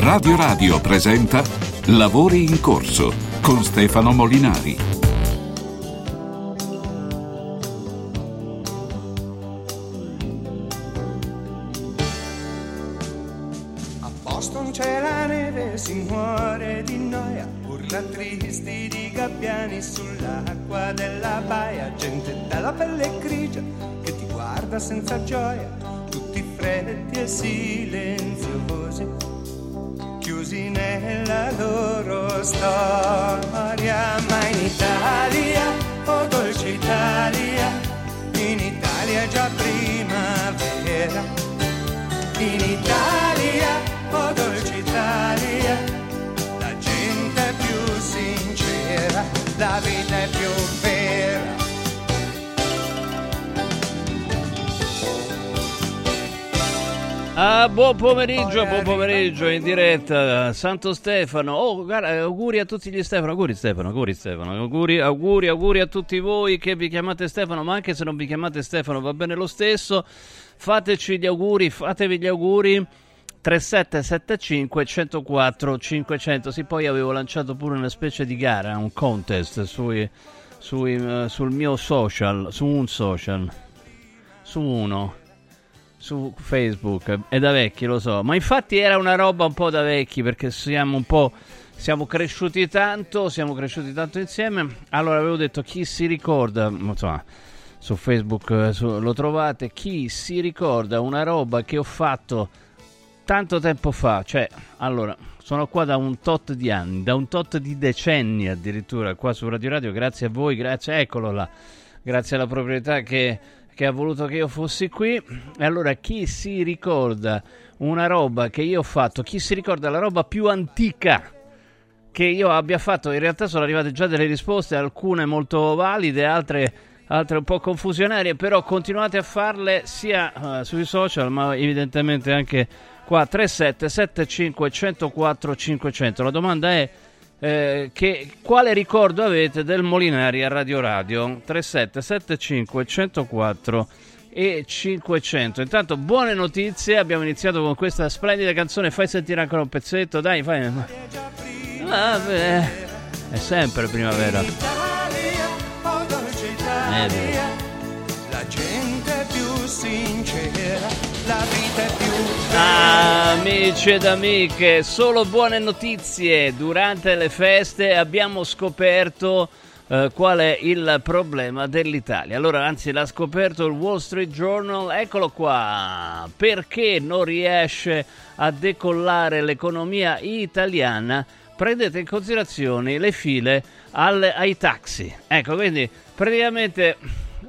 Radio Radio presenta Lavori in corso con Stefano Molinari. Buon pomeriggio, buon pomeriggio in diretta Santo Stefano. Oh, guarda, auguri a tutti gli Stefano. Auguri Stefano, auguri Stefano. Auguri, auguri, auguri a tutti voi che vi chiamate Stefano, ma anche se non vi chiamate Stefano va bene lo stesso. Fateci gli auguri, fatevi gli auguri. 3775 104 500. Sì, poi avevo lanciato pure una specie di gara, un contest sui, sui, eh, sul mio social, su un social, su uno su Facebook è da vecchi, lo so, ma infatti era una roba un po' da vecchi perché siamo un po' siamo cresciuti tanto, siamo cresciuti tanto insieme. Allora avevo detto chi si ricorda, insomma, su Facebook eh, su- lo trovate, chi si ricorda una roba che ho fatto tanto tempo fa, cioè, allora, sono qua da un tot di anni, da un tot di decenni addirittura qua su Radio Radio, grazie a voi, grazie, eccolo là. Grazie alla proprietà che che ha voluto che io fossi qui. E allora chi si ricorda una roba che io ho fatto, chi si ricorda la roba più antica che io abbia fatto, in realtà sono arrivate già delle risposte, alcune molto valide, altre, altre un po' confusionarie, però continuate a farle sia eh, sui social, ma evidentemente anche qua 3775 104 500. La domanda è eh, che, quale ricordo avete del Molinari a Radio Radio? 3775 104 e 500 intanto buone notizie. Abbiamo iniziato con questa splendida canzone. Fai sentire ancora un pezzetto dai fai. Vabbè, è sempre primavera. Italia, la gente è più sincera, la vita è più. Amici ed amiche, solo buone notizie. Durante le feste abbiamo scoperto eh, qual è il problema dell'Italia. Allora, anzi, l'ha scoperto il Wall Street Journal. Eccolo qua. Perché non riesce a decollare l'economia italiana? Prendete in considerazione le file al- ai taxi. Ecco, quindi praticamente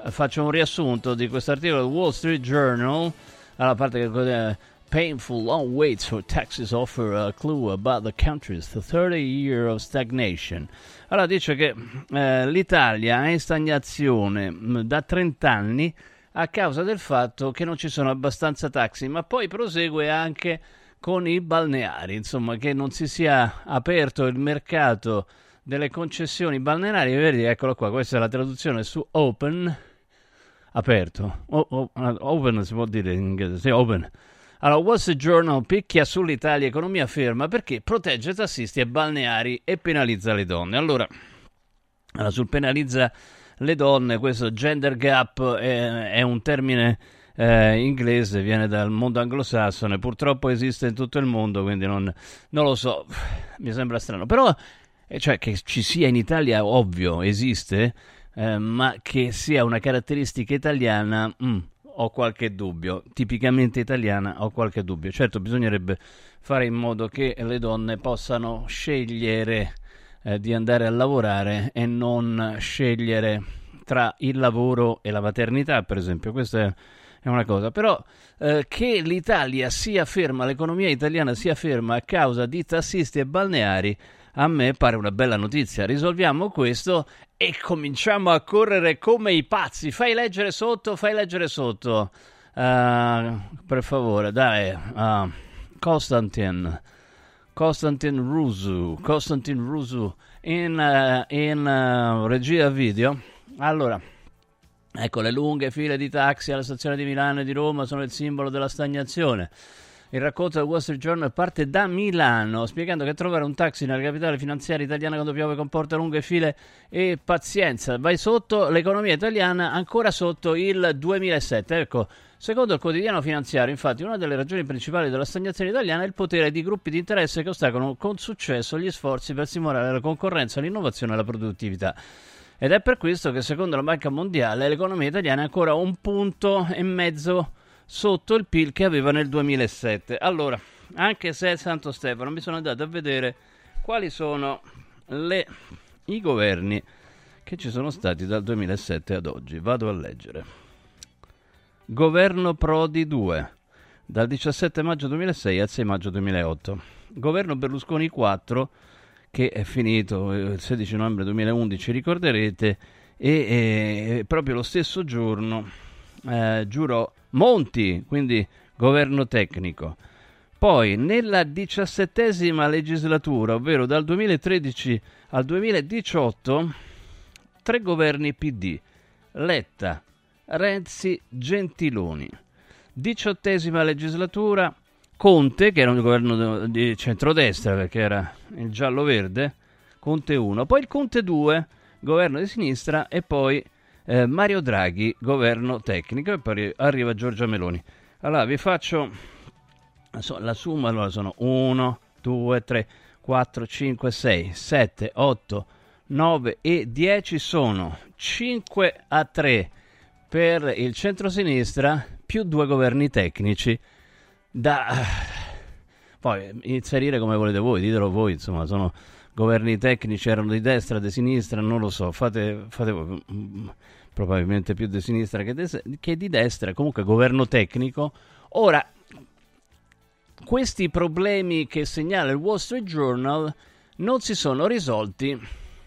faccio un riassunto di questo articolo del Wall Street Journal. Alla parte che cos'è? Painful long waits for taxes offer a clue about the country's 30 year of stagnation. Allora dice che eh, l'Italia è in stagnazione mh, da 30 anni a causa del fatto che non ci sono abbastanza taxi, ma poi prosegue anche con i balneari, insomma, che non si sia aperto il mercato delle concessioni balneari. Vedi, eccolo qua, questa è la traduzione su Open aperto. O- o- open si può dire in inglese, sì, open. Allora, Wall Street Journal picchia sull'Italia economia ferma perché protegge tassisti e balneari e penalizza le donne. Allora, allora, sul penalizza le donne, questo gender gap è, è un termine eh, inglese, viene dal mondo anglosassone, purtroppo esiste in tutto il mondo, quindi non, non lo so, mi sembra strano. Però, eh, cioè, che ci sia in Italia, ovvio, esiste, eh, ma che sia una caratteristica italiana, mm, ho qualche dubbio. Tipicamente italiana, ho qualche dubbio. Certo, bisognerebbe fare in modo che le donne possano scegliere eh, di andare a lavorare e non scegliere tra il lavoro e la maternità, per esempio. Questa è è una cosa, però eh, che l'Italia sia ferma, l'economia italiana sia ferma a causa di tassisti e balneari, a me pare una bella notizia. Risolviamo questo e cominciamo a correre come i pazzi. Fai leggere sotto, fai leggere sotto. Uh, per favore, dai. Uh, Konstantin. Konstantin Rusu. Konstantin Rusu in, uh, in regia video. Allora, ecco le lunghe file di taxi alla stazione di Milano e di Roma sono il simbolo della stagnazione. Il racconto del Wall Street Journal parte da Milano, spiegando che trovare un taxi nella capitale finanziaria italiana quando piove comporta lunghe file e pazienza. Vai sotto l'economia italiana, ancora sotto il 2007. Ecco, secondo il quotidiano finanziario, infatti, una delle ragioni principali della stagnazione italiana è il potere di gruppi di interesse che ostacolano con successo gli sforzi per simulare la concorrenza, l'innovazione e la produttività. Ed è per questo che, secondo la Banca Mondiale, l'economia italiana è ancora un punto e mezzo sotto il PIL che aveva nel 2007. Allora, anche se è Santo Stefano, mi sono andato a vedere quali sono le, i governi che ci sono stati dal 2007 ad oggi. Vado a leggere. Governo Prodi 2, dal 17 maggio 2006 al 6 maggio 2008. Governo Berlusconi 4, che è finito il 16 novembre 2011, ricorderete, e, e proprio lo stesso giorno eh, giurò Monti, quindi governo tecnico. Poi nella diciassettesima legislatura, ovvero dal 2013 al 2018, tre governi PD, Letta, Renzi, Gentiloni. Diciottesima legislatura, Conte, che era un governo di centrodestra perché era il giallo-verde, Conte 1, poi il Conte 2, governo di sinistra, e poi eh, Mario Draghi, governo tecnico, e poi arriva Giorgia Meloni. Allora vi faccio la somma, allora sono 1, 2, 3, 4, 5, 6, 7, 8, 9 e 10 sono 5 a 3 per il centrosinistra più due governi tecnici da poi inserire come volete voi, ditelo voi, insomma, sono governi tecnici, erano di destra, di sinistra, non lo so, fate, fate voi probabilmente più di sinistra che, de- che di destra, comunque governo tecnico. Ora, questi problemi che segnala il Wall Street Journal non si sono risolti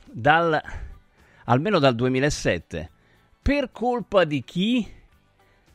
dal, almeno dal 2007. Per colpa di chi?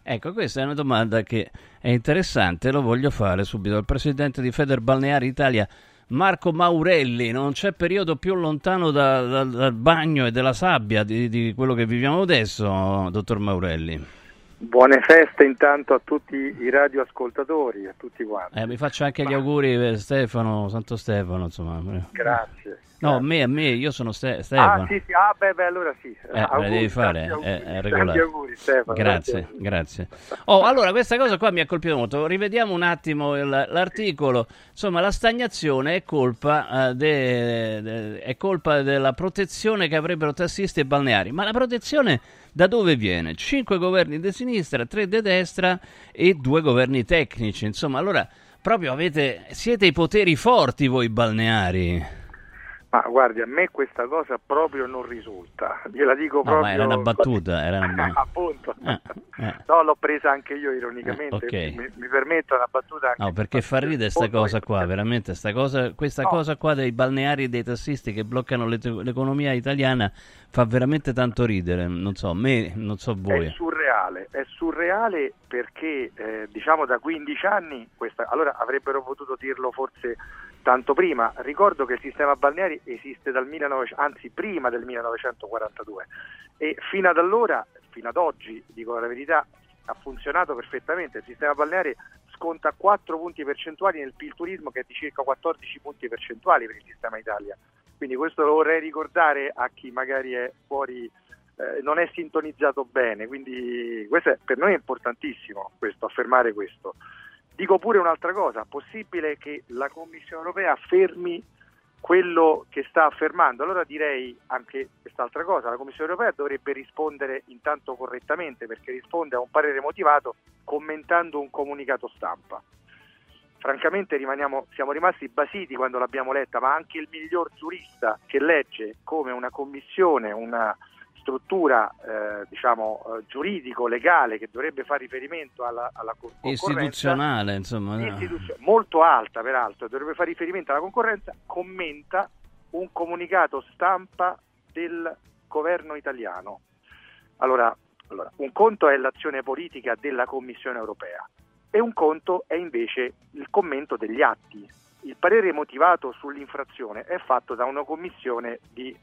Ecco, questa è una domanda che è interessante, lo voglio fare subito al presidente di Feder Balneari Italia, Marco Maurelli, non c'è periodo più lontano da, da, dal bagno e dalla sabbia di, di quello che viviamo adesso, dottor Maurelli. Buone feste intanto a tutti i radioascoltatori, a tutti quanti. Eh, mi faccio anche gli auguri per Stefano, Santo Stefano, insomma. Grazie. No, a me, a me, io sono Ste- Stefano. Ah, sì, sì, ah, beh, beh, allora sì. Eh, auguri, devi fare, auguri, è, è regolare. auguri, Stefano. Grazie, grazie. Oh, allora, questa cosa qua mi ha colpito molto. Rivediamo un attimo il, l'articolo. Insomma, la stagnazione è colpa, uh, de, de, è colpa della protezione che avrebbero tassisti e balneari. Ma la protezione da dove viene? Cinque governi di sinistra, tre di destra e due governi tecnici. Insomma, allora, proprio avete, siete i poteri forti voi balneari. Ma guardi, a me questa cosa proprio non risulta, gliela dico No, proprio. ma era una battuta, era una... Appunto, Eh, eh. no, l'ho presa anche io ironicamente. Eh, ok. mi, mi permetto una battuta anche No, perché fa ridere sta Molto cosa qua, veramente, sta cosa, questa No. cosa qua dei balneari e dei tassisti che bloccano l'e- l'economia italiana fa veramente tanto ridere, non so, me, non so È voi. surreale, è surreale perché eh, diciamo da 15 anni, questa, allora avrebbero potuto dirlo forse tanto prima, ricordo che il sistema balneari esiste dal 1900, anzi prima del 1942 e fino ad allora, fino ad oggi, dico la verità, ha funzionato perfettamente, il sistema balneare sconta 4 punti percentuali nel PIL turismo che è di circa 14 punti percentuali per il sistema Italia, quindi questo lo vorrei ricordare a chi magari è fuori eh, non è sintonizzato bene, quindi questo è, per noi è importantissimo questo, affermare questo. Dico pure un'altra cosa, possibile che la Commissione europea fermi quello che sta affermando, allora direi anche quest'altra cosa, la Commissione europea dovrebbe rispondere intanto correttamente perché risponde a un parere motivato commentando un comunicato stampa. Francamente rimaniamo, siamo rimasti basiti quando l'abbiamo letta, ma anche il miglior giurista che legge come una commissione, una struttura eh, diciamo eh, giuridico legale che dovrebbe fare riferimento alla, alla Istituzionale, insomma. istituzio- molto alta peraltro, dovrebbe fare riferimento alla concorrenza, commenta un comunicato stampa del governo italiano. Allora, allora, un conto è l'azione politica della Commissione europea e un conto è invece il commento degli atti. Il parere motivato sull'infrazione è fatto da una commissione di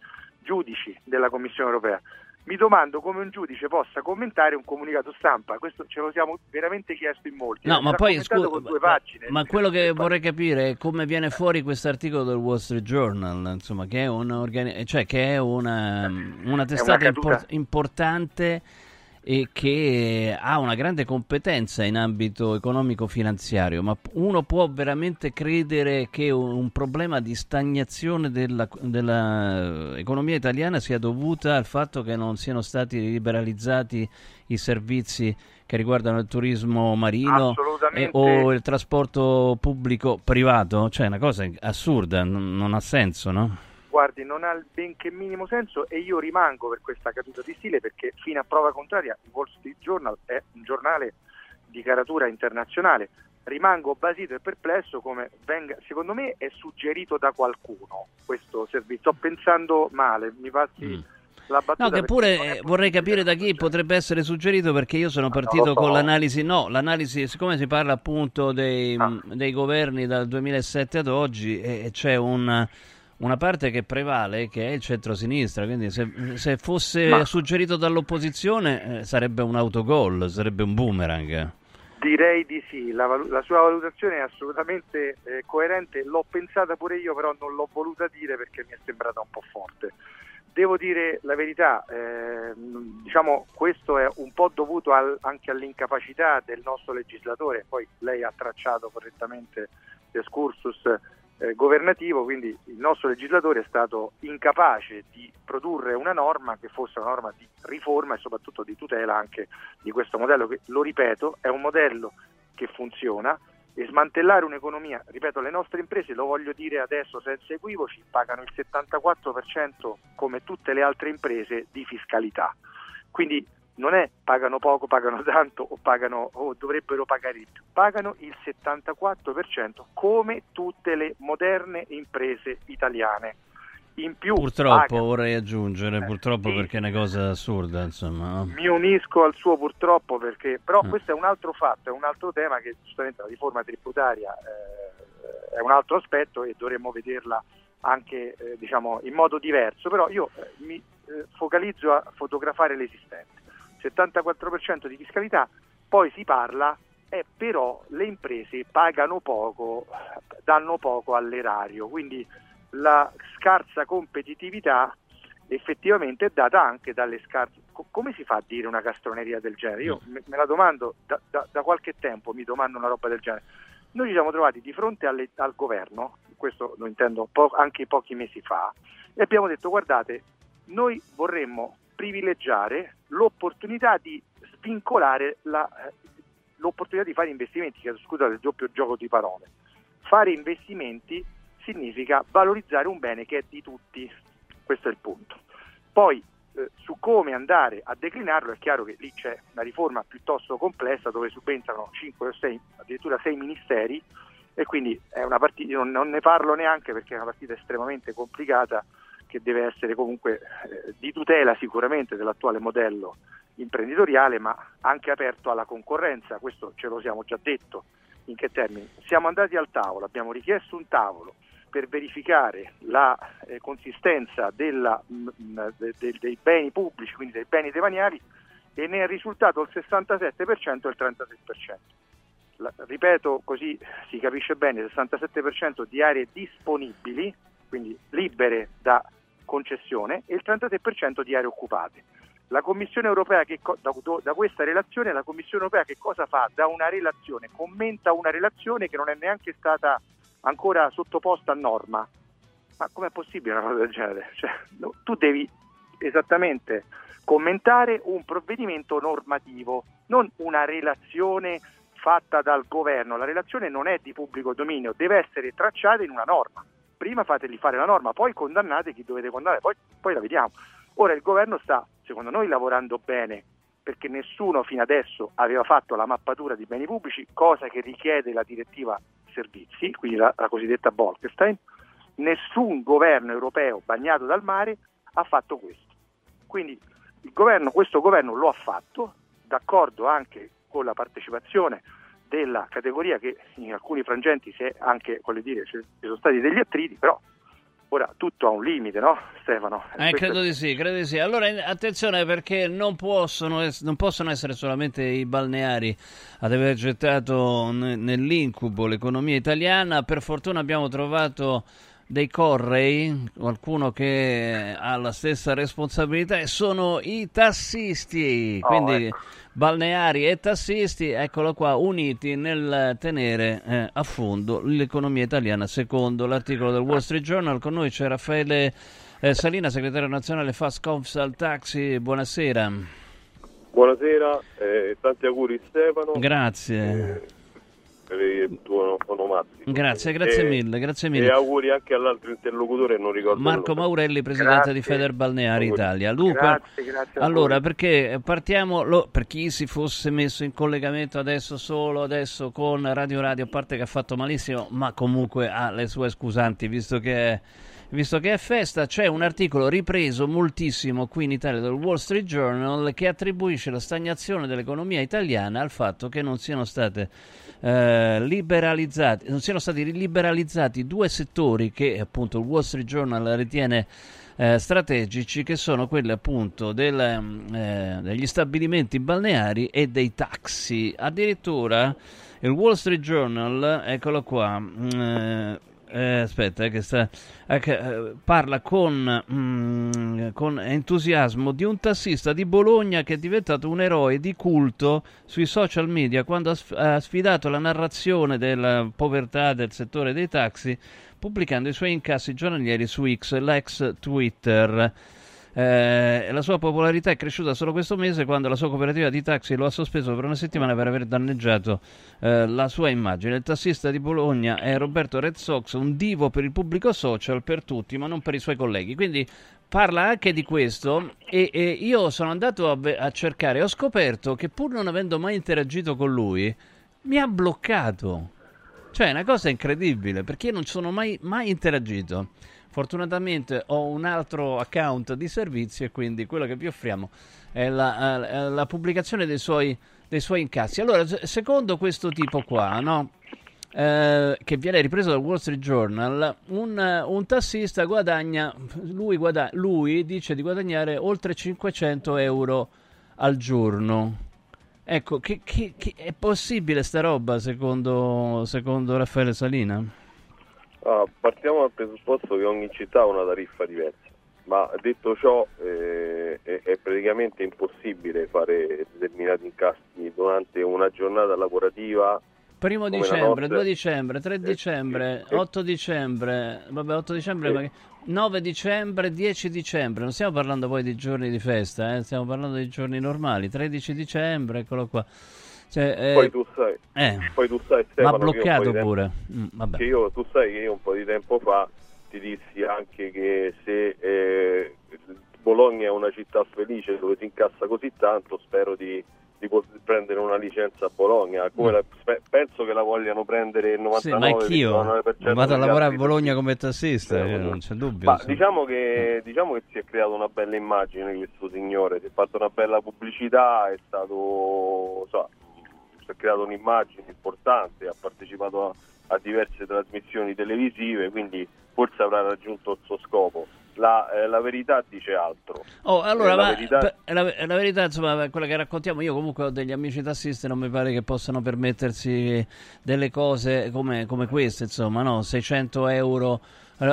giudici della Commissione europea. mi domando come un giudice possa commentare un comunicato stampa. Questo ce lo siamo veramente chiesto in molti. No, ma poi scusa, ma quello che vorrei capire è come viene fuori questo articolo del Wall Street Journal, insomma, che è, un cioè, che è una, una testata è una import- importante e che ha una grande competenza in ambito economico-finanziario, ma uno può veramente credere che un problema di stagnazione dell'economia italiana sia dovuta al fatto che non siano stati liberalizzati i servizi che riguardano il turismo marino e, o il trasporto pubblico privato? Cioè, è una cosa assurda, non, non ha senso, no? Guardi, non ha il benché minimo senso e io rimango per questa caduta di stile perché fino a prova contraria il Wall Street Journal è un giornale di caratura internazionale. Rimango basito e perplesso come venga, secondo me è suggerito da qualcuno questo servizio. Sto pensando male, mi passi mm. la battuta. No, che pure vorrei capire da chi potrebbe essere suggerito perché io sono partito so. con l'analisi, no, l'analisi, siccome si parla appunto dei, ah. dei governi dal 2007 ad oggi e c'è un una parte che prevale che è il centro-sinistra, quindi se, se fosse Ma... suggerito dall'opposizione eh, sarebbe un autogol, sarebbe un boomerang. Direi di sì, la, la sua valutazione è assolutamente eh, coerente, l'ho pensata pure io, però non l'ho voluta dire perché mi è sembrata un po' forte. Devo dire la verità, eh, diciamo, questo è un po' dovuto al, anche all'incapacità del nostro legislatore, poi lei ha tracciato correttamente l'escursus eh, governativo, quindi il nostro legislatore è stato incapace di produrre una norma che fosse una norma di riforma e soprattutto di tutela anche di questo modello che, lo ripeto, è un modello che funziona e smantellare un'economia, ripeto, le nostre imprese, lo voglio dire adesso senza equivoci, pagano il 74% come tutte le altre imprese di fiscalità. Quindi non è pagano poco, pagano tanto o, pagano, o dovrebbero pagare di più, pagano il 74% come tutte le moderne imprese italiane. In più purtroppo pagano. vorrei aggiungere, eh, purtroppo sì. perché è una cosa assurda, insomma. Mi unisco al suo purtroppo perché, però eh. questo è un altro fatto, è un altro tema che giustamente la riforma tributaria eh, è un altro aspetto e dovremmo vederla anche eh, diciamo, in modo diverso, però io eh, mi eh, focalizzo a fotografare l'esistente 74% di fiscalità, poi si parla, eh, però le imprese pagano poco, danno poco all'erario, quindi la scarsa competitività effettivamente è data anche dalle scarse. come si fa a dire una castroneria del genere? Io me, me la domando da, da, da, qualche tempo, mi domando una roba del genere. Noi ci siamo trovati di fronte alle, al governo, questo lo intendo po- anche pochi mesi fa, e abbiamo detto guardate, noi vorremmo privilegiare l'opportunità di svincolare la, eh, l'opportunità di fare investimenti, scusate il doppio gioco di parole. Fare investimenti significa valorizzare un bene che è di tutti, questo è il punto. Poi eh, su come andare a declinarlo è chiaro che lì c'è una riforma piuttosto complessa dove subentrano 5 o 6, addirittura 6 ministeri e quindi è una partita, non, non ne parlo neanche perché è una partita estremamente complicata che deve essere comunque eh, di tutela sicuramente dell'attuale modello imprenditoriale, ma anche aperto alla concorrenza, questo ce lo siamo già detto. In che termini? Siamo andati al tavolo, abbiamo richiesto un tavolo per verificare la eh, consistenza della, mh, mm, de, de, dei beni pubblici, quindi dei beni demaniali, e ne è risultato il 67% e il 36%. La, ripeto così si capisce bene, il 67% di aree disponibili, quindi libere da concessione e il 33% di aree occupate. La Commissione europea, che, da, da, questa relazione, la Commissione europea che cosa fa? Da una relazione, commenta una relazione che non è neanche stata ancora sottoposta a norma. Ma com'è possibile una cosa del genere? Cioè, no, tu devi esattamente commentare un provvedimento normativo, non una relazione fatta dal governo. La relazione non è di pubblico dominio, deve essere tracciata in una norma prima fateli fare la norma, poi condannate chi dovete condannare, poi, poi la vediamo. Ora il governo sta, secondo noi, lavorando bene perché nessuno fino adesso aveva fatto la mappatura di beni pubblici, cosa che richiede la direttiva servizi, quindi la, la cosiddetta Bolkestein. Nessun governo europeo bagnato dal mare ha fatto questo. Quindi governo, questo governo lo ha fatto, d'accordo anche con la partecipazione della categoria che in alcuni frangenti si è anche, voglio dire, ci sono stati degli attriti, però Ora tutto ha un limite, no Stefano? Eh, credo di sì, credo di sì. Allora attenzione perché non possono, non possono essere solamente i balneari ad aver gettato nell'incubo l'economia italiana. Per fortuna abbiamo trovato dei Correi, qualcuno che ha la stessa responsabilità, e sono i tassisti. Oh, quindi ecco balneari e tassisti, eccolo qua, uniti nel tenere eh, a fondo l'economia italiana, secondo l'articolo del Wall Street Journal. Con noi c'è Raffaele eh, Salina, segretario nazionale Fast Confsal Taxi, buonasera. Buonasera, eh, tanti auguri Stefano. Grazie. Per il tuo onomastico. Grazie, grazie e, mille, grazie mille. E auguri anche all'altro interlocutore, non ricordo Marco Maurelli, presidente grazie. di Feder Balneari Italia. Luca, grazie, grazie allora, perché partiamo, lo, per chi si fosse messo in collegamento adesso solo, adesso con Radio Radio, a parte che ha fatto malissimo, ma comunque ha le sue scusanti, visto che è visto che è festa, c'è un articolo ripreso moltissimo qui in Italia dal Wall Street Journal che attribuisce la stagnazione dell'economia italiana al fatto che non siano state eh, liberalizzati, non siano stati liberalizzati due settori che appunto il Wall Street Journal ritiene eh, strategici, che sono quelli appunto del, eh, degli stabilimenti balneari e dei taxi. Addirittura il Wall Street Journal, eccolo qua, mm, eh, aspetta, eh, che sta, eh, eh, parla con, mm, con, entusiasmo di un tassista di Bologna che è diventato un eroe di culto sui social media quando ha, sf- ha sfidato la narrazione della povertà del settore dei taxi pubblicando i suoi incassi giornalieri su X, l'ex Twitter. Eh, la sua popolarità è cresciuta solo questo mese quando la sua cooperativa di taxi lo ha sospeso per una settimana per aver danneggiato eh, la sua immagine. Il tassista di Bologna è Roberto Red Sox, un divo per il pubblico social, per tutti, ma non per i suoi colleghi. Quindi parla anche di questo e, e io sono andato a, a cercare ho scoperto che pur non avendo mai interagito con lui, mi ha bloccato. Cioè, è una cosa incredibile perché io non sono mai, mai interagito. Fortunatamente ho un altro account di servizi e quindi quello che vi offriamo è la, è la pubblicazione dei suoi, dei suoi, incassi. Allora, secondo questo tipo qua, no? Eh, che viene ripreso dal Wall Street Journal, un, un tassista guadagna, lui, guada, lui dice di guadagnare oltre 500 euro al giorno. Ecco, che, che, che è possibile sta roba secondo, secondo Raffaele Salina? Ah, partiamo dal presupposto che ogni città ha una tariffa diversa, ma detto ciò eh, è, è, praticamente impossibile fare determinati incassi durante una giornata lavorativa. Primo dicembre, 2 dicembre, 3 eh, dicembre, eh, 8 dicembre, vabbè 8 dicembre, eh. 9 dicembre, 10 dicembre, non stiamo parlando poi di giorni di festa, eh, stiamo parlando di giorni normali, 13 dicembre, eccolo qua. Cioè, eh, poi, tu sai, eh, poi tu sai, Stefano, ma bloccato pure. Mm, che io, tu sai che io un po' di tempo fa ti dissi anche che se eh, Bologna è una città felice dove si incassa così tanto, spero di, di prendere una licenza a Bologna. Mm. La, penso che la vogliano prendere il 99%. Sì, ma anch'io vado a lavorare a Bologna come tassista, cioè, non c'è dubbio. Ma diciamo che, diciamo che, si è creata una bella immagine questo signore, si è fatta una bella pubblicità, è stato so, si è creato un'immagine importante, ha partecipato a, a diverse trasmissioni televisive, quindi forse avrà raggiunto il suo scopo. La, eh, la, verità dice altro. Oh, allora, eh, la, verità... la, la, verità, insomma, quella che raccontiamo, io comunque ho degli amici tassisti, non mi pare che possano permettersi delle cose come, come queste, insomma, no? 600 euro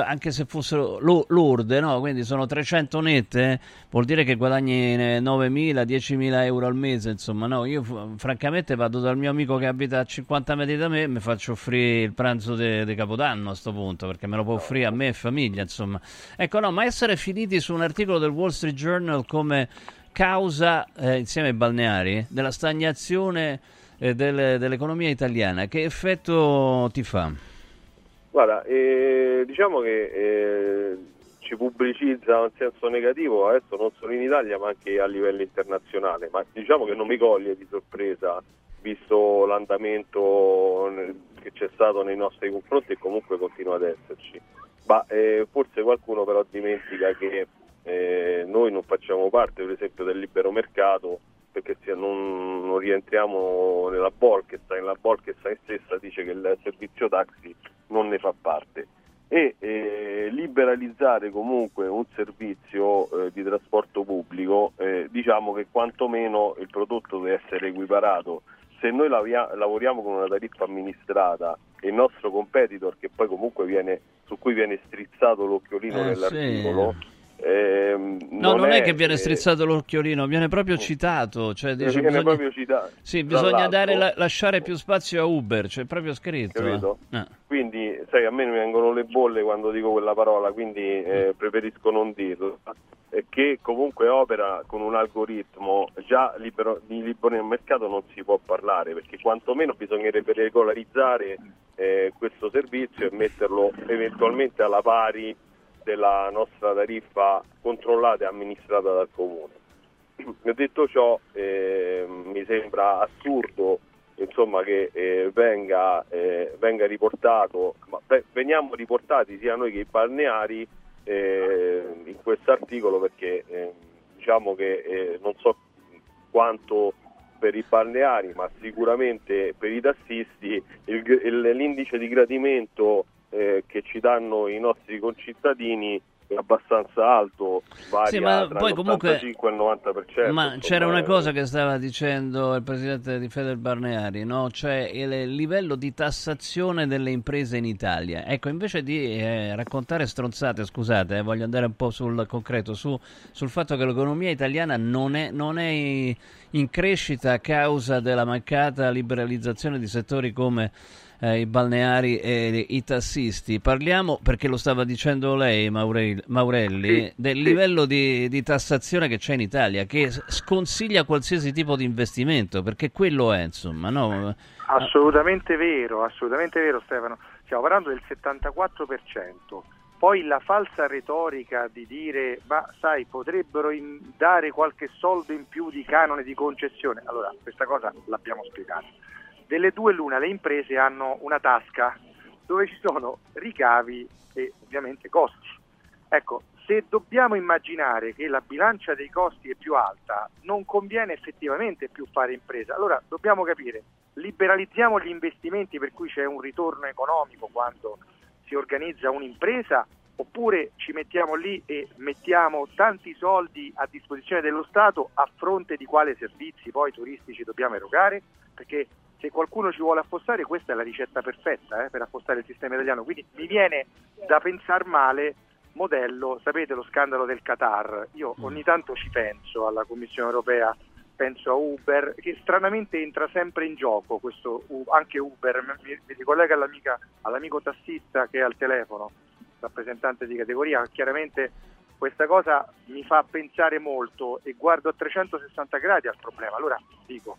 anche se fossero lurde, no? quindi sono 300 nette, vuol dire che guadagni 9.000, 10.000 euro al mese, insomma, no? Io francamente vado dal mio amico che abita a 50 metri da me e mi faccio offrire il pranzo di Capodanno a questo punto, perché me lo può offrire a me e famiglia, insomma. Ecco, no, ma essere finiti su un articolo del Wall Street Journal come causa, eh, insieme ai balneari, della stagnazione eh, del, dell'economia italiana, che effetto ti fa? Guarda, eh, diciamo che eh, ci pubblicizza in senso negativo adesso non solo in Italia ma anche a livello internazionale, ma diciamo che non mi coglie di sorpresa visto l'andamento che c'è stato nei nostri confronti e comunque continua ad esserci. Ma eh, forse qualcuno però dimentica che eh, noi non facciamo parte per esempio del libero mercato perché non, non rientriamo nella Bolkestein, la Bolkestein stessa dice che il servizio taxi non ne fa parte e eh, liberalizzare comunque un servizio eh, di trasporto pubblico, eh, diciamo che quantomeno il prodotto deve essere equiparato. Se noi lavia- lavoriamo con una tariffa amministrata e il nostro competitor, che poi comunque viene, su cui viene strizzato l'occhiolino Eh, nell'articolo, sì. Ehm, No, non, è, che eh, viene strizzato l'occhiolino, viene proprio citato. Cioè dice, viene bisogna, proprio citato. sì, bisogna la- lasciare più spazio a Uber, c'è proprio scritto. eh. Ah. Quindi, sai, a me mi vengono le bolle quando dico quella parola, quindi eh, preferisco non dirlo. Che comunque opera con un algoritmo, già libero, di libero nel mercato non si può parlare, perché quantomeno bisognerebbe regolarizzare eh, questo servizio e metterlo eventualmente alla pari della nostra tariffa controllata e amministrata dal comune. Detto ciò, eh, mi sembra assurdo insomma, che eh, venga, eh, venga riportato, ma ve- veniamo riportati sia noi che i balneari eh, in questo articolo perché eh, diciamo che eh, non so quanto per i balneari, ma sicuramente per i tassisti il il- l'indice di gradimento eh, che ci danno i nostri concittadini è abbastanza alto, varia Sì, ma poi comunque- l'85 e il 90%. Ma c'era una eh, cosa che stava dicendo il presidente di Feder Barneari, no? cioè il livello di tassazione delle imprese in Italia. Ecco, invece di eh, raccontare stronzate, scusate, eh, voglio andare un po' sul concreto, su- sul fatto che l'economia italiana non è, non è in crescita a causa della mancata liberalizzazione di settori come eh, i balneari e i tassisti. Parliamo, perché lo stava dicendo lei, Maure- Maurelli, Sì, del sì. livello di, di tassazione che c'è in Italia, che sconsiglia qualsiasi tipo di investimento, perché quello è, insomma, no? Assolutamente vero, assolutamente vero Stefano. Stiamo parlando del 74%. Poi la falsa retorica di dire, ma sai, potrebbero dare qualche soldo in più di canone di concessione. Allora, questa cosa l'abbiamo spiegata. Delle due l'una, le imprese hanno una tasca dove ci sono ricavi e ovviamente costi. Ecco, se dobbiamo immaginare che la bilancia dei costi è più alta, non conviene effettivamente più fare impresa. Allora dobbiamo capire, liberalizziamo gli investimenti per cui c'è un ritorno economico quando si organizza un'impresa oppure ci mettiamo lì e mettiamo tanti soldi a disposizione dello Stato a fronte di quali servizi poi turistici dobbiamo erogare? Perché se qualcuno ci vuole affossare questa è la ricetta perfetta eh, per affossare il sistema italiano. Quindi mi viene da pensare male modello, sapete lo scandalo del Qatar, io ogni tanto ci penso alla Commissione europea, penso a Uber, che stranamente entra sempre in gioco, questo, anche Uber, mi, mi ricollega all'amica, all'amico tassista che è al telefono, rappresentante di categoria, chiaramente questa cosa mi fa pensare molto e guardo a 360 gradi al problema, allora dico,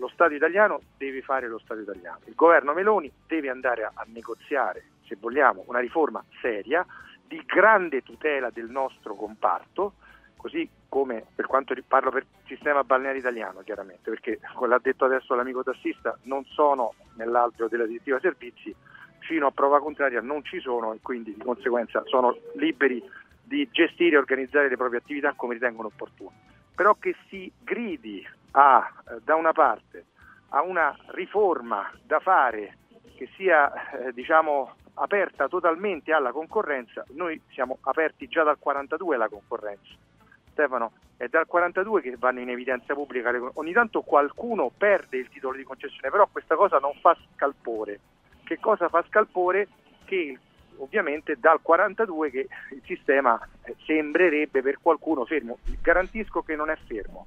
lo Stato italiano deve fare lo Stato italiano, il governo Meloni deve andare a, a negoziare, se vogliamo, una riforma seria di grande tutela del nostro comparto, così come per quanto parlo per il sistema balneare italiano chiaramente, perché come l'ha detto adesso l'amico tassista, non sono nell'alveo della direttiva servizi, fino a prova contraria non ci sono e quindi di conseguenza sono liberi di gestire e organizzare le proprie attività come ritengono opportuno. Però che si gridi a, eh, da una parte a una riforma da fare che sia eh, diciamo aperta totalmente alla concorrenza, noi siamo aperti già dal 42 alla concorrenza. Stefano, è dal 42 che vanno in evidenza pubblica, ogni tanto qualcuno perde il titolo di concessione, però questa cosa non fa scalpore. Che cosa fa scalpore? Che ovviamente dal 42 che il sistema eh, sembrerebbe per qualcuno fermo. Garantisco che non è fermo.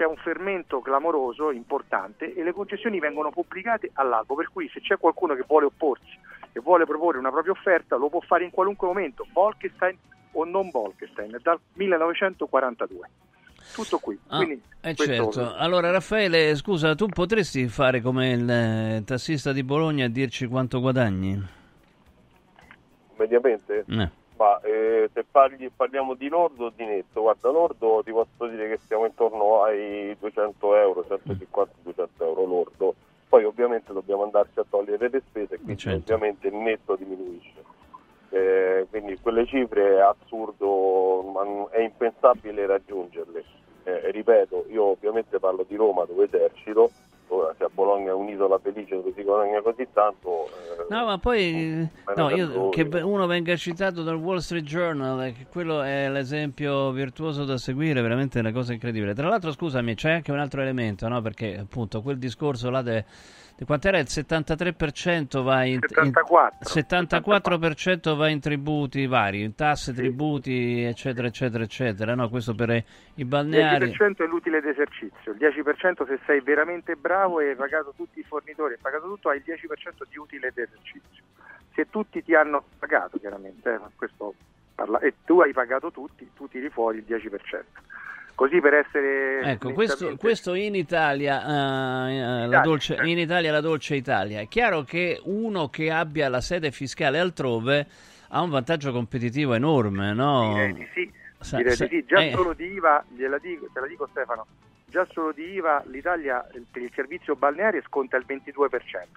C'è un fermento clamoroso, importante, e le concessioni vengono pubblicate all'albo, per cui se c'è qualcuno che vuole opporsi e vuole proporre una propria offerta, lo può fare in qualunque momento, Bolkestein o non Bolkestein, dal 1942. Tutto qui. Ah, Quindi, eh certo. Allora Raffaele, scusa, tu potresti fare come il eh, tassista di Bologna e dirci quanto guadagni? Mediamente? Eh. Ma eh, se parli- parliamo di lordo o di netto, guarda, lordo ti posso dire che siamo intorno ai 200 euro, 150-200 euro lordo. Poi ovviamente dobbiamo andarci a togliere le spese e quindi Certo. ovviamente il netto diminuisce. Eh, quindi quelle cifre è assurdo, è impensabile raggiungerle. Eh, ripeto, io ovviamente parlo di Roma dove esercito ora se a Bologna è un'isola felice dove si guadagna così tanto... Eh, no, ma poi no, io, che uno venga citato dal Wall Street Journal, eh, che quello è l'esempio virtuoso da seguire, veramente una cosa incredibile. Tra l'altro, scusami, c'è anche un altro elemento, no? perché appunto quel discorso là de di quant'era il 73% va in, 74. in 74% va in tributi vari, in tasse, tributi, eccetera, eccetera, eccetera. No, questo per i balneari. Il 10% è l'utile d'esercizio, il 10% se sei veramente bravo e hai pagato tutti i fornitori, hai pagato tutto, hai il 10% di utile d'esercizio. Se tutti ti hanno pagato, chiaramente, eh, parla, e tu hai pagato tutti, tu tiri fuori il 10% così per essere ecco questo, questo, in Italia, uh, Italia la dolce, certo. in Italia la dolce Italia è chiaro che uno che abbia la sede fiscale altrove ha un vantaggio competitivo enorme no? direi di sì, direi di sì. già eh. solo di IVA gliela dico, te la dico Stefano già solo di IVA l'Italia per il servizio balneare sconta il 22%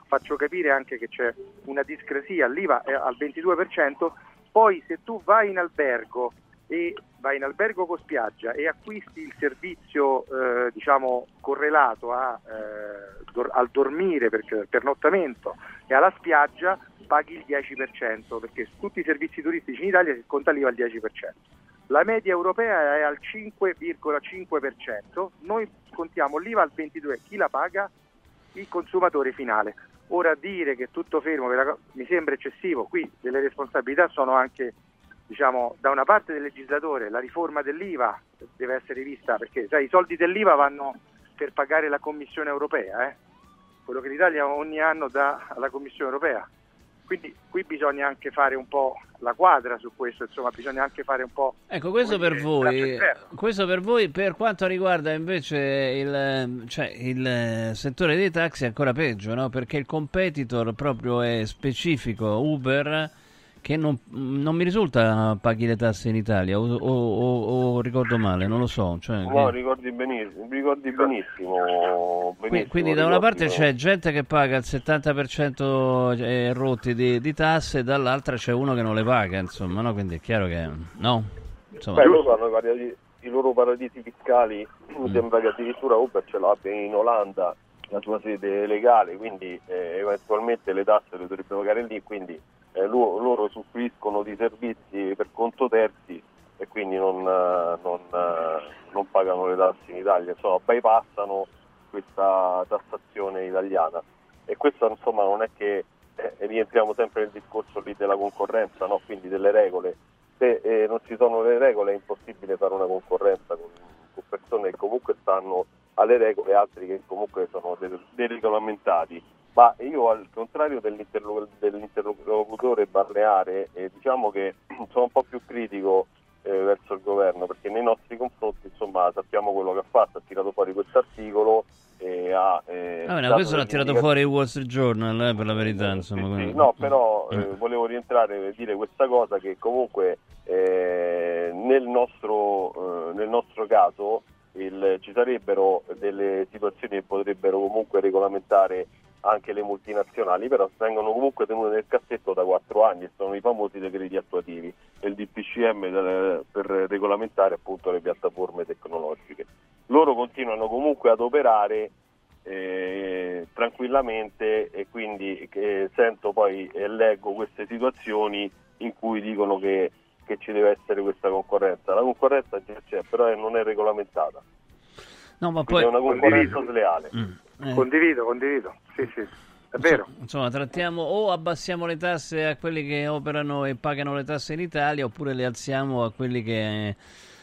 faccio capire anche che c'è una discrasia l'IVA è al 22% poi se tu vai in albergo e vai in albergo con spiaggia e acquisti il servizio eh, diciamo correlato a, eh, dor- al dormire per, pernottamento e alla spiaggia paghi il 10% perché su tutti i servizi turistici in Italia si sconta l'IVA al 10%. La media europea è al 5,5%, noi scontiamo l'IVA al 22%, chi la paga? Il consumatore finale. Ora dire che tutto fermo mi sembra eccessivo, qui delle responsabilità sono anche diciamo, da una parte del legislatore la riforma dell'IVA deve essere vista perché sai, i soldi dell'IVA vanno per pagare la Commissione europea, eh? quello che l'Italia ogni anno dà alla Commissione europea. Quindi qui bisogna anche fare un po' la quadra su questo, insomma, bisogna anche fare un po'. Ecco, questo per voi. Questo per voi, per quanto riguarda invece il, cioè, il settore dei taxi è ancora peggio, no? Perché il competitor proprio è specifico, Uber che non, non, mi risulta paghi le tasse in Italia o, o, o, ricordo male, non lo so. Cioè, no, che... ricordi benissimo, ricordi benissimo, benissimo quindi, da una parte c'è gente che paga il 70% e rotti di, di, tasse, dall'altra c'è uno che non le paga, insomma, no? quindi è chiaro che no. Insomma. Beh, loro hanno i, i loro paradisi fiscali, mi mm. sembra che addirittura Uber ce l'abbia in Olanda la sua sede legale, quindi eh, eventualmente le tasse le dovrebbe pagare lì, quindi eh, loro, loro usufruiscono di servizi per conto terzi e quindi non, eh, non, eh, non pagano le tasse in Italia, insomma bypassano questa tassazione italiana e questo insomma non è che eh, rientriamo sempre nel discorso lì della concorrenza, no? quindi delle regole. Se eh, non ci sono le regole è impossibile fare una concorrenza con, con persone che comunque stanno alle regole e altri che comunque sono deregolamentati ma io al contrario dell'interlocutore balneare eh, diciamo che sono un po' più critico eh, verso il governo perché nei nostri confronti insomma sappiamo quello che ha fatto, ha tirato fuori questo articolo e ha... Eh, ah, bene, questo l'ha tirato fuori il Wall Street Journal eh, per la verità insomma. Sì, sì, no però eh, mm. volevo rientrare per dire questa cosa che comunque eh, nel nostro, nel nostro caso il, ci sarebbero delle situazioni che potrebbero comunque regolamentare anche le multinazionali, però vengono comunque tenute nel cassetto da quattro anni e sono i famosi decreti attuativi e il DPCM per regolamentare appunto le piattaforme tecnologiche. Loro continuano comunque ad operare eh, tranquillamente e quindi eh, sento poi e leggo queste situazioni in cui dicono che, che ci deve essere questa concorrenza. La concorrenza già c'è, però non è regolamentata. No, ma poi... È una concorrenza sleale. Mm. Eh. Condivido, condivido. Sì, sì. È vero. Insomma, trattiamo o abbassiamo le tasse a quelli che operano e pagano le tasse in Italia oppure le alziamo a quelli che,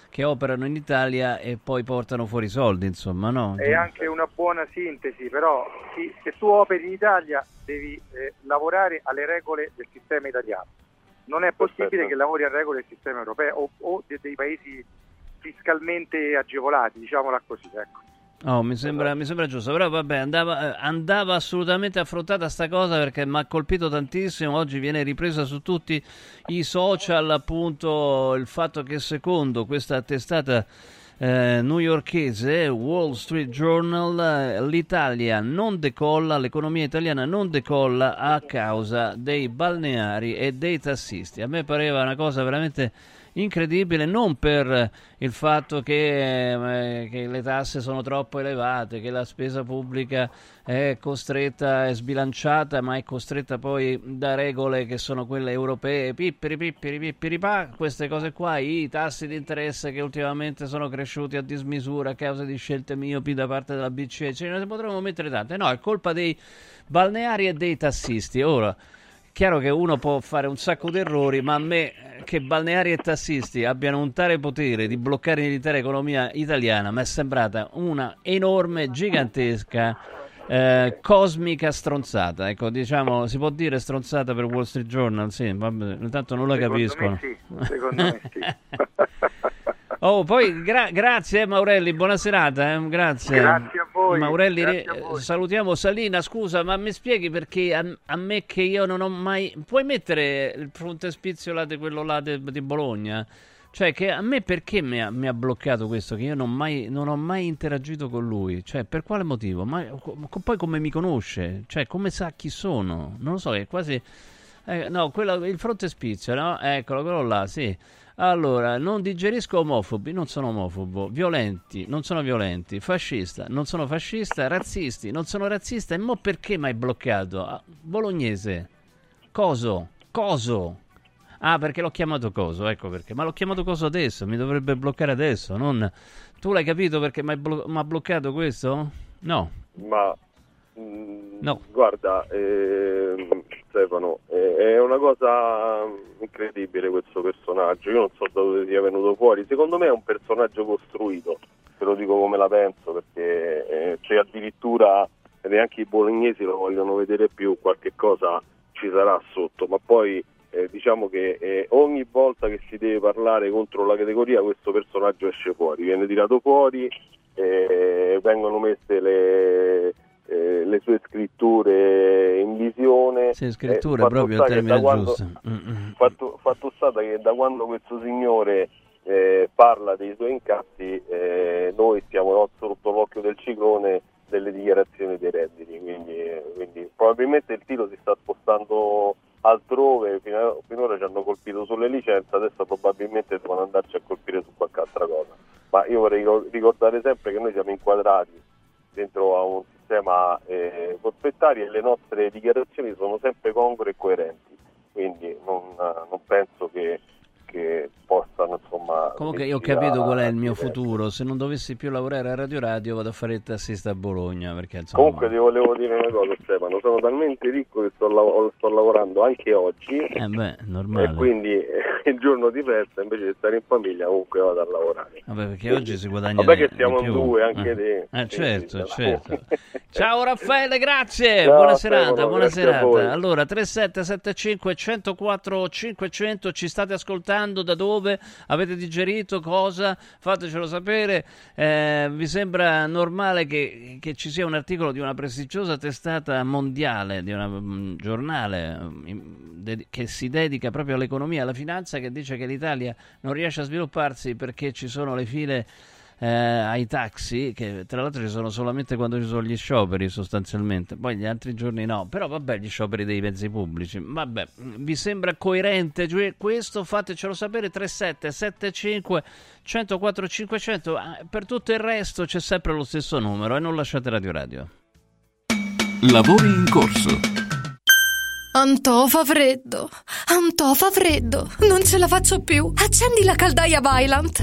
che operano in Italia e poi portano fuori i soldi, insomma, no? È anche una buona sintesi, però sì, se tu operi in Italia devi eh, lavorare alle regole del sistema italiano. Non è possibile Perfetto. che lavori a regole del sistema europeo o, o dei paesi fiscalmente agevolati, diciamola così, ecco. Oh, mi sembra, mi sembra, giusto, però vabbè, andava, eh, andava assolutamente affrontata sta cosa perché mi ha colpito tantissimo. Oggi viene ripresa su tutti i social appunto il fatto che secondo questa testata eh, newyorchese Wall Street Journal l'Italia non decolla, l'economia italiana non decolla a causa dei balneari e dei tassisti. A me pareva una cosa veramente incredibile, non per il fatto che, eh, che, le tasse sono troppo elevate, che la spesa pubblica è costretta, è sbilanciata, ma è costretta poi da regole che sono quelle europee, pippiri pippiri pippiri pa, queste cose qua, i tassi di interesse che ultimamente sono cresciuti a dismisura a causa di scelte miopi da parte della BCE, ce ne potremmo mettere tante, no, è colpa dei balneari e dei tassisti. Ora, chiaro che uno può fare un sacco di errori, ma a me che balneari e tassisti abbiano un tale potere di bloccare l'intera economia italiana mi è sembrata una enorme, gigantesca, eh, cosmica stronzata. Ecco, diciamo, si può dire stronzata per Wall Street Journal? Sì, vabbè, intanto non la secondo capiscono. Me sì, secondo me sì. Oh, poi gra- grazie Maurelli, buona serata, eh? grazie. Grazie voi. Maurelli, a voi. salutiamo Salina, scusa, ma mi spieghi perché a, a, me che io non ho mai... Puoi mettere il frontespizio là di quello là di, Bologna? Cioè, che a me perché mi ha, mi ha bloccato questo? Che io non, mai, non, ho mai interagito con lui. Cioè, per quale motivo? Ma poi come mi conosce? Cioè, come sa chi sono? Non lo so, è quasi... Eh, no, quello, il frontespizio, no? Eccolo, quello là, sì. Allora, non digerisco omofobi, non sono omofobo, violenti, non sono violenti, fascista, non sono fascista, razzisti, non sono razzista. E mo perché mi hai bloccato? Ah, bolognese. Coso? Coso? Ah, perché l'ho chiamato Coso, ecco perché. Ma l'ho chiamato Coso adesso, mi dovrebbe bloccare adesso, non... Tu l'hai capito perché mi ha blo- bloccato questo? No. Ma... Mh, no. Guarda, eh, Stefano, è una cosa incredibile questo personaggio, io non so da dove sia venuto fuori, secondo me è un personaggio costruito, te lo dico come la penso, perché eh, c'è addirittura, neanche i bolognesi lo vogliono vedere più, qualche cosa ci sarà sotto, ma poi eh, diciamo che eh, ogni volta che si deve parlare contro la categoria questo personaggio esce fuori, viene tirato fuori, eh, vengono messe le eh, le sue scritture in visione. Sì, scrittura eh, proprio il termine quando. Fatto, fatto stato che da quando questo signore eh, parla dei suoi incassi, eh, noi stiamo sotto l'occhio del ciclone delle dichiarazioni dei redditi, quindi, quindi probabilmente il tiro si sta spostando altrove, fino, finora ci hanno colpito sulle licenze, adesso probabilmente devono andarci a colpire su qualche altra cosa. Ma io vorrei ricordare sempre che noi siamo inquadrati dentro a un sistema eh, forfettario e le nostre dichiarazioni sono sempre congrue e coerenti, quindi non, non penso che, che possano insomma... Comunque io ho capito qual è il mio futuro, se non dovessi più lavorare a Radio Radio vado a fare il tassista a Bologna. Perché, insomma... Comunque ti volevo dire una cosa Stefano, sono talmente ricco che sto, lav- sto lavorando anche oggi eh beh, normale. e quindi il giorno di festa invece di stare in famiglia comunque vado a lavorare. Vabbè perché oggi si guadagna Vabbè che siamo in più. due anche eh. te. Eh, certo, certo. Ciao Raffaele, grazie. Ciao, buona Stefano, serata, buona serata. Allora, 3775 104 500 ci state ascoltando da dove? Avete digerito cosa? Fatecelo sapere. Eh, vi sembra normale che, che ci sia un articolo di una prestigiosa testata mondiale, di un giornale mm, che si dedica proprio all'economia e alla finanza che dice che l'Italia non riesce a svilupparsi perché ci sono le file eh, ai taxi, che tra l'altro ci sono solamente quando ci sono gli scioperi sostanzialmente, poi gli altri giorni no, però vabbè gli scioperi dei mezzi pubblici, vabbè, vi sembra coerente Cioè, questo? Fatecelo sapere 3775 104 500, Ah, per tutto il resto c'è sempre lo stesso numero e non lasciate Radio Radio. Lavori in corso. Antò fa freddo, Antò fa freddo, non ce la faccio più. Accendi la caldaia Vylant.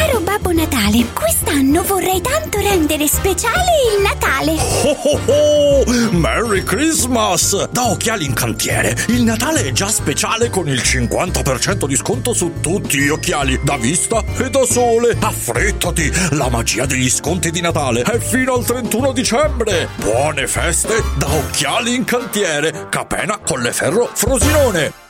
Caro Babbo Natale, quest'anno vorrei tanto rendere speciale il Natale. Oh oh oh! Merry Christmas! Da Occhiali in Cantiere, il Natale è già speciale con il 50% di sconto su tutti gli occhiali, da vista e da sole. Affrettati! La magia degli sconti di Natale è fino al 31 dicembre! Buone feste da Occhiali in Cantiere, Capena, Colleferro, Frosinone!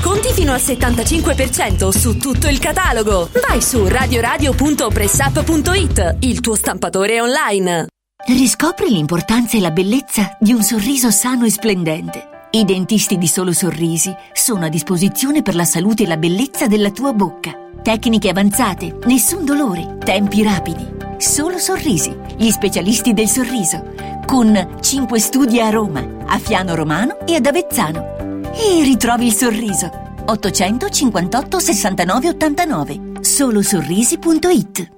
Sconti fino al 75% su tutto il catalogo. Vai su radioradio.pressup.it, il tuo stampatore online. Riscopri l'importanza e la bellezza di un sorriso sano e splendente. I dentisti di Solo Sorrisi sono a disposizione per la salute e la bellezza della tua bocca. Tecniche avanzate, nessun dolore, tempi rapidi. Solo Sorrisi, gli specialisti del sorriso, con 5 studi a Roma, a Fiano Romano e ad Avezzano. E ritrovi il sorriso. 858 69 89 solosorrisi.it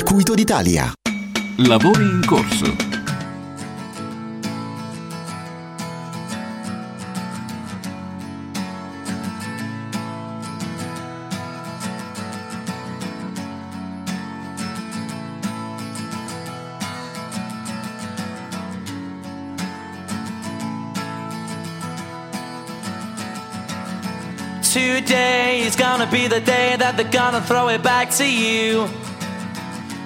Circuito d'Italia. Lavori in corso. Today is gonna be the day that they're gonna throw it back to you.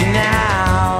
You now.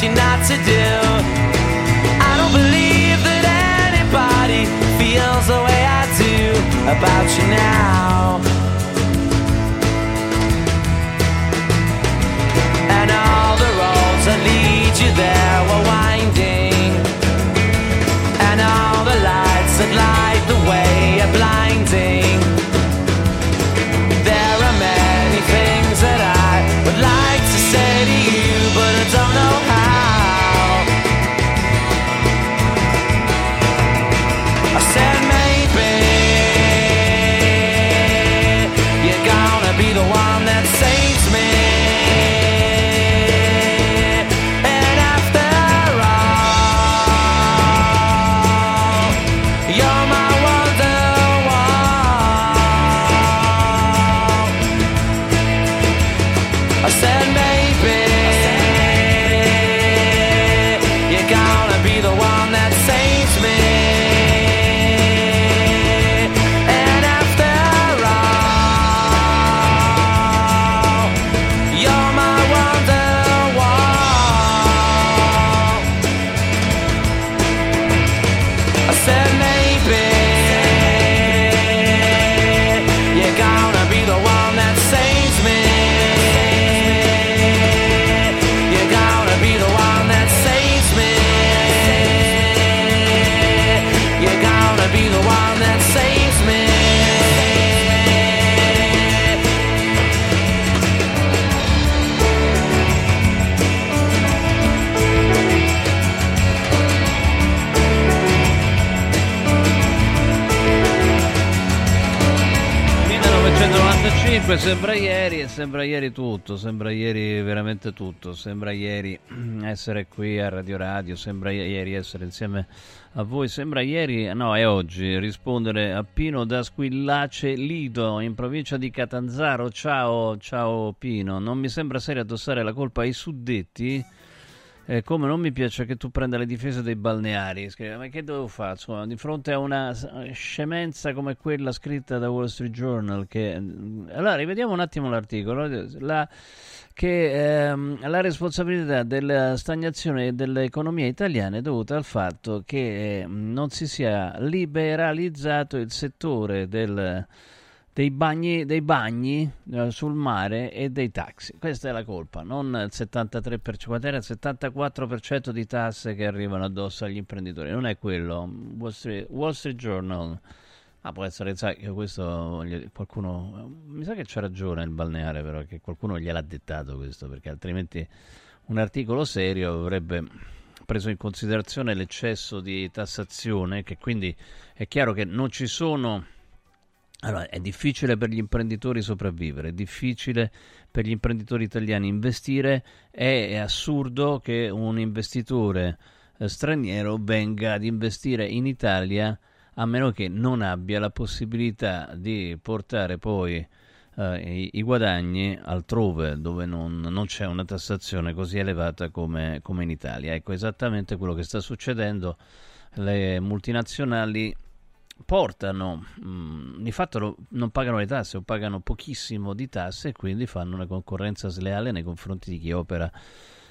Realized you're not to do. I don't believe that anybody feels the way I do about you now. And all the roads that lead you there 5 sembra ieri e sembra ieri tutto, sembra ieri veramente tutto, sembra ieri essere qui a Radio Radio, sembra ieri essere insieme a voi, sembra ieri, no è oggi, rispondere a Pino da Squillace Lido in provincia di Catanzaro, ciao, ciao Pino, non mi sembra serio addossare la colpa ai suddetti? Eh, come non mi piace che tu prenda le difese dei balneari, scrive, ma che devo fare? Insomma, di fronte a una scemenza come quella scritta da Wall Street Journal, che... allora rivediamo un attimo l'articolo, la, che ehm, la responsabilità della stagnazione dell'economia italiana è dovuta al fatto che eh, non si sia liberalizzato il settore del dei bagni, dei bagni eh, sul mare e dei taxi. Questa è la colpa, non il 73%, quanto era il 74% di tasse che arrivano addosso agli imprenditori. Non è quello. Wall Street, Wall Street Journal. Ah, può essere, sai, che questo qualcuno mi sa che c'ha ragione il balneare, però che qualcuno gliel'ha dettato questo, perché altrimenti un articolo serio avrebbe preso in considerazione l'eccesso di tassazione, che quindi è chiaro che non ci sono allora, è difficile per gli imprenditori sopravvivere, è difficile per gli imprenditori italiani investire, è, è assurdo che un investitore eh, straniero venga ad investire in Italia a meno che non abbia la possibilità di portare poi eh, i, i guadagni altrove dove non, non c'è una tassazione così elevata come, come in Italia. Ecco esattamente quello che sta succedendo. Le multinazionali portano, mh, di fatto non pagano le tasse o pagano pochissimo di tasse e quindi fanno una concorrenza sleale nei confronti di chi opera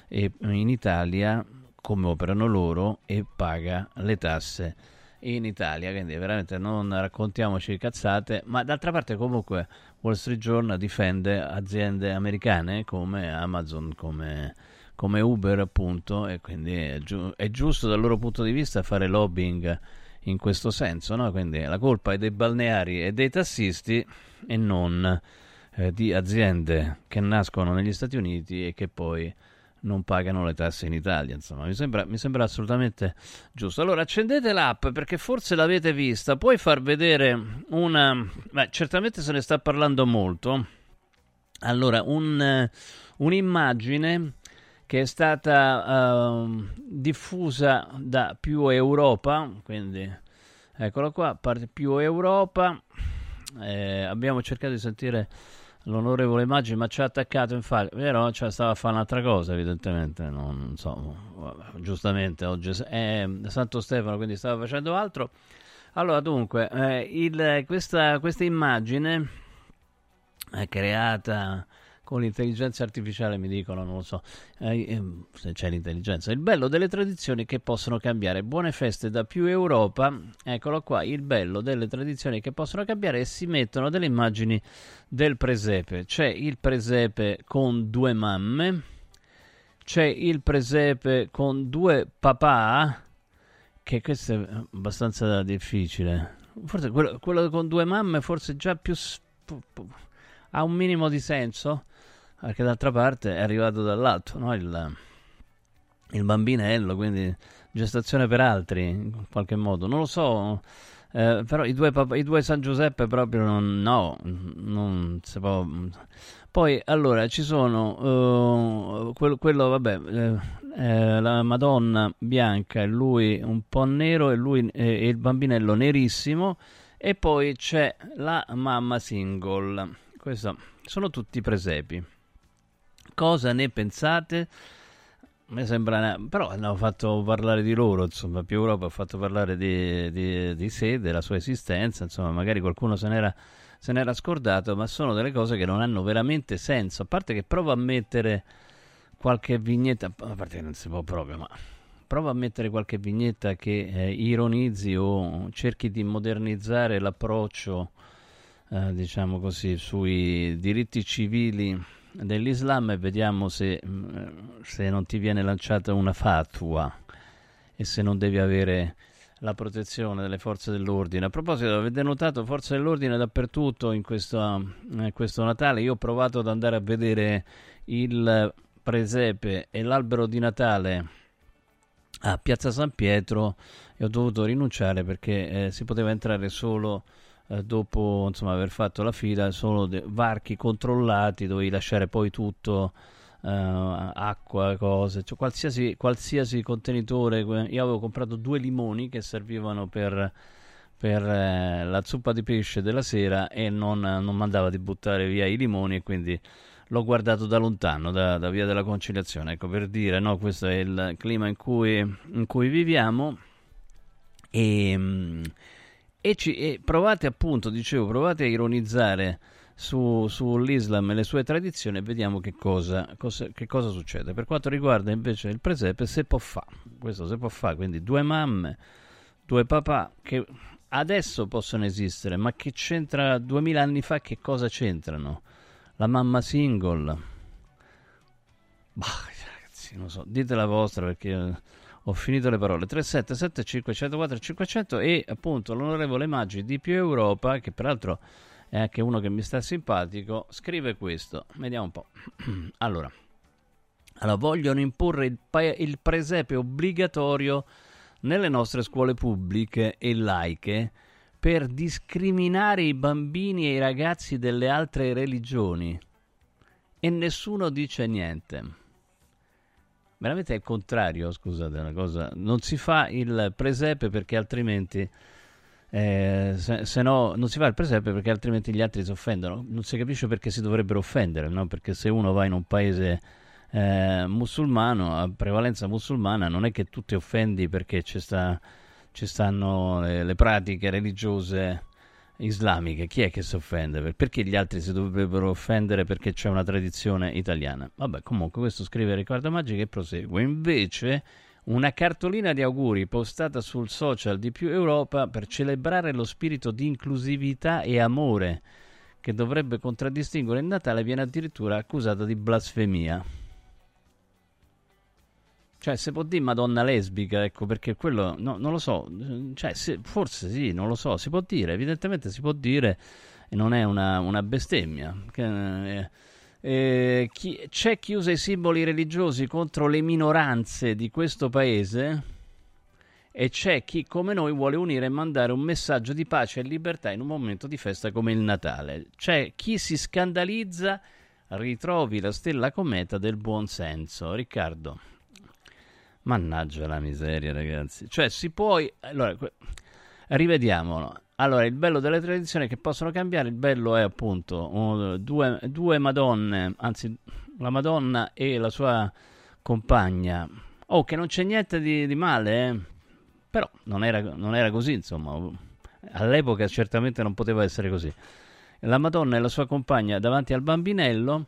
in Italia come operano loro e paga le tasse in Italia, quindi veramente non raccontiamoci cazzate, ma d'altra parte comunque Wall Street Journal difende aziende americane come Amazon, come, come Uber appunto, e quindi è, giu- è, giusto dal loro punto di vista fare lobbying in questo senso, no? quindi la colpa è dei balneari e dei tassisti e non eh, di aziende che nascono negli Stati Uniti e che poi non pagano le tasse in Italia. Insomma, mi sembra, mi sembra assolutamente giusto. Allora, accendete l'app perché forse l'avete vista. Puoi far vedere una. Beh, certamente se ne sta parlando molto. Allora, un, un'immagine che è stata uh, diffusa da più Europa, quindi eccola qua, parte più Europa. Eh, abbiamo cercato di sentire l'onorevole Maggi ma ci ha attaccato infatti però cioè, stava a fare un'altra cosa evidentemente non, non so giustamente oggi è Santo Stefano quindi stava facendo altro. Allora dunque eh, il, questa, questa immagine è creata con l'intelligenza artificiale mi dicono, non lo so, eh, ehm, se c'è l'intelligenza. Il bello delle tradizioni che possono cambiare. Buone feste da più Europa. Eccolo qua, il bello delle tradizioni che possono cambiare e si mettono delle immagini del presepe. C'è il presepe con due mamme, c'è il presepe con due papà, che questo è abbastanza difficile. Forse quello, quello con due mamme forse già più... ha un minimo di senso perché d'altra parte è arrivato dall'alto, no? il, il, bambinello, quindi gestazione per altri in qualche modo, non lo so, eh, però i due, i due, San Giuseppe proprio non, no, non si può... Poi allora ci sono uh, quello, quello, vabbè, eh, eh, la Madonna bianca e lui un po' nero e, lui, e il bambinello nerissimo e poi c'è la mamma single. Questo sono tutti presepi. Cosa ne pensate? Mi sembra, però hanno fatto parlare di loro, insomma, più Europa ha fatto parlare di, di, di sé, della sua esistenza, insomma, magari qualcuno se n'era, se n'era scordato, ma sono delle cose che non hanno veramente senso, a parte che provo a mettere qualche vignetta, a parte che non si può proprio, ma prova a mettere qualche vignetta che eh, ironizzi o cerchi di modernizzare l'approccio, eh, diciamo così, sui diritti civili dell'Islam e vediamo se, mm, se non ti viene lanciata una fatua e se non devi avere la protezione delle forze dell'ordine. A proposito, avete notato forze dell'ordine dappertutto in questo, in questo Natale? Io ho provato ad andare a vedere il presepe e l'albero di Natale a Piazza San Pietro e ho dovuto rinunciare perché eh, si poteva entrare solo eh, dopo insomma, aver fatto la fila, solo de- varchi controllati, dovevi lasciare poi tutto. Uh, acqua, cose, cioè qualsiasi, qualsiasi contenitore. Io avevo comprato due limoni che servivano per, per eh, la zuppa di pesce della sera e non, non mandava di buttare via i limoni e quindi l'ho guardato da lontano, da, da via della conciliazione. Ecco per dire, no, questo è il clima in cui, in cui viviamo. E. Mh, e, ci, e provate appunto, dicevo, provate a ironizzare su, sull'Islam e le sue tradizioni e vediamo che cosa, cosa, che cosa, succede. Per quanto riguarda invece il presepe, se può fare, questo se può fare, quindi due mamme, due papà che adesso possono esistere, ma che c'entra duemila anni fa, che cosa c'entrano? La mamma single? Bah, ragazzi, non so, dite la vostra perché ho finito le parole. 377 504 500 e appunto l'onorevole Maggi di Più Europa che peraltro è anche uno che mi sta simpatico scrive questo. Vediamo un po' allora allora, vogliono imporre il, pa- il presepe obbligatorio nelle nostre scuole pubbliche e laiche per discriminare i bambini e i ragazzi delle altre religioni. E nessuno dice niente veramente è il contrario, scusate, una cosa. Non si fa il presepe perché altrimenti eh, se, se, no non si fa il presepe perché altrimenti gli altri si offendono. Non si capisce perché si dovrebbero offendere, no? Perché se uno va in un paese eh, musulmano, a prevalenza musulmana, non è che tu ti offendi perché ci, sta, ci stanno le, le pratiche religiose islamiche, chi è che si offende? Perché gli altri si dovrebbero offendere perché c'è una tradizione italiana? Vabbè, comunque questo scrive Riccardo Maggi che prosegue. Invece Una cartolina di auguri postata sul social di più Europa per celebrare lo spirito di inclusività e amore che dovrebbe contraddistinguere il Natale viene addirittura accusata di blasfemia. Cioè, se può dire Madonna lesbica, ecco, perché quello, no, non lo so, cioè, se, forse sì, non lo so, si può dire, evidentemente si può dire, e non è una, una bestemmia. Che, eh, eh, chi, c'è chi usa i simboli religiosi contro le minoranze di questo paese e c'è chi come noi vuole unire e mandare un messaggio di pace e libertà in un momento di festa come il Natale. C'è chi si scandalizza, ritrovi la stella cometa del buon senso. Riccardo. Mannaggia la miseria, ragazzi. Cioè, si può. Allora, rivediamolo. Allora, il bello delle tradizioni è che possono cambiare. Il bello è appunto due, due, Madonne, anzi, la Madonna e la sua compagna. Oh, che non c'è niente di, di male, eh? Però non era, non era così, insomma. All'epoca certamente non poteva essere così. La Madonna e la sua compagna davanti al bambinello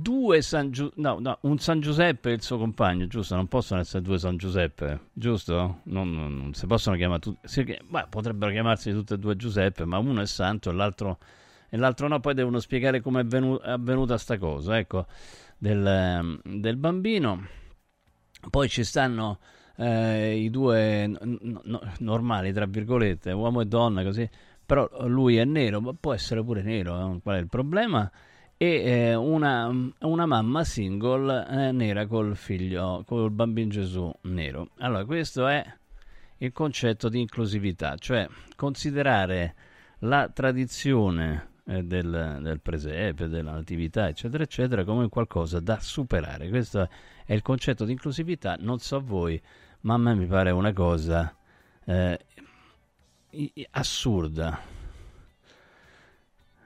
due San Giuseppe, no, no, un San Giuseppe e il suo compagno, giusto? Non possono essere due San Giuseppe, giusto? Non, non, non si possono chiamare tutti, beh, potrebbero chiamarsi tutti e due Giuseppe, ma uno è santo e l'altro, e l'altro no, poi devono spiegare come è, venu, avvenuta sta cosa, ecco, del, del, bambino. Poi ci stanno eh, i due no, no, normali, tra virgolette, uomo e donna, così, però lui è nero, ma può essere pure nero, eh? qual è il problema? E eh, una, una, mamma single eh, nera col figlio, col bambino Gesù nero. Allora, questo è il concetto di inclusività, cioè considerare la tradizione eh, del, del, presepe, della natività, eccetera, eccetera, come qualcosa da superare. Questo è il concetto di inclusività. Non so voi, ma a me mi pare una cosa eh, assurda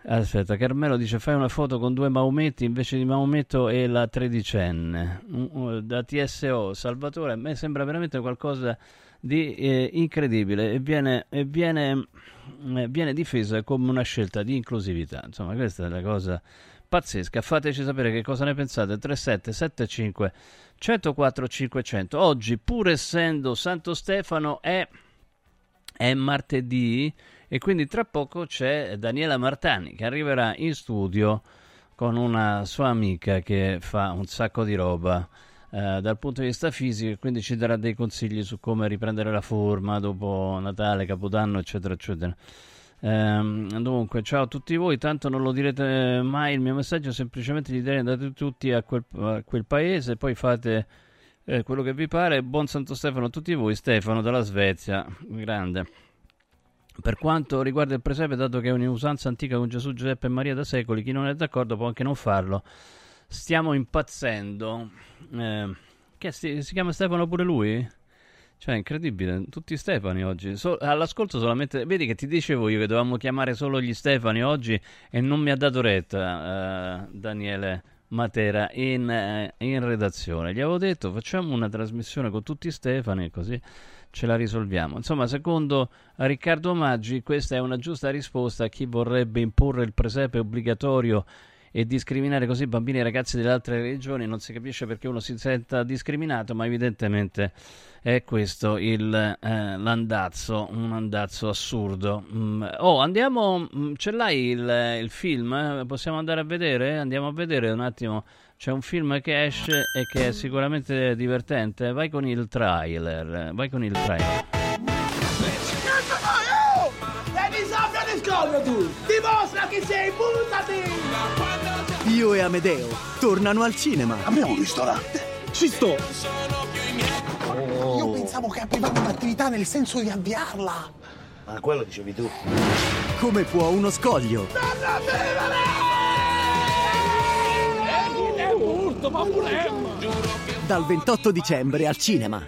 Aspetta, Carmelo dice fai una foto con due Maometti invece di Maometto e la tredicenne. Da TSO Salvatore a me sembra veramente qualcosa di eh, incredibile e viene, e viene, eh, viene difesa come una scelta di inclusività. Insomma, questa è la cosa pazzesca. Fateci sapere che cosa ne pensate. 3775 104 500. Oggi, pur essendo Santo Stefano, è, è martedì e quindi tra poco c'è Daniela Martani che arriverà in studio con una sua amica che fa un sacco di roba eh, dal punto di vista fisico e quindi ci darà dei consigli su come riprendere la forma dopo Natale, Capodanno, eccetera, eccetera. Ehm, dunque, ciao a tutti voi, tanto non lo direte mai il mio messaggio, semplicemente gli direi andate tutti a quel, a quel paese, poi fate eh, quello che vi pare. Buon Santo Stefano a tutti voi, Stefano dalla Svezia, grande. Per quanto riguarda il presepe, dato che è un'usanza antica con Gesù, Giuseppe e Maria da secoli, chi non è d'accordo può anche non farlo. Stiamo impazzendo. Eh, che si, si, chiama Stefano pure lui? Cioè, incredibile, tutti Stefani oggi. So, all'ascolto solamente. Vedi che ti dicevo io che dovevamo chiamare solo gli Stefani oggi e non mi ha dato retta, eh, Daniele. Matera in, eh, in, redazione. Gli avevo detto facciamo una trasmissione con tutti Stefani così ce la risolviamo. Insomma, secondo Riccardo Maggi, questa è una giusta risposta a chi vorrebbe imporre il presepe obbligatorio e discriminare così bambini e ragazzi delle altre regioni. Non si capisce perché uno si senta discriminato, ma evidentemente è questo il, eh, l'andazzo, un andazzo assurdo. Mm. Oh, andiamo, mm, ce l'hai il, il film? Possiamo andare a vedere? Andiamo a vedere un attimo c'è un film che esce e che è sicuramente divertente. Vai con il trailer. Vai con il trailer. Dimostra chi sei, buttati! Io e Amedeo tornano al cinema. Abbiamo un ristorante. Ci sto! Oh. Io pensavo che aprivamo un'attività nel senso di avviarla. Ma quello dicevi tu. Come può uno scoglio? Torna tutto, ma Dal 28 dicembre al cinema.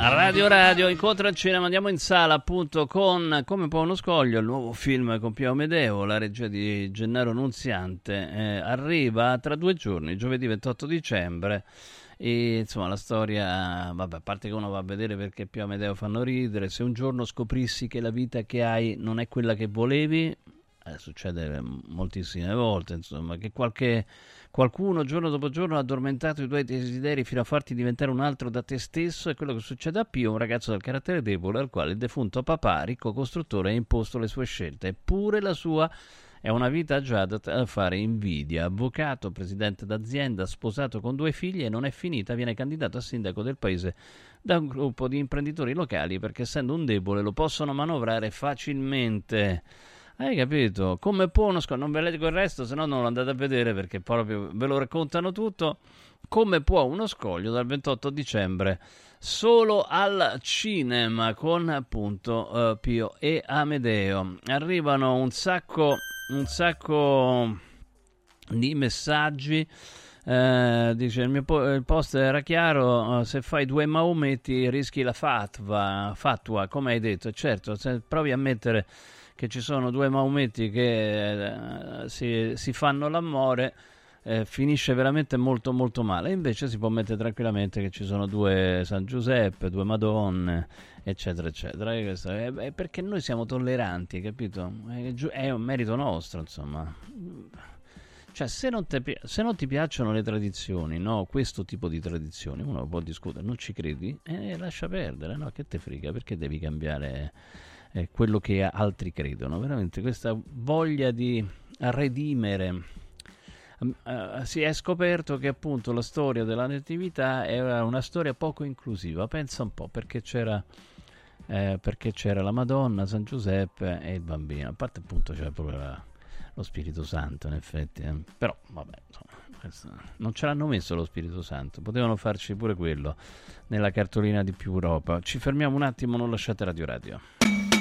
Radio Radio, incontro al cinema, andiamo in sala appunto con Come può uno scoglio, il nuovo film con Pio Amedeo, la regia di Gennaro Nunziante, eh, arriva tra due giorni, giovedì 28 dicembre. E insomma la storia, vabbè, a parte che uno va a vedere perché Pio Amedeo fanno ridere, se un giorno scoprissi che la vita che hai non è quella che volevi, eh, succede moltissime volte, insomma, che qualche, qualcuno giorno dopo giorno ha addormentato i tuoi desideri fino a farti diventare un altro da te stesso, è quello che succede a Pio, un ragazzo dal carattere debole al quale il defunto papà, ricco costruttore, ha imposto le sue scelte, eppure la sua è una vita agiata da fare invidia. Avvocato, presidente d'azienda, sposato con due figlie e non è finita, viene candidato a sindaco del paese da un gruppo di imprenditori locali perché essendo un debole lo possono manovrare facilmente. Hai capito? Come può uno scoglio? Non ve leggo il resto, se no non lo andate a vedere perché proprio ve lo raccontano tutto. Come può uno scoglio dal 28 dicembre solo al cinema con appunto uh, Pio e Amedeo. Arrivano un sacco, un sacco di messaggi. Uh, dice il mio po- il post era chiaro uh, se fai due Maometti rischi la fatwa, fatwa come hai detto certo se provi a mettere che ci sono due Maometti che uh, si, si, fanno l'amore eh, finisce veramente molto molto male invece si può mettere tranquillamente che ci sono due San Giuseppe due Madonne eccetera eccetera e è, è perché noi siamo tolleranti capito è, è un merito nostro insomma cioè, se non, te, se non, ti piacciono le tradizioni, no, questo tipo di tradizioni, uno può discutere, non ci credi? Eh, lascia perdere, no? Che te frega? Perché devi cambiare eh, quello che altri credono? Veramente questa voglia di redimere. Uh, si è scoperto che appunto la storia della natività era una storia poco inclusiva. Pensa un po', perché c'era, eh, perché c'era la Madonna, San Giuseppe e il bambino. A parte appunto c'era proprio la, lo Spirito Santo, in effetti. Eh. Però, vabbè, insomma, non ce l'hanno messo lo Spirito Santo. Potevano farci pure quello nella cartolina di più Europa. Ci fermiamo un attimo, non lasciate Radio Radio.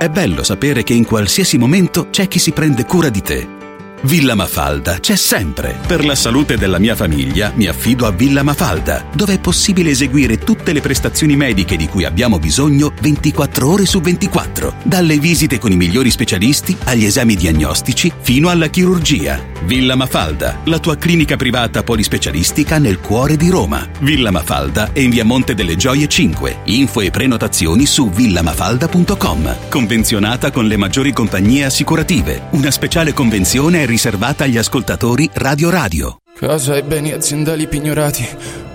È bello sapere che in qualsiasi momento c'è chi si prende cura di te. Villa Mafalda c'è sempre. Per la salute della mia famiglia mi affido a Villa Mafalda, dove è possibile eseguire tutte le prestazioni mediche di cui abbiamo bisogno 24 ore su 24, dalle visite con i migliori specialisti agli esami diagnostici fino alla chirurgia. Villa Mafalda, la tua clinica privata polispecialistica nel cuore di Roma. Villa Mafalda è in via Monte delle Gioie 5. Info e prenotazioni su villamafalda.com. Convenzionata con le maggiori compagnie assicurative. Una speciale convenzione è riservata agli ascoltatori Radio Radio. Casa e beni aziendali pignorati,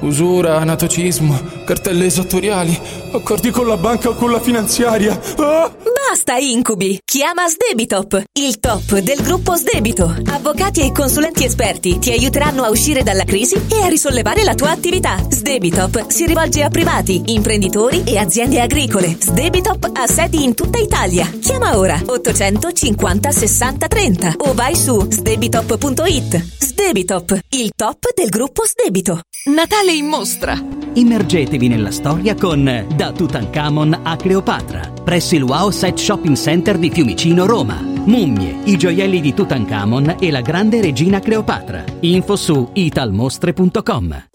usura, anatocismo, cartelle esattoriali, accordi con la banca o con la finanziaria. Ah! Basta incubi! Chiama Sdebitop, il top del gruppo Sdebito. Avvocati e consulenti esperti ti aiuteranno a uscire dalla crisi e a risollevare la tua attività. Sdebitop si rivolge a privati, imprenditori e aziende agricole. Sdebitop ha sedi in tutta Italia. Chiama ora 850 60 30 o vai su sdebitop.it. Sdebitop, il top del gruppo Sdebito. Natale in mostra! Immergetevi nella storia con Da Tutankhamon a Cleopatra, presso il Wow Set Shopping Center di Fiumicino, Roma. Mummie, i gioielli di Tutankhamon e la grande regina Cleopatra. Info su italmostre.com.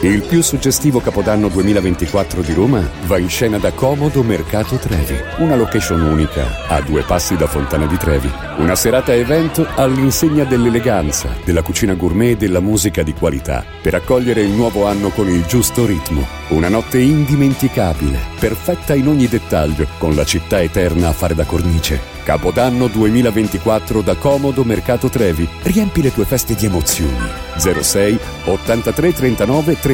Il più suggestivo Capodanno 2024 di Roma va in scena da Comodo Mercato Trevi, una location unica a due passi da Fontana di Trevi. Una serata evento all'insegna dell'eleganza, della cucina gourmet e della musica di qualità, per accogliere il nuovo anno con il giusto ritmo. Una notte indimenticabile, perfetta in ogni dettaglio, con la città eterna a fare da cornice. Capodanno 2024 da Comodo Mercato Trevi. Riempi le tue feste di emozioni. 06 83 39 31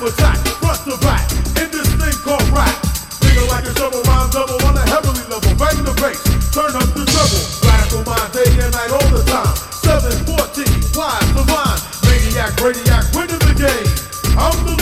In this thing called rap. Double double on a level, the turn up the day and night all the time. 714, wise divine, maniac, radiac, winning the game. I'm the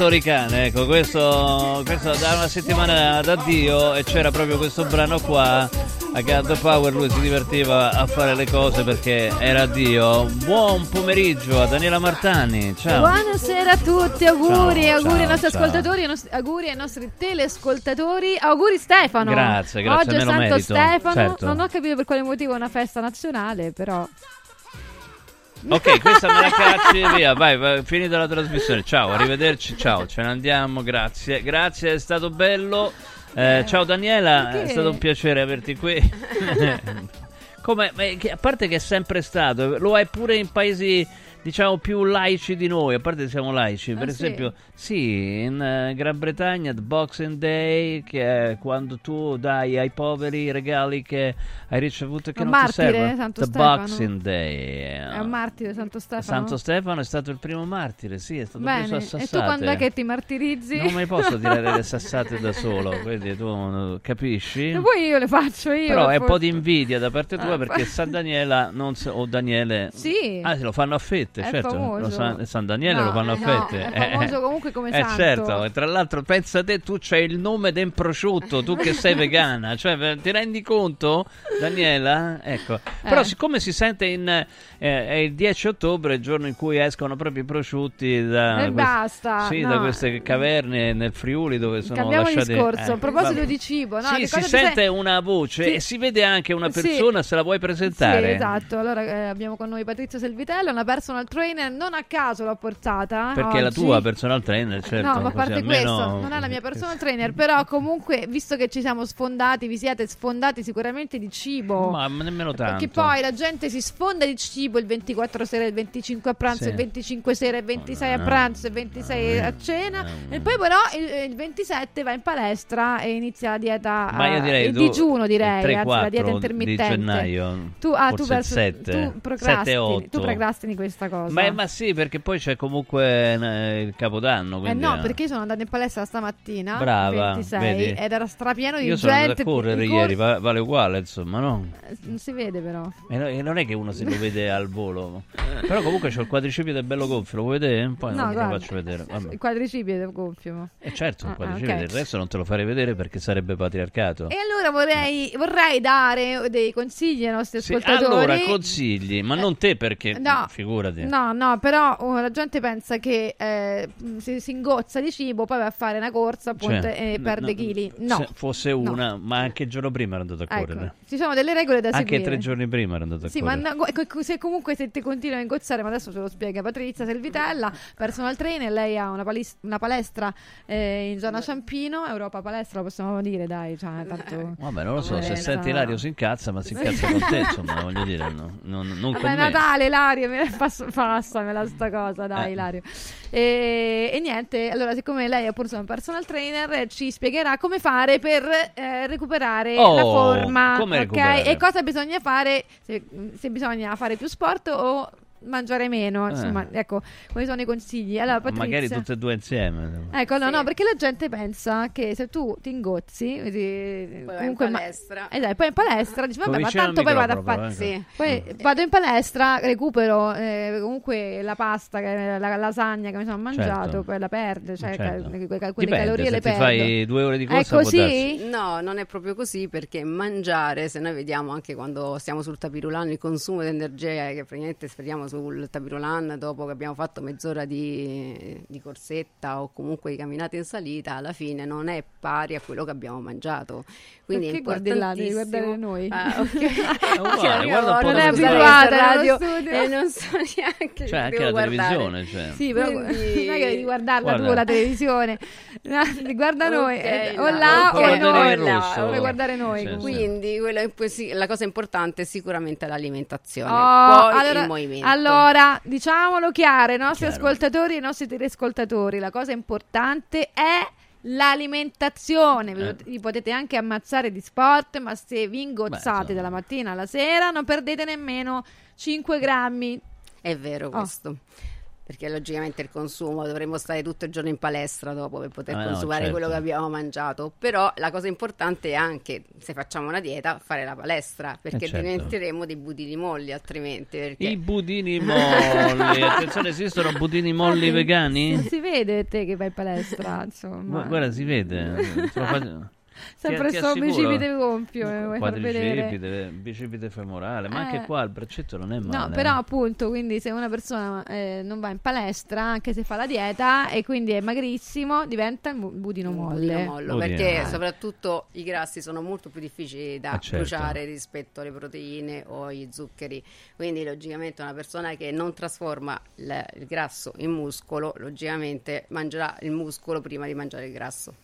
portoricane. Ecco, questo, questo da una settimana d'addio e c'era proprio questo brano qua. A God Power lui si divertiva a fare le cose perché era Dio. Buon pomeriggio a Daniela Martani. Ciao. Buonasera a tutti, auguri, Ciao, auguri ai ciao, nostri ciao. ascoltatori, ai auguri ai nostri teleascoltatori, auguri Stefano. Grazie, grazie, Oggi è Santo merito, Stefano, certo. non ho capito per quale motivo è una festa nazionale, però Ok, questa me la cacci via. Vai, vai, finita la trasmissione. Ciao, arrivederci. Ciao, ce ne andiamo. Grazie, grazie, è stato bello. Eh, ciao Daniela, Perché? è stato un piacere averti qui. Come, a parte che è sempre stato, lo è pure in paesi diciamo più laici di noi, a parte siamo laici, per Ah, sì? esempio, sì, in eh, Gran Bretagna the Boxing Day, che è quando tu dai ai poveri i regali che hai ricevuto e che Un non martire, ti servono. Santo the Stefano? Boxing Day. È un martire Santo Stefano? Santo Stefano è stato il primo martire, sì, è stato preso Bene, a e sassate. tu quando è che ti martirizzi? Non mi posso tirare le sassate da solo, quindi tu eh, capisci? E poi io le faccio io. Però è un po' di invidia da parte tua Ah, perché San Daniela non s- o Daniele Sì. Ah, se lo fanno a fette, È certo. famoso. San, San Daniele No, lo fanno a no, fette. è famoso comunque come eh, santo. certo, e tra l'altro pensa te tu c'hai il nome del prosciutto, tu che sei vegana, cioè eh, ti rendi conto, Daniela? Ecco. Però Eh. siccome si sente in eh, è il 10 ottobre, il giorno in cui escono proprio i prosciutti da, E quest- basta, sì, no. da queste caverne nel Friuli dove sono Cambiamo lasciati discorso. eh, a proposito vabbè. di cibo, no? Sì, si sente sei- una voce Sì. e si vede anche una Sì. persona, se la vuoi presentare. Sì, esatto. Allora eh, abbiamo con noi Patrizia Selvitella, una personal trainer. Non a caso l'ho portata. Perché è la oggi. tua personal trainer, certo. no, ma a parte almeno- questo, non è la mia personal trainer, però comunque, visto che ci siamo sfondati, vi siete sfondati sicuramente di cibo. Ma nemmeno tanto. Perché poi la gente si sfonda di cibo il 24 sera, il 25 a pranzo, Sì. il 25 sera, il 26 a no. pranzo, il 26 a cena. E poi però il, il 27 va in palestra e inizia la dieta Ma io eh, direi il tu- digiuno direi, 3, anzi la dieta 4 intermittente. di gennaio, Tu, ah, tu, verso, 7, tu procrastini, 7, 8. tu procrastini questa cosa. Ma, ma sì, perché poi c'è comunque eh, il Capodanno. Eh no, eh. perché io sono andata in palestra stamattina, Brava, 26, vedi? ed era strapieno di Io sono gente. andato a correre in cor- ieri, va- vale uguale, insomma, no? Eh, Non si vede però. E no- non è che uno se lo vede al volo. Però comunque c'ho il quadricipite bello gonfio, lo vuoi vedere? Poi No, non te lo guarda. faccio vedere. Vabbè. Il quadricipite gonfio. E certo, il Ah, ah, quadricipite, ok. il resto non te lo farei vedere perché sarebbe patriarcato. E allora vorrei, vorrei dare dei consigli ai nostri Sì, ascoltatori. allora, consigli, ma non te perché, No, figurati. No, no, però oh, la gente pensa che eh, si, si ingozza di cibo, poi va a fare una corsa appunto Cioè, e no, perde no, chili. No, Se fosse una, ma anche il giorno prima ero andato a ecco, correre. ci sono delle regole da Anche seguire. tre giorni prima ero andato a Sì, ma correre. no, ecco, se comunque se ti continui a ingozzare, ma adesso ce lo spiega Patrizia Selvitella, personal trainer, lei ha una, palis- una palestra eh, in zona Ciampino, Europa Palestra, lo possiamo dire, dai, cioè, tanto... Vabbè, non lo so, se Eh, sente no. Ilario si incazza, ma si incazza con te, insomma, voglio dire, no, non, non Vabbè, con me. Natale, Ilario, me la passo- passamela sta cosa, dai, Eh. Ilario. E, e niente, allora, siccome lei è appunto un personal trainer, ci spiegherà come fare per eh, recuperare Oh, la forma. ok? recuperare? E cosa bisogna fare, se, se bisogna fare più sport o mangiare meno, Eh. insomma, ecco, quali sono i consigli. Allora, Patrizia... Magari tutte e due insieme. Ecco, no, no, perché la gente pensa che se tu ti ingozzi, ti- vai comunque in ma- palestra. esatto, poi in palestra dici, vabbè, ma tanto poi vado a fare. eh. Poi vado in palestra, recupero eh, comunque la pasta, che- la lasagna che mi sono mangiato, Certo. poi la perde, cioè Certo. que- que- quelle Dipende, calorie se le ti perdo. fai due ore di È corsa può così? No, non è proprio così perché mangiare, se noi vediamo anche quando stiamo sul tapirulan il consumo di energia che praticamente speriamo sul tapirulan dopo che abbiamo fatto mezz'ora di, di corsetta o comunque di camminata in salita, alla fine non è pari a quello che abbiamo mangiato. Quindi Perché è guardi là, devi importantissimo- guardare noi. Ah, ok. È uguale, prima guarda Non è abituata radio e non so neanche Cioè, anche la guardare. televisione, cioè. Sì, però Quindi- non è che devi guardarla Guarda. tu la televisione. Guarda noi, eh, o là, là o guardare noi. Puoi guardare noi. Comunque. Quindi quello sì- la cosa importante è sicuramente l'alimentazione, Oh, poi allora, il movimento. allora, diciamolo chiaro ai nostri Chiaro. ascoltatori e ai nostri telescoltatori, la cosa importante è l'alimentazione. Vi, Eh. vi potete anche ammazzare di sport, ma se vi ingozzate insomma. dalla mattina alla sera non perdete nemmeno 5 grammi. È vero Oh. Perché logicamente il consumo dovremmo stare tutto il giorno in palestra dopo per poter Ah, no, consumare certo. quello che abbiamo mangiato. Però la cosa importante è anche, se facciamo una dieta, fare la palestra, perché Eh, certo. diventeremo dei budini molli altrimenti. Perché... I budini molli. Attenzione, esistono budini molli vegani? Non si vede te che vai in palestra, insomma. Gu- Guarda, si vede. Sempre ti- ti sto assicuro. bicipite gonfio, eh, vuoi far vedere? Quadricipite, bicipite femorale, ma Eh. anche qua il braccetto non è male. No, però appunto, quindi se una persona eh, non va in palestra, anche se fa la dieta e quindi è magrissimo, diventa il budino Un molle. budino mollo, Budino perché soprattutto i grassi sono molto più difficili da Eh, certo. bruciare rispetto alle proteine o agli zuccheri. Quindi, logicamente, una persona che non trasforma il, il grasso in muscolo, logicamente mangerà il muscolo prima di mangiare il grasso.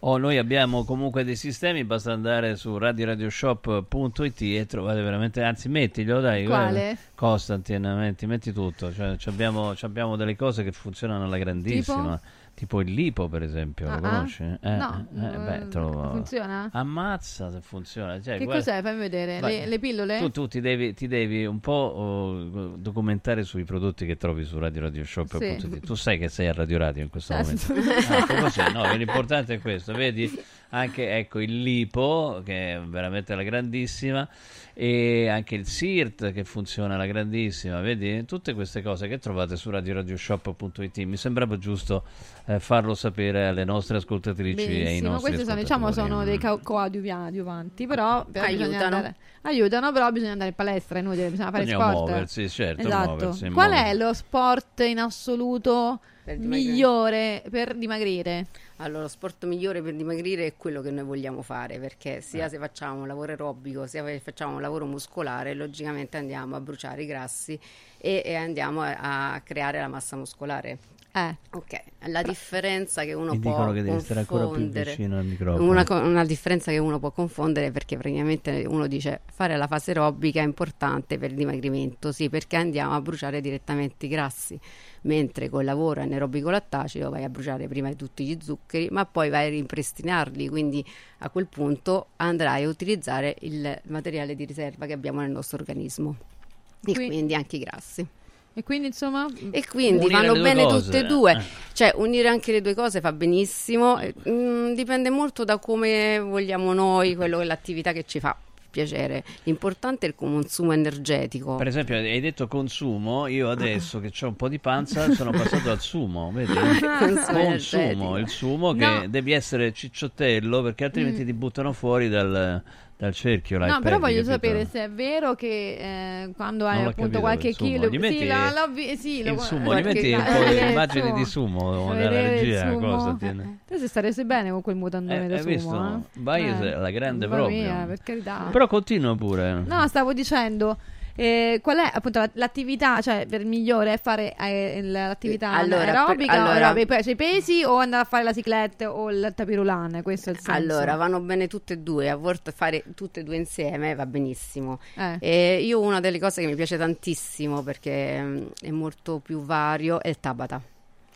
O noi abbiamo comunque dei sistemi, basta andare su radioradioshop.it e trovate veramente, anzi mettiglielo dai, Quale? Costantin, metti, metti tutto, cioè, ci abbiamo, abbiamo delle cose che funzionano alla grandissima. Tipo il lipo, per esempio, lo Ah, ah? conosci? Eh, No, eh, beh, te lo- funziona? Ammazza se funziona. Cioè, Che guarda- cos'è? Fammi vedere. Le, le pillole? Tu, tu ti, devi, ti devi un po' oh, documentare sui prodotti che trovi su Radio Radio Shop. Sì. Tu sai che sei a Radio Radio in questo Ah, momento. Ah, no, l'importante è questo. Vedi anche ecco, il lipo, che è veramente la grandissima, e anche il SIRT che funziona alla grandissima. Vedi tutte queste cose che trovate su radioradioshop.it. Mi sembrava giusto eh, farlo sapere alle nostre ascoltatrici e ai Benissimo, nostri questi sono, diciamo, sono dei co- coadiuvanti, però, però Aiutano. andare- aiutano, però bisogna andare in palestra, è inutile, bisogna fare Bisogna sport. muoversi, certo, Esatto. muoversi, Qual muoversi. è lo sport in assoluto migliore per dimagrire? Allora, lo sport migliore per dimagrire è quello che noi vogliamo fare, perché sia Eh. se facciamo un lavoro aerobico, sia se facciamo un lavoro muscolare, logicamente andiamo a bruciare i grassi e, e andiamo a, a creare la massa muscolare. Eh. Ok, la differenza che uno Mi può dicono che devi stare ancora più confondere vicino al microfono. una, una differenza che uno può confondere perché praticamente uno dice fare la fase aerobica è importante per il dimagrimento, sì, perché andiamo a bruciare direttamente i grassi, mentre col lavoro anaerobico lattacido vai a bruciare prima di tutti gli zuccheri, ma poi vai a rimpristinarli, quindi a quel punto andrai a utilizzare il materiale di riserva che abbiamo nel nostro organismo. E Qui- quindi anche i grassi. E quindi insomma... E quindi vanno bene cose, tutte e due, eh. cioè unire anche le due cose fa benissimo, eh, mm, dipende molto da come vogliamo noi, quello che l'attività che ci fa piacere. L'importante è il consumo energetico. Per esempio, hai detto consumo, io adesso che ho un po' di panza sono passato al sumo, vedi? Consumo. Consumo, il sumo che No. devi essere cicciottello perché altrimenti Mm. ti buttano fuori dal, dal cerchio. No, però voglio capito? sapere se è vero che eh, quando hai appunto capito, qualche chilo metti sì, l'ho vi- sì, lo- il sumo, gli metti un po' eh, di il immagini sumo. di sumo il regia, cosa tiene? Te se staresti bene con quel mutandone Eh, da hai sumo, visto? eh? Vai Eh, la grande proprio. mia, per carità. Però continua pure. No, stavo dicendo eh, qual è appunto la- l'attività, cioè per migliore è fare eh, l'attività Allora, per- aerobica, allora- aerobica, cioè i pesi o andare a fare la cicletta o il tapirulane, questo è il senso. Allora, vanno bene tutte e due, a volte fare tutte e due insieme va benissimo. Eh. Io una delle cose che mi piace tantissimo perché mm, è molto più vario è il Tabata.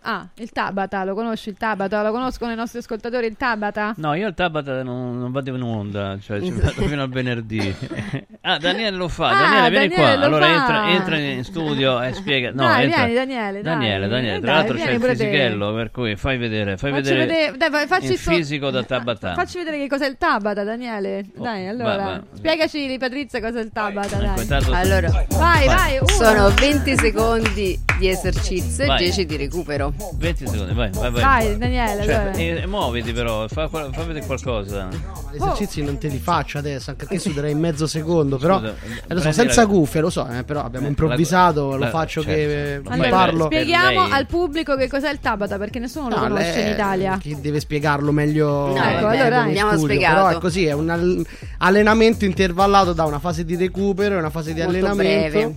Ah, il Tabata, lo conosci il Tabata? Lo conoscono i nostri ascoltatori il Tabata? No, io il Tabata non, non vado in onda, cioè ci vado fino al venerdì. ah, Daniele lo fa. Ah, Daniele, vieni Daniele qua. lo Allora entra, entra in studio e spiega. No, Dai, entra. vieni, Daniele, dai. Daniele, Daniele. Eh, Tra dai, l'altro c'è vieni il pure te. fisichello, per cui fai vedere, fai Facci vedere, vedere- dai, vai, facci il sto- fisico da Tabata. Facci vedere che cos'è il Tabata, Daniele. Dai, allora. va, va. Spiegaci di Patrizia cos'è il Tabata, Ecco, dai. Allora, Vai, vai, uno. sono 20 secondi di esercizio Vai. e 10 di recupero. 20 secondi, vai, vai, vai. Vai, Daniele, Cioè, allora. eh, muoviti però, fa, fa vedere qualcosa. Gli esercizi non te li faccio adesso, anche perché suderei in mezzo secondo, però Scusa, eh, lo so, senza la- cuffie, lo so, eh, però abbiamo Eh, improvvisato, la- lo la- faccio certo. che Lo vi fai parlo. Spieghiamo lei- al pubblico che cos'è il Tabata perché nessuno lo No, conosce lei- in Italia. Chi deve spiegarlo meglio? No, eh, ecco, allora, in abbiamo studio, spiegato. Però è così, è un all- allenamento intervallato da una fase di recupero e una fase di Molto allenamento. breve.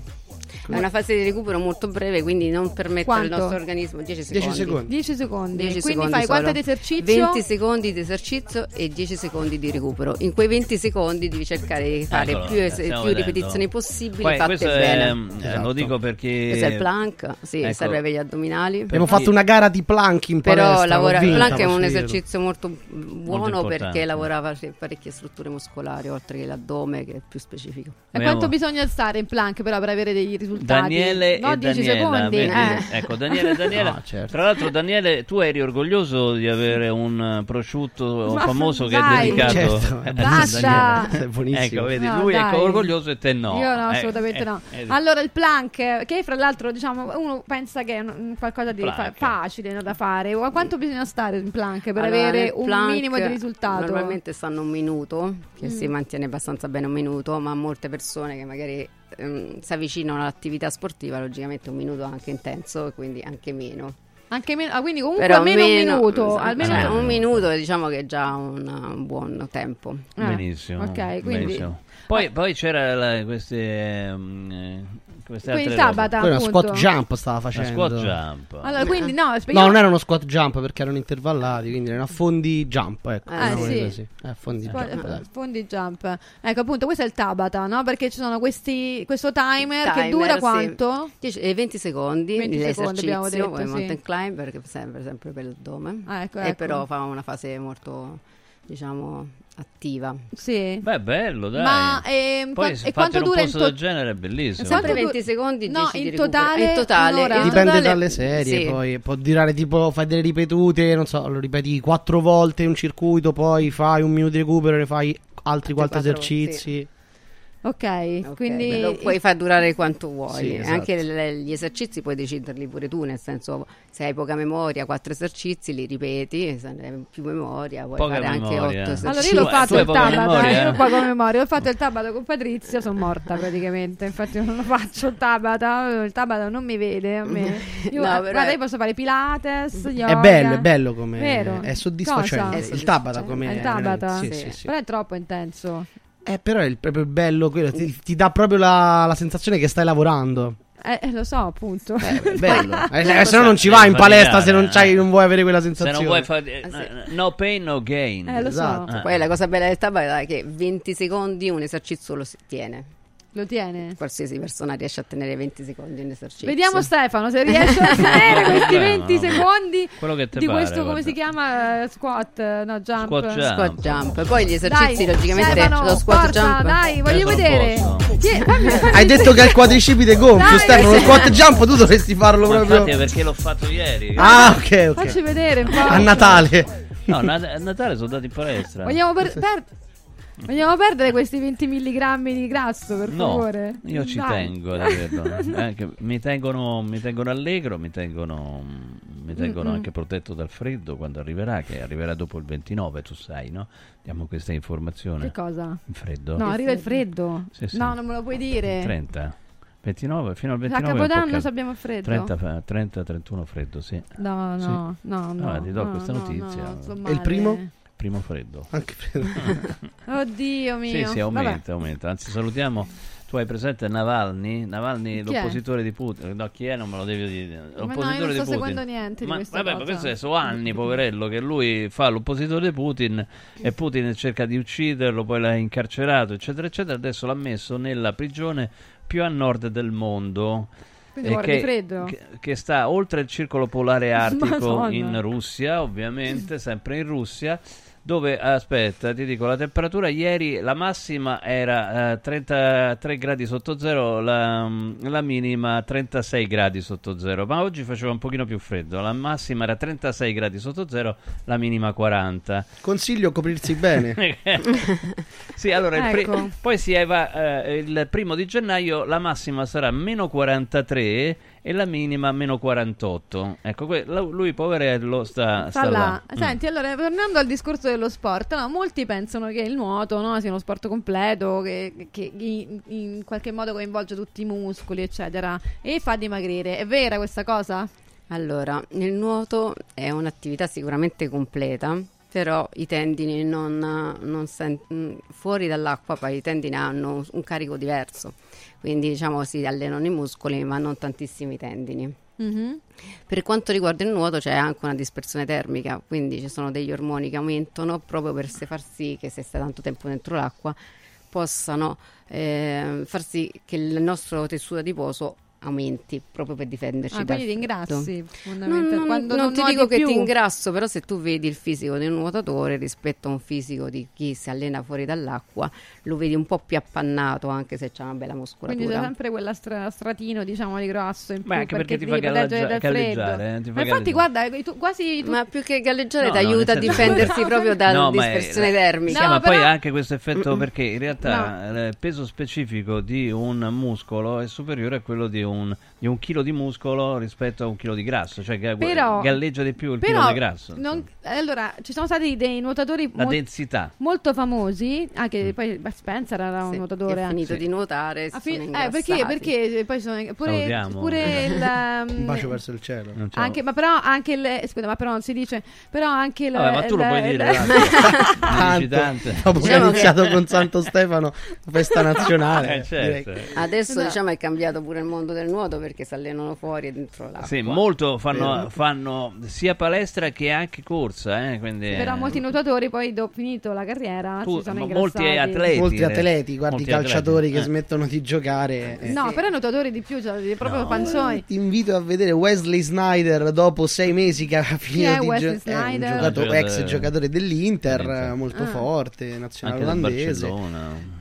È una fase di recupero molto breve, quindi non permette al Quanto? nostro organismo 10 secondi. 10 secondi. 10 secondi. 10 Quindi secondi fai quanto di esercizio? 20 secondi di esercizio e 10 secondi di recupero. In quei 20 secondi devi cercare di fare Eccolo, più, es- più ripetizioni possibili Poi, fatte bene. è, eh, Esatto. lo dico perché Questo è il plank, sì, Ecco. serve per gli addominali. Abbiamo fatto una gara di plank in Però palestra. lavora, il plank è un esercizio molto buono importante. perché lavora pare- parecchie strutture muscolari, oltre che l'addome che è più specifico. E quanto bisogna stare in plank però per avere dei risultati? Daniele no, e 10 Daniela, secondi. eh. ecco Daniele e Daniela. No, certo. Tra l'altro, Daniele, tu eri orgoglioso di avere un eh, prosciutto Ma famoso che è dai. dedicato Certo, a basta. Daniele. È buonissimo. Ecco, vedi, No, lui è dai. orgoglioso e te no. Io no, Eh, assolutamente eh, no. eh, Allora, il plank, che fra l'altro, diciamo, uno pensa che è un- qualcosa di fa- facile no, da fare. Ma quanto bisogna stare in plank per Allora, avere un plank minimo di risultato? Normalmente stanno un minuto, che Mm. si mantiene abbastanza bene un minuto, ma molte persone che magari ehm, si avvicinano all'attività sportiva, logicamente un minuto è anche intenso, e quindi anche meno. Anche meno, ah, quindi comunque Però almeno meno- un minuto. esatto, almeno cioè, un- un minuto diciamo che è già un, un buon tempo. Eh, Benissimo. ok, quindi- benissimo. Poi, poi c'era la- queste eh, queste Quindi. Tabata, Poi una appunto. squat jump stava Una facendo. squat jump. Allora, quindi no, No, non era uno squat jump perché erano intervallati, quindi era una fondi jump, ecco. Ah, chiamiamoli sì. così. Eh, fondi Spo- jump. Fondi jump. Ecco, appunto, questo è il Tabata, no? Perché ci sono questi questo timer, che Timer, dura sì. quanto? 10 eh, 20 secondi 20 di secondi detto, sì. mountain climber che sempre, sempre per il dome Ah, ecco, e ecco. però fa una fase molto diciamo attiva Sì. Beh, bello, dai. Ma, ehm, Poi e fate quanto un dura in posto to- del genere è bellissimo. sempre Quanto du- 20 secondi No, 10 in totale in totale, un'ora? in Dipende totale- dalle serie, sì. poi può durare tipo fai delle ripetute, non so, lo ripeti quattro volte un circuito, poi fai un minuto di recupero, ne fai altri quattro quattro, esercizi. Ok, Ok, quindi lo puoi far durare quanto vuoi. Sì, E esatto. Anche le- gli esercizi puoi deciderli pure tu, nel senso se hai poca memoria, quattro esercizi li ripeti, se ne hai più memoria puoi Poca fare anche memoria. otto esercizi. Allora io l'ho fatto il poca Tabata, memoria? io ho poca memoria, ho fatto il Tabata con Patrizia, sono morta praticamente, infatti non lo faccio il Tabata, il Tabata non mi vede a me. Io, No, eh, però guarda, è- io posso fare Pilates, yoga. È bello, è bello come Vero? è soddisfacente. Cosa? Il Tabata come È il Tabata? Sì, sì, sì. Però è troppo intenso. Eh, però è proprio bello quello, ti, ti dà proprio la, la sensazione che stai lavorando. Eh, eh, lo so, appunto. Eh, è bello. Eh, eh, se no non ci vai in palestra se non, c'hai, non vuoi avere quella Se sensazione. non vuoi fare no pain no gain. Eh, lo so. Esatto. Eh. Poi la cosa bella del tabata è che 20 secondi un esercizio lo si tiene. Lo tiene? Qualsiasi persona riesce a tenere 20 secondi un esercizio. Vediamo Stefano se riesce a tenere questi 20 secondi Quello che te di pare, questo, come guarda. si chiama? Eh, Squat, eh, no, jump. Squat jump. Squat jump. Poi gli esercizi Dai, logicamente Stefano, lo squat forza, jump. dai, voglio Io sono vedere. Fammi- fammi- Hai detto che hai il quadricipite gonfio, Dai, Stefano. Lo squat jump tu dovresti farlo Ma proprio. infatti perché l'ho fatto ieri. Ah, ok, ok. Facci vedere un po'. A Natale. No, a Natale sono andato in palestra. Vogliamo, per- per- vogliamo perdere questi 20 milligrammi di grasso, per No, favore? io ci Dai. tengo averlo. Anche- mi, tengono, mi tengono allegro, mi tengono, mi tengono anche protetto dal freddo quando arriverà, che arriverà dopo il 29, tu sai, no? Diamo questa informazione. Che cosa? Il freddo? No, arriva il freddo. Sì, sì. No, non me lo puoi dire. 30. 29, fino al A 29 è un po' Capodanno abbiamo freddo. 30, fa- 30, 31 freddo, sì. No, Sì. no, no, no. Ti do no, questa no, notizia. no, E il primo? Primo freddo. Anche freddo. Oddio mio. Sì, sì, aumenta, aumenta. Anzi, salutiamo. Tu hai presente Navalny? Navalny, Chi è? l'oppositore di Putin. No, chi è? Non me lo devi dire. Ma no, io L'oppositore non di sto Putin. seguendo niente di ma, questa vabbè, ma cosa. questo è sono anni, poverello, che lui fa l'oppositore di Putin e Putin cerca di ucciderlo, poi l'ha incarcerato, eccetera, eccetera. Adesso l'ha messo nella prigione più a nord del mondo. E di freddo? che, che sta oltre il circolo polare artico Madonna. in Russia, ovviamente, sempre in Russia, dove, aspetta, ti dico, la temperatura ieri, la massima era eh, 33 gradi sotto zero, la, la minima 36 gradi sotto zero, ma oggi faceva un pochino più freddo, la massima era 36 gradi sotto zero, la minima 40. Consiglio coprirsi bene. sì, allora il pri- Ecco. poi si va eh, il primo di gennaio la massima sarà meno 43 e la minima meno 48. Ecco, que- lui poverello sta, Sta sta là. là. Mm. Senti, allora, tornando al discorso dello sport, no, molti pensano che il nuoto no, sia uno sport completo, che, che in, in qualche modo coinvolge tutti i muscoli, eccetera, e fa dimagrire. È vera questa cosa? Allora, il nuoto è un'attività sicuramente completa, però i tendini non, non sen- mm, fuori dall'acqua poi i tendini hanno un carico diverso, quindi diciamo si allenano i muscoli ma non tantissimi tendini. Mhm. Per quanto riguarda il nuoto c'è anche una dispersione termica, quindi ci sono degli ormoni che aumentano proprio per far sì che se stai tanto tempo dentro l'acqua possano eh, far sì che il nostro tessuto adiposo aumenti proprio per difenderci Ah, dal quindi ti ingrassi, Non, fondamentalmente. non- Quando non non ti dico che più. ti ingrasso, però se tu vedi il fisico di un nuotatore rispetto a un fisico di chi si allena fuori dall'acqua, lo vedi un po' più appannato anche se c'ha una bella muscolatura. Quindi c'è sempre quella stra- stratino, diciamo, di grasso in più Beh, anche perché ti ti fa galleggia- dal galleggiare, eh, ti fa Ma infatti, galleggiare. guarda, tu- quasi tu- Ma più che galleggiare No, ti no, aiuta a nel senso- difendersi proprio dalla No, ma è- dispersione termica. sì, ma poi però- ha anche questo effetto perché in realtà il peso specifico di un muscolo è superiore a quello di un un, di un chilo di muscolo rispetto a un chilo di grasso, cioè ga- Però- galleggia di più il Però, chilo di grasso. non- allora, ci sono stati dei nuotatori La densità. molto famosi, anche Mm. poi Spencer era un Sì, nuotatore. ha finito anche. di nuotare, si fi- eh, perché, perché poi sono pure, Salutiamo. pure il um, Un bacio verso il cielo. anche, ma però anche il scusa, ma però non si dice però anche il Vabbè, ma tu lo puoi dire. Tanto, tante. dopo che Diciamo ha che- iniziato con Santo Stefano, festa nazionale. Eh, certo. Adesso Esatto. diciamo è cambiato pure il mondo del nuoto perché si allenano fuori e dentro l'acqua. Sì, molto fanno, fanno sia palestra che anche corsa, eh, quindi, però molti nuotatori poi dopo finito la carriera Tu- si sono ingrassati. molti atleti. Molti eh, atleti, guardi i molti calciatori atleti, che eh. smettono di giocare. eh. No, però i nuotatori di più, cioè proprio No. panzoni. Ti invito a vedere Wesley Snyder dopo sei mesi che ha finito è di Wesley giocare. Snyder? un ex giocatore dell'Inter, molto Ah. forte, nazionale Anche del olandese.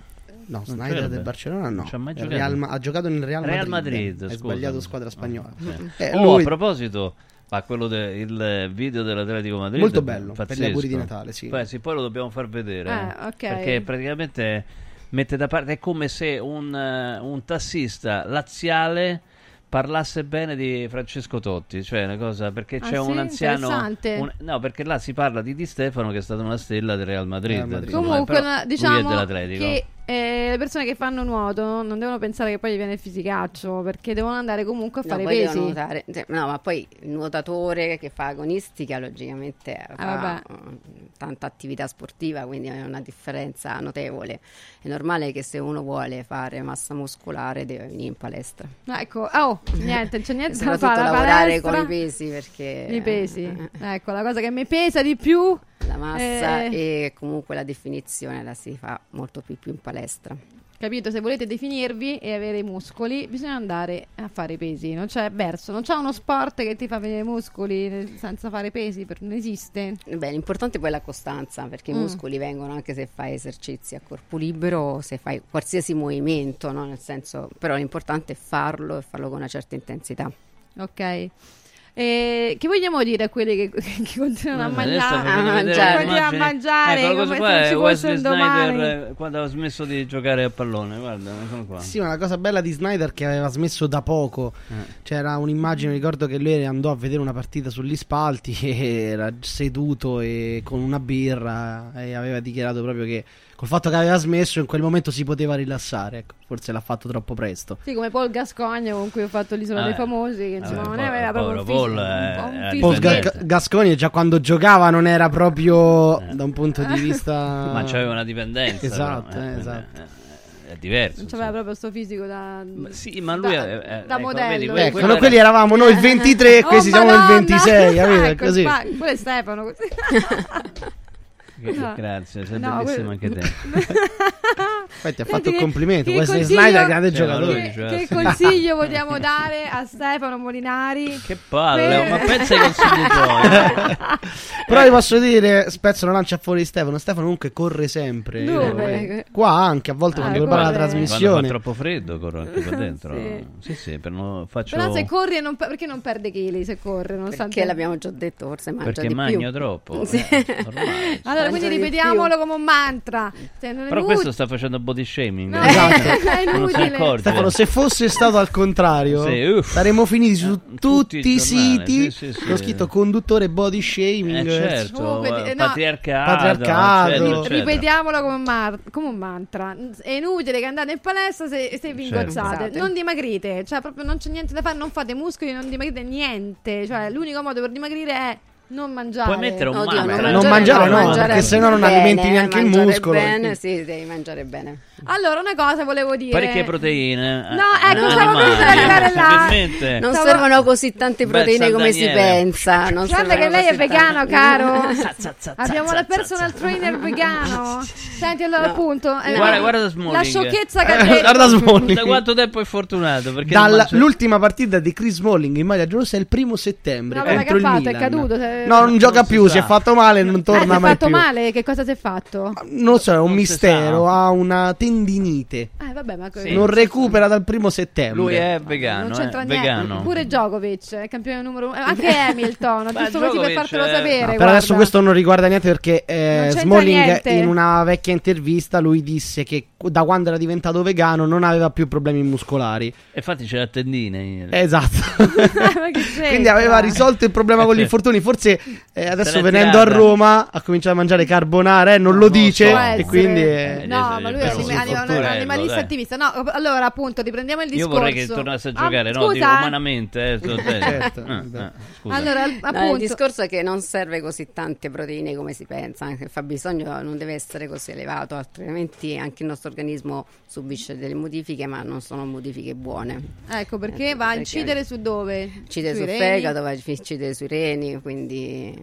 No, Non Snyder credo. del Barcellona no. Non ci ha mai Il giocato. Real ha giocato nel Real Madrid. Real Madrid, Hai scusa. sbagliato squadra spagnola. Sì. Eh, oh, lui- a proposito, ma quello del video dell'Atletico Madrid Molto bello, per gli pazzesco. auguri di Natale, sì. Poi, sì, poi lo dobbiamo far vedere. Eh, eh. ok. Perché praticamente mette da parte è come se un, eh, un tassista laziale parlasse bene di Francesco Totti, cioè una cosa perché Ah, c'è sì? un anziano un- no, perché là si parla di Di Stefano che è stata una stella del Real Madrid. Real Madrid. Comunque, però na- lui è diciamo dell'Atletico. che eh, le persone che fanno nuoto non devono pensare che poi gli viene il fisicaccio, perché devono andare comunque a No, fare devono pesi. nuotare. Cioè, no, ma poi il nuotatore che fa agonistica logicamente fa Ah, vabbè. eh, tanta attività sportiva, quindi è una differenza notevole. È normale che se uno vuole fare massa muscolare deve venire in palestra. Ah, Ecco, oh, niente, c'è niente da soprattutto fare. la lavorare palestra, con i pesi perché I pesi. Ecco, la cosa che mi pesa di più la massa Eh. e comunque la definizione la si fa molto più, più in palestra. Capito? Se volete definirvi e avere i muscoli, bisogna andare a fare i pesi. Non c'è verso, non c'è uno sport che ti fa vedere i muscoli eh, senza fare pesi, non esiste. Beh, l'importante poi è la costanza, perché i Mm. muscoli vengono anche se fai esercizi a corpo libero o se fai qualsiasi movimento, no? Nel senso, però l'importante è farlo e farlo con una certa intensità. Ok. E che vogliamo dire a quelli che, che continuano a adesso mangiare? facendo a mangiare. Continuano a mangiare cosa come qua se non è ci fosse. Snyder eh, quando ha smesso di giocare a pallone, guarda, eccolo qua. Sì, ma la cosa bella di Snyder che aveva smesso da poco. Eh. C'era un'immagine, ricordo che lui andò a vedere una partita sugli spalti e era seduto e con una birra e aveva dichiarato proprio che col fatto che aveva smesso in quel momento si poteva rilassare. Ecco, forse l'ha fatto troppo presto. Sì, come Paul Gascogna con cui ho fatto l'isola Ah, dei eh. famosi, che insomma Vabbè, non aveva proprio povero fisico, Paul, un eh, po' un eh, fisico Paul Ga-. Gasconi già quando giocava non era proprio da un punto di vista Ma c'aveva una dipendenza. Esatto, però, eh, esatto. eh, È diverso. Non c'aveva proprio sto fisico da, sì, ma lui da, è- è- da ecco, modello. vedi, Ecco, era- quelli eravamo noi il 23 e Oh, questi siamo il Madonna! 26, capito? È Ecco, così. quello è Stefano. così. Grazie, sei No, bellissimo quello- anche te. Poi ti ha fatto Che- un complimento. che Wesley Snyder, grande Cioè, giocatore. Che, Cioè, che sì. consiglio vogliamo dare a Stefano Molinari? Che palle, Per- ma pensa ai consigli tuoi. Però vi posso dire, spezzo la lancia fuori Stefano. Stefano comunque corre sempre. Dove? Eh, Qua anche, a volte Ah, quando prepara la. Quando fa trasmissione. troppo freddo corro anche qua dentro. Sì. sì, sì, per non faccio Però se corri e non, pe- perché non perde chili se corre? Nonostante... Perché l'abbiamo già detto, forse mangia perché di magno più. troppo. Sì. eh, ormai. Allora, quindi di ripetiamolo come un mantra. Cioè, non è Però questo sta facendo body shaming. No, eh. Esatto. è Non si inutile. accorge. Stefano, se fosse stato al contrario, Sì, uff. saremmo finiti su tutti tutti, i siti sì, sì, sì. scritto conduttore body shaming. Eh, certo, Comunque, eh, eh, no. patriarcato, Patriarcato. eccetera, Ri- eccetera. Ripetiamolo come un, mar- come un mantra. È inutile che andate in palestra se, se vi Certo. ingozzate. Esatto. Non dimagrite. Cioè, proprio non c'è niente da fare. Non fate muscoli, non dimagrite niente. Cioè, l'unico modo per dimagrire è non mangiare. Puoi mettere un Oddio, mantra. Non mangiare no, mangiare perché sennò non bene, alimenti neanche il mangiare muscolo. bene, sì, devi mangiare bene. Allora, una cosa volevo dire. Parecchie proteine. No, ecco, eh, stavo per arrivare là. Non Stavo- servono così tante proteine come si pensa. Non Guarda che lei è vegano, tante- caro. Abbiamo la personal trainer vegano. Senti, allora, No. appunto. eh, Guarda, guarda Smalling. La sciocchezza che ha detto. Guarda Smalling. Da quanto tempo è fortunato? Dall'ultima partita di Chris Smalling in maglia girosa è il primo settembre No, contro che il ha fatto? È Milan. caduto? No, non gioca si più, si è fatto male, non Ah, si torna è mai fatto più. male? Che cosa si è fatto? Non lo so, è un si mistero, ha una tendinite. Eh, vabbè, ma Sì. Non recupera dal primo settembre. Lui è vegano, non c'entra eh, niente. vegano. Pure Djokovic è campione numero uno. Eh, Anche Hamilton, giusto così per fartelo è- sapere. No, per adesso questo non riguarda niente perché Non eh, Smalling niente. in una vecchia intervista lui disse che da quando era diventato vegano non aveva più problemi muscolari. E infatti tendina ieri. Esatto. Quindi aveva risolto il problema con gli Eh, infortuni. Forse eh, adesso venendo a tirata. Roma ha cominciato a mangiare carbonara e non lo dice. Può e quindi. eh, No, ma lui è Però un anima- un fortunello, animalista dai. attivista. No, allora appunto, riprendiamo il Io discorso. vorrei che tornasse a Ah, giocare, no? scusa, Dico, eh. umanamente, eh, te- Certo, Eh, eh, scusa. Allora, No, appunto, il discorso è che non serve così tante proteine come si pensa, anche il fabbisogno non deve essere così elevato, altrimenti anche il nostro organismo subisce delle modifiche, ma non sono modifiche buone. ecco perché Eh, va a incidere su dove? Incide sul fegato, va a incidere sui reni, quindi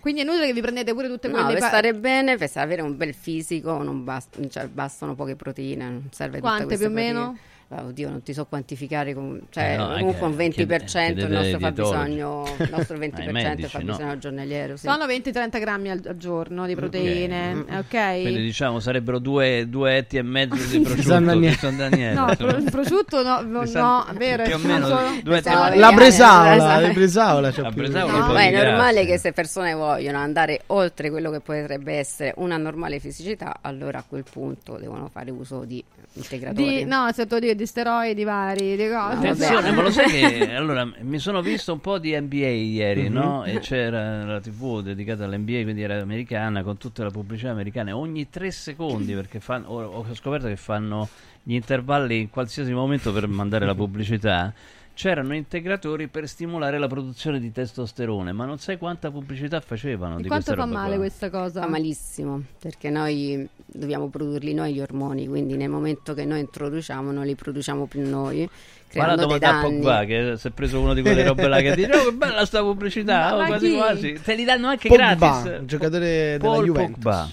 Quindi è inutile che vi prendete pure tutte no, quelle per pa- stare bene, per avere un bel fisico, non bast- cioè, bastano poche proteine, non serve Quante più o meno? proteine. Ah, Oddio, non ti so quantificare, com- cioè Eh no, comunque un anche- 20% il chiedete nostro ai dietologi. fabbisogno, il nostro 20% è medici, fabbisogno no? giornaliero. Sì. Sono 20-30 grammi al, al giorno di proteine, ok? Quindi diciamo sarebbero due, due etti e mezzo di prosciutto San Daniele. di San Daniele. No, pro- prosciutto no, no, San- no, vero, più o meno due etti e. La bresaola, la bresaola La più. bresaola No, è normale che se persone vogliono andare oltre quello che potrebbe essere una normale fisicità, allora a quel punto devono fare uso di integratori. di, no, sotto di, di steroidi vari, di cose. Attenzione, vabbè. ma lo sai che allora mi sono visto un po' di NBA ieri, Mhm. no? E c'era la TV dedicata all'NBA, quindi era americana, con tutta la pubblicità americana. Ogni tre secondi, perché fanno, ho, ho scoperto che fanno gli intervalli in qualsiasi momento per mandare la pubblicità. C'erano integratori per stimolare la produzione di testosterone, ma non sai quanta pubblicità facevano. E di quanto questa fa roba male qua. questa cosa? Fa malissimo, perché noi dobbiamo produrli noi gli ormoni, quindi nel momento che noi introduciamo non li produciamo più noi, Ma la creando dei domanda a. Pogba che si è preso una di quelle robe là che dice oh che bella sta pubblicità oh, quasi chi? quasi te li danno anche Pogba, gratis giocatore della Paul Juventus. Pogba.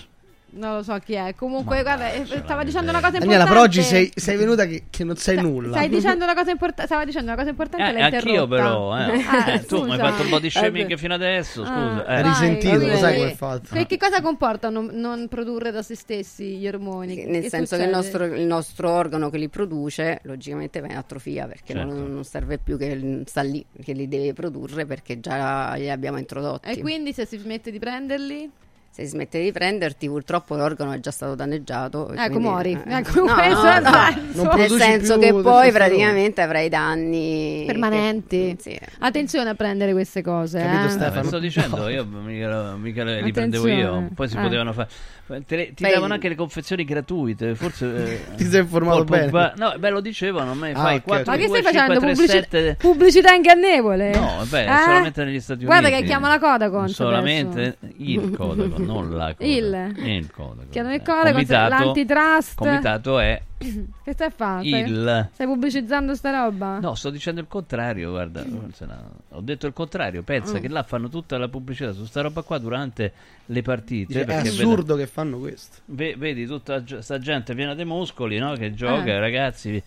Non lo so chi è. Comunque, guarda, dai, eh, stava dicendo una cosa Daniela, importante. però oggi sei, sei venuta che, che non sai nulla. Stai dicendo una cosa importante. Stava dicendo una cosa importante. Eh, l'hai anch'io però, eh. Ah, Eh, tu mi hai fatto un po' di shaming fino adesso, scusa. Ah, eh. Hai vai, risentito, lo sai come è fatto. Che, che cosa comporta non, non produrre da se stessi gli ormoni? Che- Nel che senso che il succede? nostro, il nostro organo che li produce logicamente va in atrofia perché Certo. non, non serve più che sta lì che li deve produrre perché già li abbiamo introdotti. E quindi se si smette di prenderli? Se smette di prenderti, purtroppo l'organo è già stato danneggiato. e Ecco, quindi- muori. eh, Ecco, no, questo no, no. Nel senso più che poi praticamente avrai danni Permanenti. che- sì. Attenzione a prendere queste cose. Capito, eh. Stefano? Eh, sto dicendo, io mica, mica le- li prendevo io, poi si Eh. potevano fare. Ti, ti Fai- davano anche le confezioni gratuite, forse. eh, Ti sei informato bene. No, beh, lo dicevano a me. Ah, fai ok, 4, Ma che 2, stai 5, facendo? 3, Pubblicità, 7. pubblicità ingannevole? No, vabbè, Eh? solamente negli Stati Uniti. Guarda che chiamo la Codacons Solamente adesso. il Codacons, non la Codacons. Il. Il Codacons. Chiamano il Eh, Codacons, comitato- l'antitrust. Comitato è Che stai fare? il. Stai pubblicizzando sta roba? No, sto dicendo il contrario, guarda, ho detto il contrario, pensa Mm. che là fanno tutta la pubblicità su sta roba qua durante le partite. Dice, è assurdo che fanno questo. vede- ve- vedi tutta sta gente piena di muscoli, no? Che gioca, Eh. ragazzi,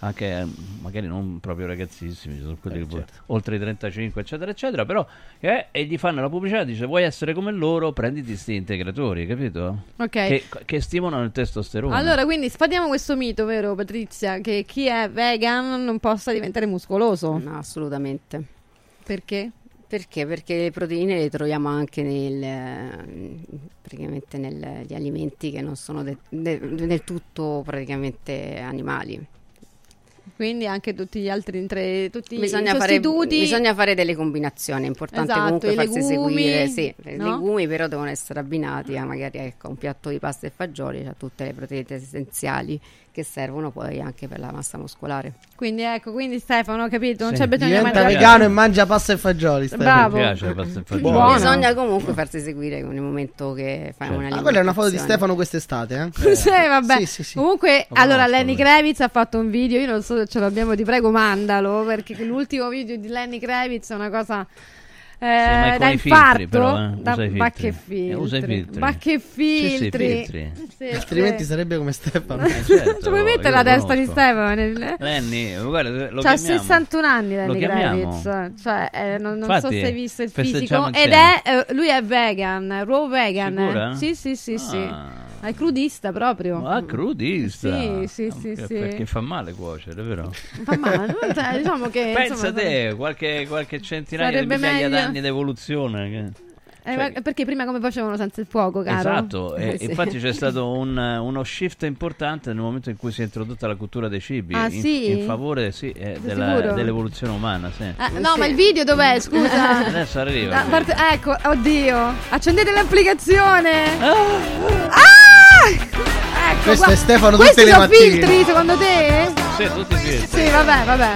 anche eh, magari non proprio ragazzissimi, sono quelli Eh, che poi- certo. oltre i 35, eccetera, eccetera, però eh, e gli fanno la pubblicità, dice vuoi essere come loro, prenditi sti integratori, capito? Ok. Che, che stimolano il testosterone. Allora, quindi sfatiamo questo mito, vero Patrizia? Che chi è vegan non possa diventare muscoloso. No, assolutamente. Perché? Perché? Perché le proteine le troviamo anche nel, praticamente negli alimenti che non sono de- de- del tutto praticamente animali. Quindi anche tutti gli altri tre, tutti Bisogna i fare, sostituti. bisogna fare delle combinazioni, è importante Esatto, comunque farsi legumi, seguire. Sì, i no? legumi però devono essere abbinati a magari ecco, un piatto di pasta e fagioli, c'ha tutte le proteine essenziali che servono poi anche per la massa muscolare. Quindi ecco, quindi Stefano, ho capito, non Sì. c'è bisogno di Diventa mangiare vegano e mangia pasta e fagioli. Stefano. Bravo. Mi piace pasta e fagioli. Buono. Bisogna comunque farsi seguire nel momento che fai Certo. una Ah, quella è una foto di. Stefano quest'estate, eh? Sì, vabbè. Sì, sì, sì. Comunque, Lo allora Lenny lui. Kravitz ha fatto un video. Io non so se ce l'abbiamo, ti prego, mandalo. Perché l'ultimo video di Lenny Kravitz è una cosa. Eh, ma da con i infarto, filtri, però, eh. da Usa i ma filtri. che Eh, filtri, usa i filtri. ma che filtri, Sì, sì, filtri. Sì, Altrimenti sì. sarebbe come Stefano. Eh, certo, Ci puoi mettere la testa di conosco. Stefano? nel- Lenny, guarda, lo C'ha chiamiamo. 61 anni Lenny? Kravitz, cioè eh, non, non so Infatti, se hai visto il fisico ed è eh, lui è vegan, raw vegan. Sicura? Sì, sì, sì, sì. Ah. È crudista proprio. Ah, crudista. Sì, sì, sì, Che- sì. Perché fa male cuocere, vero? Fa male, diciamo che Pensa insomma, te, qualche, qualche centinaia Sarebbe di migliaia meglio. d'anni d'evoluzione. che- Eh, Cioè- ma- perché prima come facevano senza il fuoco, caro? Esatto, e Eh, sì. infatti c'è stato un, uno shift importante nel momento in cui si è introdotta la cultura dei cibi Ah, in, sì? in favore sì, eh, della- dell'evoluzione umana. Sì. Eh, no, ma il video dov'è? Scusa. Adesso arriva. Da sì. parte- ecco, oddio. Accendete l'applicazione. Ah! Ecco, Questo gua- è Stefano Questi tutte le sono mattine. filtri secondo te? Sì, tutti filtri. Sì, vabbè, vabbè.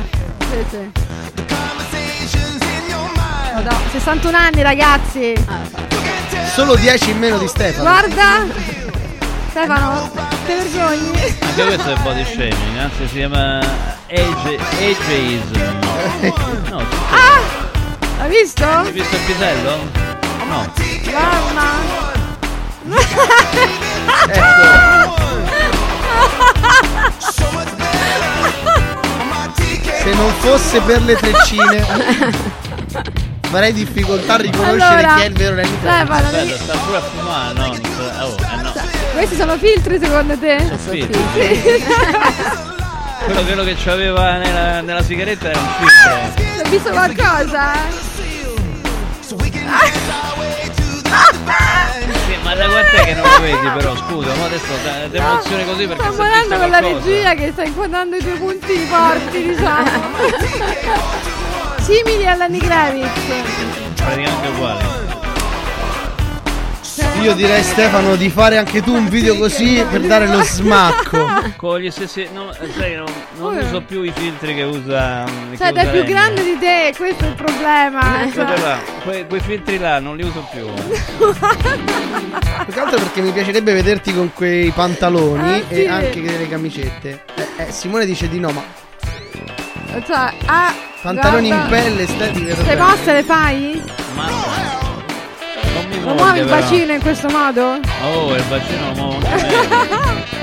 Sì, sì. Madonna, 61 anni, ragazzi. Solo 10 in meno di Stefano. Guarda. Stefano, ti vergogni? Anche questo è body shaming, anzi si chiama age, ageism. No, no Ah! Hai visto? hai visto il pisello? No. Mamma. Se non fosse per le treccine, avrei difficoltà a riconoscere Allora, chi è il vero Lenny Stefano, Kravitz. devi- Aspetta, sta pure a fumare, no? non sta- oh, eh, no. Questi sono filtri secondo te? filtri, Sì. Quello, quello che c'aveva nella, nella sigaretta era un filtro. Hai visto qualcosa? Ma da quant'è che non lo vedi però, scusa, ma adesso da- demozione così perché Sto vista con la regia che sta inquadrando i tuoi punti forti, diciamo. Simili all'Annie Kravitz. Praticamente uguale. Io direi Stefano di fare anche tu un video così per dare lo smacco. Con gli stessi. No, sai, non, non uso più i filtri che usa. che Cioè, usa è più grande di te, questo è il problema. Guarda cioè. là, que- quei filtri là non li uso più. Più che altro perché mi piacerebbe vederti con quei pantaloni Ah, sì. e anche delle camicette. Eh, eh, Simone dice di no, ma Cioè, ah, pantaloni guarda. in pelle estetiche. Queste mosse le fai? Non mi Lo muovi, il però. bacino in questo modo? Oh, il bacino lo muovo anche.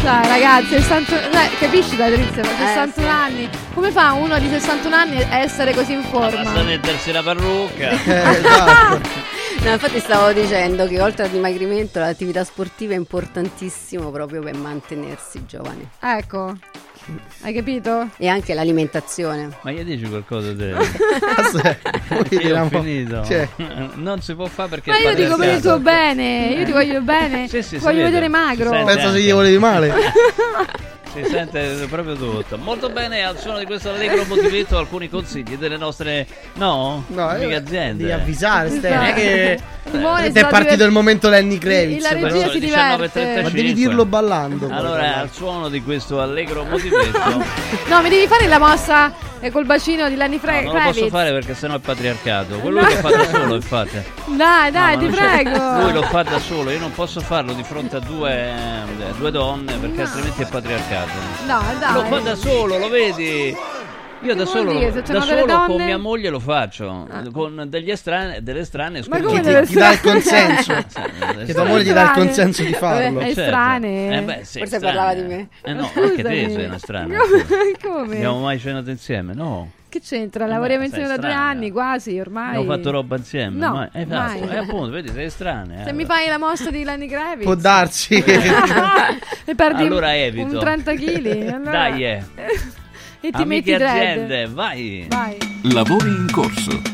Cioè, ragazzi, 61 eh, capisci Patrizia? Ma 61 anni. Come fa uno di 61 anni a essere così in Basta forma? mettersi la parrucca. esatto. No, infatti stavo dicendo che oltre al dimagrimento l'attività sportiva è importantissimo proprio per mantenersi giovane. Ecco. Hai capito? E anche l'alimentazione. Ma gli dici qualcosa te? Io ho finito. cioè- Non si può fare perché. Ma io dico per il tuo bene, io ti voglio bene. Sì, sì, voglio vede. vedere magro. Penso se gli volevi male. Si sente proprio tutto. Molto bene, al suono di questo allegro motivetto alcuni consigli delle nostre. No? No, Mica eh, aziende. Devi avvisare, Stefano. Non è che Simone ed è sta partito diver- il momento Lenny Kravitz. La regia si 19.35. diverte. Ma devi dirlo ballando. Allora, al suono di questo allegro motivetto. No, mi devi fare la mossa eh, col bacino di Lenny Fra- No, non lo posso Kravitz. fare perché sennò è patriarcato. Quello lo fa da solo, infatti. Dai, dai, No, ti non c'è- prego. Lui lo fa da solo, io non posso farlo di fronte a due, eh, due donne perché altrimenti è patriarcato. No, dai. Lo fa da solo, lo vedi? Io da solo, dire? Se da solo con donne? Ah. mia moglie lo faccio, con degli estranei, delle estranee. Ma scusa. come Ti- deve ti dà il consenso. Che tua moglie ti dà il Strane. consenso di farlo. È Certo. strane. Eh beh, sì, Forse strane. parlava di me. Eh no, Scusami. anche te sei una strana. Come? Abbiamo mai cenato insieme? No. Che c'entra? Eh Lavoriamo beh, insieme da due strana. anni, quasi ormai. Abbiamo fatto roba insieme. No, mai. Eh, mai. eh, appunto, vedi, sei strana. eh. Se mi fai la mossa di Lenny Kravitz Può darsi. e perdi Allora evito. un 30 kg. Allora... Dai, eh. E ti metti Amiche dread. aziende, vai. Vai. Lavori in corso.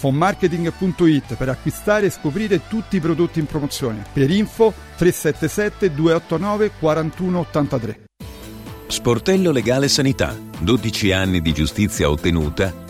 Fonmarketing.it per acquistare e scoprire tutti i prodotti in promozione. Per info 377 289 4183. Sportello Legale Sanità. 12 anni di giustizia ottenuta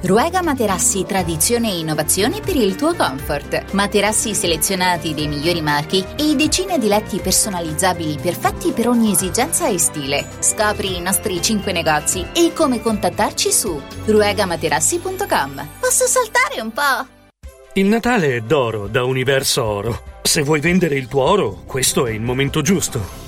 Ruega Materassi Tradizione e Innovazione per il tuo comfort. Materassi selezionati dei migliori marchi e decine di letti personalizzabili perfetti per ogni esigenza e stile. Scopri i nostri 5 negozi e come contattarci su ruegamaterassi.com. Posso saltare un po'? Il Natale è d'oro da Universo Oro. Se vuoi vendere il tuo oro, questo è il momento giusto.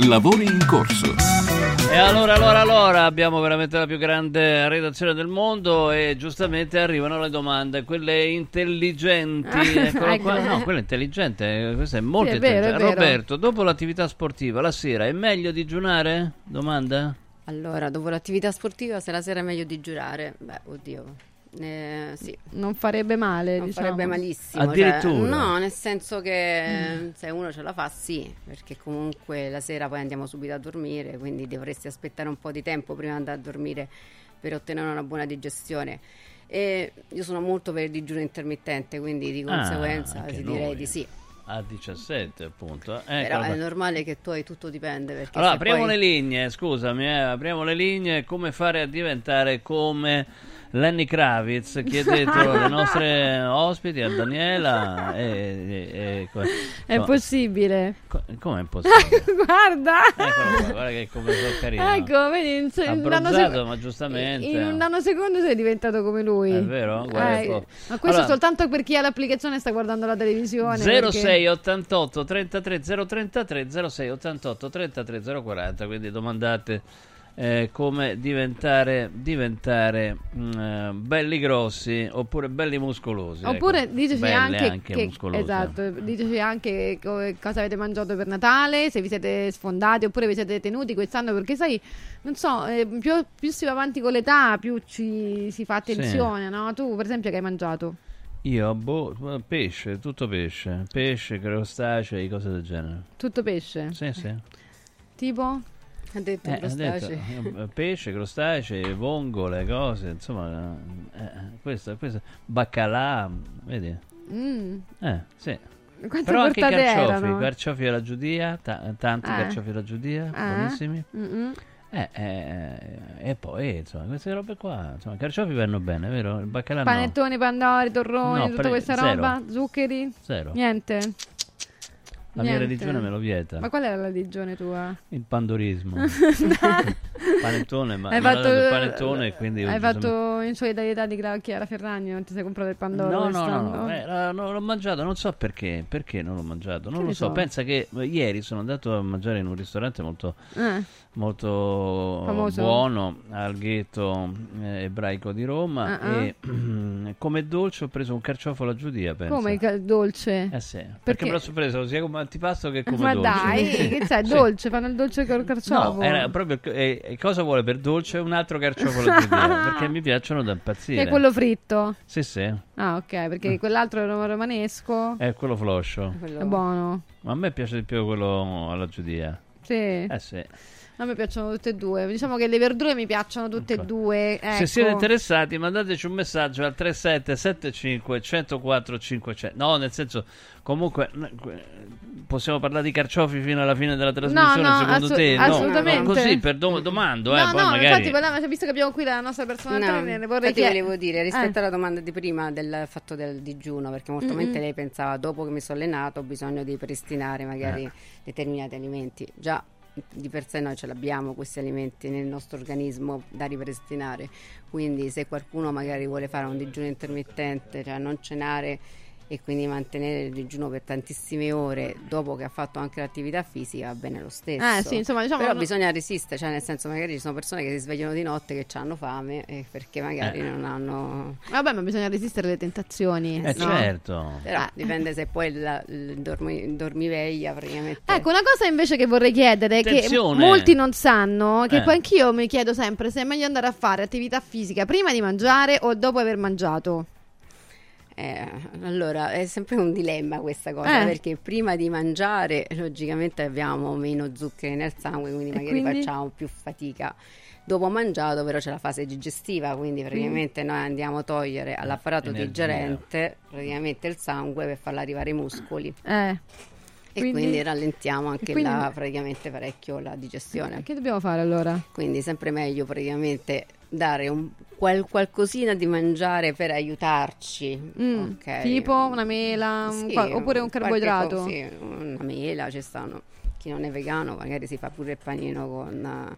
Lavori in corso. E allora, allora, allora, abbiamo veramente la più grande redazione del mondo e giustamente arrivano le domande, quelle intelligenti. Eccolo qua. No, quella intelligente, questa è molto Sì, è vero, intelligente. è vero. Roberto, dopo l'attività sportiva, la sera è meglio digiunare? Domanda? Allora, dopo l'attività sportiva, se la sera è meglio di giurare, beh, oddio. Eh, sì. Non farebbe male, Non diciamo. farebbe malissimo. Addirittura? cioè, no, nel senso che se uno ce la fa, sì, perché comunque la sera poi andiamo subito a dormire, quindi dovresti aspettare un po' di tempo prima di andare a dormire per ottenere una buona digestione. E io sono molto per il digiuno intermittente, quindi di Ah, conseguenza anche ti noi. direi di sì. A 17 appunto. Però Eccola è normale che tu hai tutto dipende. Perché Allora, apriamo poi- le linee, scusami, eh, apriamo le linee, come fare a diventare come Lenny Kravitz, chiedetelo alle nostre ospiti, a Daniela. E, e- e- È co- possibile. co- Come è possibile? guarda. Qua, guarda che come sono carino. Ecco, vedi, in, se- in un anno Abbronzato, sec- ma giustamente. in un anno-secondo sei diventato come lui. È vero? Guarda Eh, ma questo Allora- soltanto per chi ha l'applicazione e sta guardando la televisione. perché- 06 88 33 033 06 88 33 040 quindi domandate eh, come diventare, diventare mm, eh, belli grossi oppure belli muscolosi Oppure ecco. diteci Belle anche, che, esatto, diteci anche co- cosa avete mangiato per Natale, se vi siete sfondati oppure vi siete tenuti quest'anno, perché sai, non so, eh, più, più si va avanti con l'età, più ci si fa attenzione, no? Tu per esempio che hai mangiato? io boh, pesce tutto pesce pesce crostacei cose del genere Tutto pesce? sì sì Tipo? Ha detto Eh, ha crostacei. detto, eh, pesce, crostacei, vongole, cose, insomma, eh, questo, questo, baccalà, vedi? Mm. Eh, sì. Quante Però anche i carciofi, erano? carciofi alla giudia, ta- tanti Eh. carciofi alla giudia, Eh? buonissimi. Mm-mm. Eh, eh, e poi, insomma, queste robe qua, insomma, i carciofi vanno bene, vero? Il baccalà no. Panettoni, pandori, torroni, No, tutta pre- questa zero. roba? Zuccheri? Zero. Niente? La mia Niente. religione me lo vieta. Ma qual è la religione tua? Il pandorismo. panettone, ma hai fatto, il panettone quindi hai fatto in solidarietà di Chiara Ferragni non ti sei comprato il pandoro No, no, no, no, eh, no, non l'ho mangiato, non so perché, perché non l'ho mangiato, non Che lo so, so. pensa che eh, ieri sono andato a mangiare in un ristorante molto, Eh. molto Famoso? buono al ghetto eh, ebraico di Roma ah. e come dolce ho preso un carciofo alla giudia, pensa. Come il ca- dolce? Eh sì, perché, Perché? me l'ho preso sia come antipasto che come Ma dolce. dai, che c'è? Sì. Dolce? Fanno il dolce col carciofo? No, era proprio e, e cosa vuole per dolce? Un altro carciofo perché mi piacciono da impazzire. Che è quello fritto? Sì, sì, Ah, ok, perché quell'altro era romanesco. è quello floscio. È buono. Ma a me piace di più quello alla giudia. Sì. Eh sì. A me piacciono tutte e due. Diciamo che le verdure mi piacciono tutte e due. Ecco. Se siete interessati, mandateci un messaggio al 3775 104 500. No, nel senso, comunque, possiamo parlare di carciofi fino alla fine della trasmissione, no, secondo assu- te? No, assolutamente. no, così per dom- domando, eh, no, poi no, magari... infatti, parliamo- visto che abbiamo qui la nostra persona No, ne vorrei chiedere. volevo dire rispetto Eh. alla domanda di prima del fatto del digiuno, perché molto Mm-mm. mente lei pensava dopo che mi sono allenato ho bisogno di pristinare magari Eh. determinati alimenti. Già di per sé noi ce l'abbiamo questi alimenti nel nostro organismo da ripristinare, quindi se qualcuno magari vuole fare un digiuno intermittente, cioè non cenare e quindi mantenere il digiuno per tantissime ore dopo che ha fatto anche l'attività fisica va bene lo stesso. Eh, sì, insomma, diciamo- Però bisogna resistere, cioè nel senso magari ci sono persone che si svegliano di notte che hanno fame e perché magari Eh. non hanno... Vabbè, ma bisogna resistere alle tentazioni. Eh, no? certo. Però Eh. dipende se poi il, il dormi- il dormiveglia praticamente... Ecco, una cosa invece che vorrei chiedere, che Attenzione. molti non sanno, che Eh. poi anch'io mi chiedo sempre se è meglio andare a fare attività fisica prima di mangiare o dopo aver mangiato. Eh, allora, è sempre un dilemma questa cosa, Eh. perché prima di mangiare logicamente abbiamo meno zuccheri nel sangue, quindi E magari quindi? facciamo più fatica. Dopo mangiato però c'è la fase digestiva, quindi praticamente noi andiamo a togliere all'apparato Energia. digerente praticamente il sangue per farlo arrivare ai muscoli. Eh. E Quindi- quindi, rallentiamo anche quindi- la- praticamente parecchio la digestione. Che dobbiamo fare allora? Quindi sempre meglio praticamente dare un qual- qualcosina di mangiare per aiutarci. Mm, ok? Tipo una mela, un Sì, qua- oppure un carboidrato? co- sì, una mela, ci stanno. Chi non è vegano magari si fa pure il panino con eh,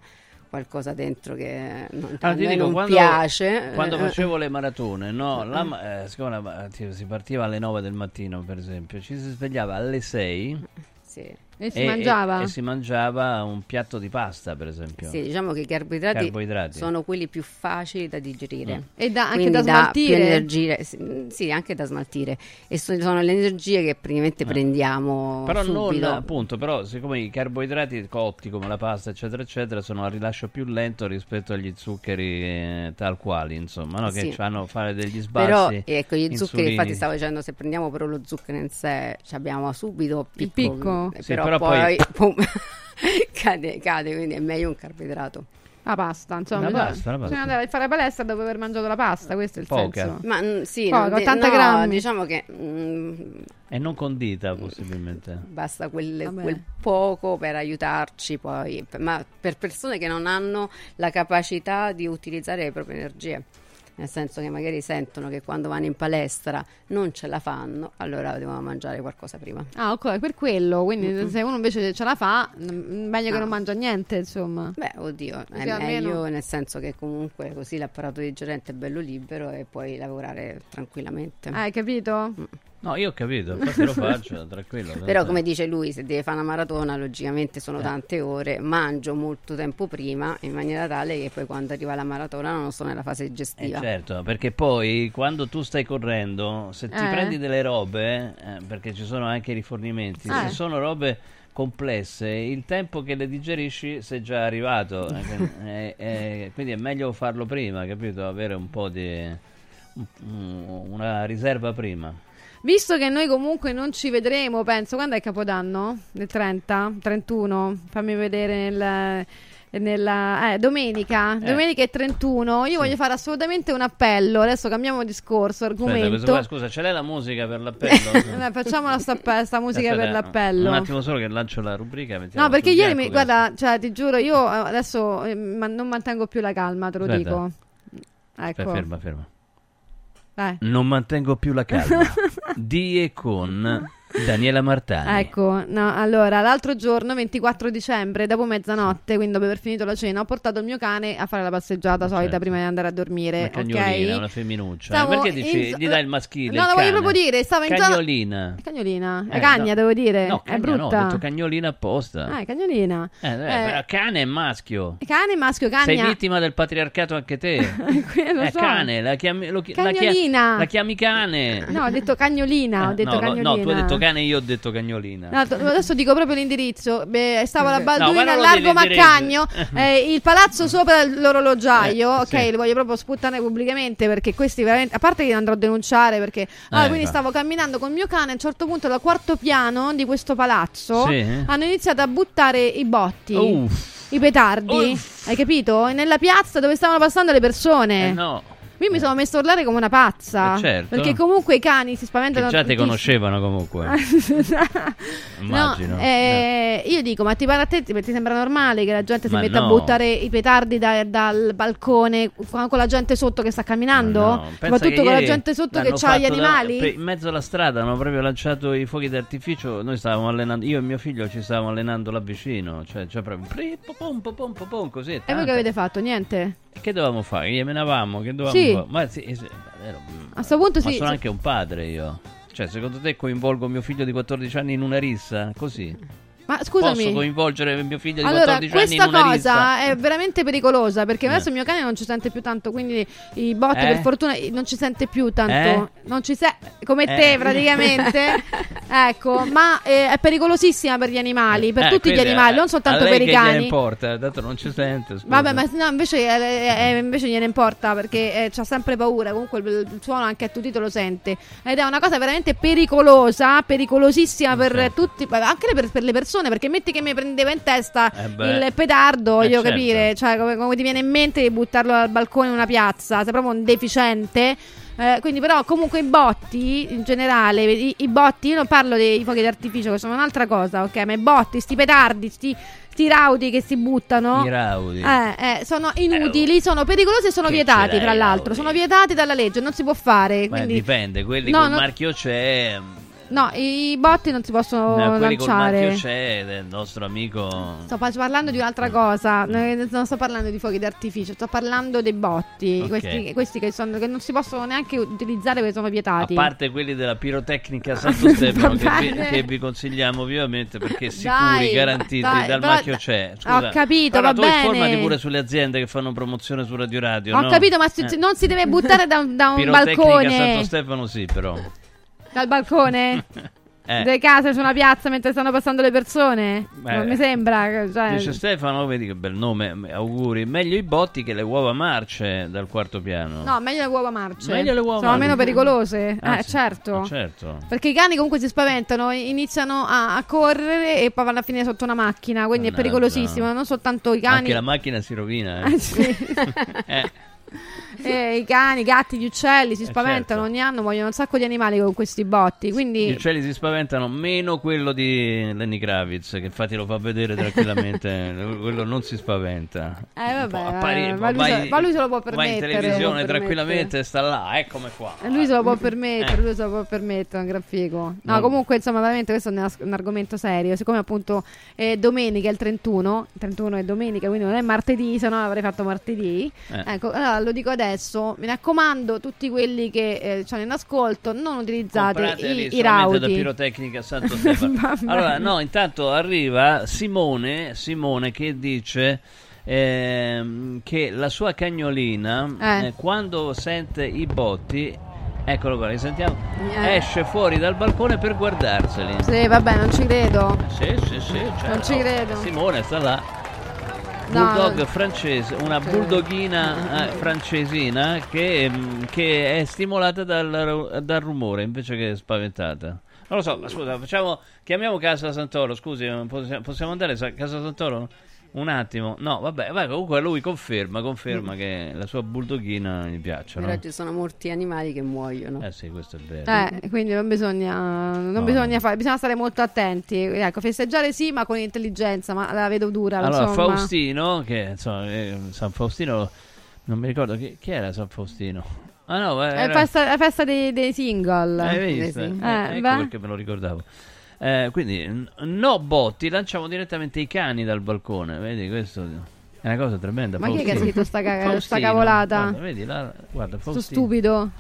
qualcosa dentro che non, a Allora, ti noi dico, non quando, piace. quando facevo le maratone, no, Eh. la eh, siccome la si partiva alle 9 del mattino, per esempio, ci si svegliava alle 6 sì. E si mangiava? e si mangiava un piatto di pasta, per esempio. Sì, diciamo che i carboidrati, Carboidrati. sono quelli più facili da digerire Mm. E da- anche Quindi da dà smaltire? energie, sì, sì, anche da smaltire. E so- sono le energie che praticamente prendiamo Però subito. non appunto, però siccome i carboidrati cotti come la pasta, eccetera, eccetera, sono a rilascio più lento rispetto agli zuccheri eh, tal quali, insomma, no? Sì. che fanno fare degli Però sbassi. ecco, gli zuccheri, insulini. infatti stavo dicendo, se prendiamo però lo zucchero in sé, ci abbiamo subito Il picco, picco. eh, Sì, però, però poi, poi- pum, cade, cade, quindi è meglio un carboidrato. La pasta, insomma, La bisogna, pasta, la pasta. bisogna andare a fare palestra dopo aver mangiato la pasta, questo è il Poca. senso. Ma mm, sì, Poca, non de- 80 no, grammi. diciamo che mm, E non condita, possibilmente. basta quel, quel poco per aiutarci poi, ma per persone che non hanno la capacità di utilizzare le proprie energie. Nel senso che magari sentono che quando vanno in palestra non ce la fanno, allora devono mangiare qualcosa prima. Ah, ok, per quello. Quindi Mm-mm. se uno invece ce la fa, mm, meglio che No. non mangia niente, insomma. Beh, oddio, è Così almeno- meglio nel senso che comunque così l'apparato digerente è bello libero e puoi lavorare tranquillamente. Hai capito? No, io ho capito, infatti lo faccio, tranquillo. Però come dice lui, se deve fare una maratona, logicamente sono tante ore, mangio molto tempo prima in maniera tale che poi quando arriva la maratona non sono nella fase Eh, digestiva. certo, perché poi quando tu stai correndo, se ti Eh. prendi delle robe, eh, perché ci sono anche i rifornimenti, Eh. se sono robe complesse, il tempo che le digerisci sei già arrivato, eh, quindi- eh, eh, è meglio farlo prima, capito? Avere un po' di un- una riserva prima. Visto che noi comunque non ci vedremo, penso, quando è Capodanno? Nel 30? 31? Fammi vedere nel... Nella, eh, domenica, Eh. domenica è 31. Io voglio fare assolutamente un appello. Adesso cambiamo discorso, Aspetta, argomento. questo qua, scusa, ce l'hai la musica per l'appello? Vabbè, facciamo la sta, sta musica Aspetta, per l'appello. Un attimo solo che lancio la rubrica. No, perché ieri mi, guarda, cioè, ti giuro, io eh, adesso eh, ma- non mantengo più la calma, te lo Aspetta. dico. Aspetta, Ecco. ferma, ferma. Eh. Non mantengo più la calma. Di e con Daniela Martani. Ecco, no, allora, l'altro giorno, 24 dicembre, dopo mezzanotte, quindi dopo aver finito la cena, ho portato il mio cane a fare la passeggiata solita prima di andare a dormire. Una cagnolina, ok? una femminuccia. Stavo Eh, Perché dici, in- gli dai il maschile? No, il lo voglio proprio dire, stavo in zona- Cagnolina. Cagnolina, è Eh, cagna, no. devo dire. No, è cagna no, brutta. ho detto cagnolina apposta. Ah, è cagnolina. Eh, eh, Eh, cane è maschio. cane, maschio, cagna. Sei vittima del patriarcato anche te. Lo è so. cane, la chiami, lo Cagnolina. la chiami cane. No, ho detto cagnolina, ho detto no, no, cagnolina. no, tu hai detto cane, io ho detto cagnolina. No, adesso dico proprio l'indirizzo. Beh, stavo alla No, ma Balduina, lo Largo. Maccagno, eh, il palazzo sopra l'orologiaio. Eh, ok, sì. li voglio proprio sputtare pubblicamente perché questi veramente. A parte che andrò a denunciare perché. Ah, Eh, quindi va. stavo camminando col mio cane. A un certo punto, dal quarto piano di questo palazzo, Sì. hanno iniziato a buttare i botti. Uff. I petardi, hai capito? Nella piazza dove stavano passando le persone. Eh, no. Io mi sono messo a urlare come una pazza. Eh, certo. Perché comunque i cani si Che spaventano. già ti conoscevano comunque. Immagino. No, eh, io dico, ma ti pare a te, ti, ti sembra normale che la gente si Ma metta no. a buttare i petardi da- dal balcone con, la gente sotto che sta camminando? No, Soprattutto che con la gente sotto che ha gli da- animali? pre- in mezzo alla strada hanno proprio lanciato i fuochi d'artificio. Noi stavamo allenando, io e mio figlio ci stavamo allenando là vicino. Cioè, cioè proprio pri- popom, popom, popom, così. e voi che avete fatto? Niente? Che dovevamo fare? Che menavamo? Che dovevamo Sì. Ma sì, sì, ero- A sto punto ma sì. sono anche un padre io. Cioè, secondo te coinvolgo mio figlio di 14 anni in una rissa? Così? Ma scusami. Posso coinvolgere mio figlio di Allora, 14 anni in questa una cosa rissa? è veramente pericolosa perché Eh. adesso il mio cane non ci sente più tanto, quindi i botti Eh? per fortuna non ci sente più tanto. Eh? Non ci se- come te Eh. praticamente. ecco, ma eh, è pericolosissima per gli animali, per Eh, tutti gli animali, non soltanto a per i che gliene cani. importa, dato non ci sente. scusa. Vabbè, ma no, invece, invece gliene importa perché c'ha sempre paura. Comunque il, il suono anche attutito lo sente. Ed è una cosa veramente pericolosa, pericolosissima per tutti, beh, anche per, per le persone. Perché metti che mi prendeva in testa Eh il petardo, Eh, voglio certo. capire, cioè come, come ti viene in mente di buttarlo dal balcone in una piazza? Sei proprio un deficiente. Eh, quindi, però, comunque, i botti in generale, i, i botti, io non parlo dei fuochi d'artificio, che sono un'altra cosa, ok? Ma i botti, sti petardi, sti, sti rauti che si buttano. Raudi. Eh, eh, sono inutili, sono pericolosi e sono Che vietati, tra l'altro. Sono vietati dalla legge, non si può fare. Quindi, dipende, quelli No, col no- marchio c'è. No, i botti non si possono eh, quelli col lanciare. marchio c'è del nostro amico. Sto pa- parlando di un'altra cosa, non non sto parlando di fuochi d'artificio, sto parlando dei botti, Ok. questi, questi che, sono, che non si possono neanche utilizzare perché sono A vietati. parte quelli della pirotecnica Santo Stefano che vi, che vi consigliamo vivamente perché sicuri, Dai, garantiti dai, dal però- marchio c'è. Scusa. Ho capito, Allora, va tu bene. informati pure sulle aziende che fanno promozione su Radio Radio. Ho no? capito, ma Eh. non si deve buttare da, un- da un Pirotecnica balcone. Santo Stefano sì, però. Dal balcone? Eh. Delle case su una piazza mentre stanno passando le persone? Beh. non mi sembra. Cioè, Dice Stefano, vedi che bel nome, auguri. Meglio i botti che le uova marce dal quarto piano. No, meglio le uova marce. Meglio le uova Sono marce. meno pericolose. Ah, eh, sì. certo. Ah, certo. Perché i cani comunque si spaventano, iniziano a, a correre e poi vanno a finire sotto una macchina. Quindi Mannaggia. è pericolosissimo. Non soltanto i cani. Anche la macchina si rovina. Eh. Ah, sì. Eh. eh, i cani, i gatti, gli uccelli si Eh, spaventano certo. ogni anno, muoiono un sacco di animali con questi botti. Gli Quindi uccelli si spaventano meno quello di Lenny Kravitz, che infatti lo fa vedere tranquillamente. quello non si spaventa. Eh, vabbè, Appari- eh, ma, lui vai- se, ma lui se lo può in permettere. televisione se lo può tranquillamente, sta là, eccomi qua. permettere. Lui se lo può permettere, Eh. lui se lo può permettere, un gran figo. No, Non- comunque, insomma, veramente questo è un, argomento serio. Siccome appunto è domenica è il 31, il 31 è domenica, quindi non è martedì, se no l'avrei fatto martedì. Eh. Ecco, allora lo dico adesso, mi raccomando, tutti quelli che eh, ci hanno in ascolto, non utilizzate Comprateli i, i solamente da rauti. Pirotecnica Santo Stefano. Allora, no, intanto arriva Simone, Simone che dice ehm, che la sua cagnolina, Eh. eh, quando sente i botti, eccolo qua, sentiamo, Eh. esce fuori dal balcone per guardarseli. Sì, vabbè, non ci credo. Sì, sì, sì, certo. Non ci credo. Simone sta là. No. Bulldog francese, una Sì. bulldoghina eh, francesina che, mm, che è stimolata dal, dal rumore invece che spaventata. Non lo so, ma scusa, facciamo, chiamiamo Casa Santoro, scusi, possiamo, possiamo andare a Casa Santoro? Un attimo, no, vabbè, vai, comunque lui conferma, conferma che la sua bulldoghina gli piacciono. Però ci sono molti animali che muoiono. Eh sì, questo è vero. Eh, quindi non bisogna, non No. bisogna fare, bisogna stare molto attenti. Ecco, festeggiare sì, ma con intelligenza, ma la vedo dura. Allora, insomma. Faustino, che insomma, eh, San Faustino, non mi ricordo chi, chi era San Faustino. Ah no, È era... la festa, la festa dei, dei single. Hai visto? Eh, Eh, ecco beh. perché me lo ricordavo. Eh, quindi, no botti, lanciamo direttamente i cani dal balcone. Vedi, questo è una cosa tremenda. Ma chi è che ha Faustino. scritto sta, ca- sta Faustino, cavolata? Guarda, vedi, là, guarda, Sto Faustino. stupido.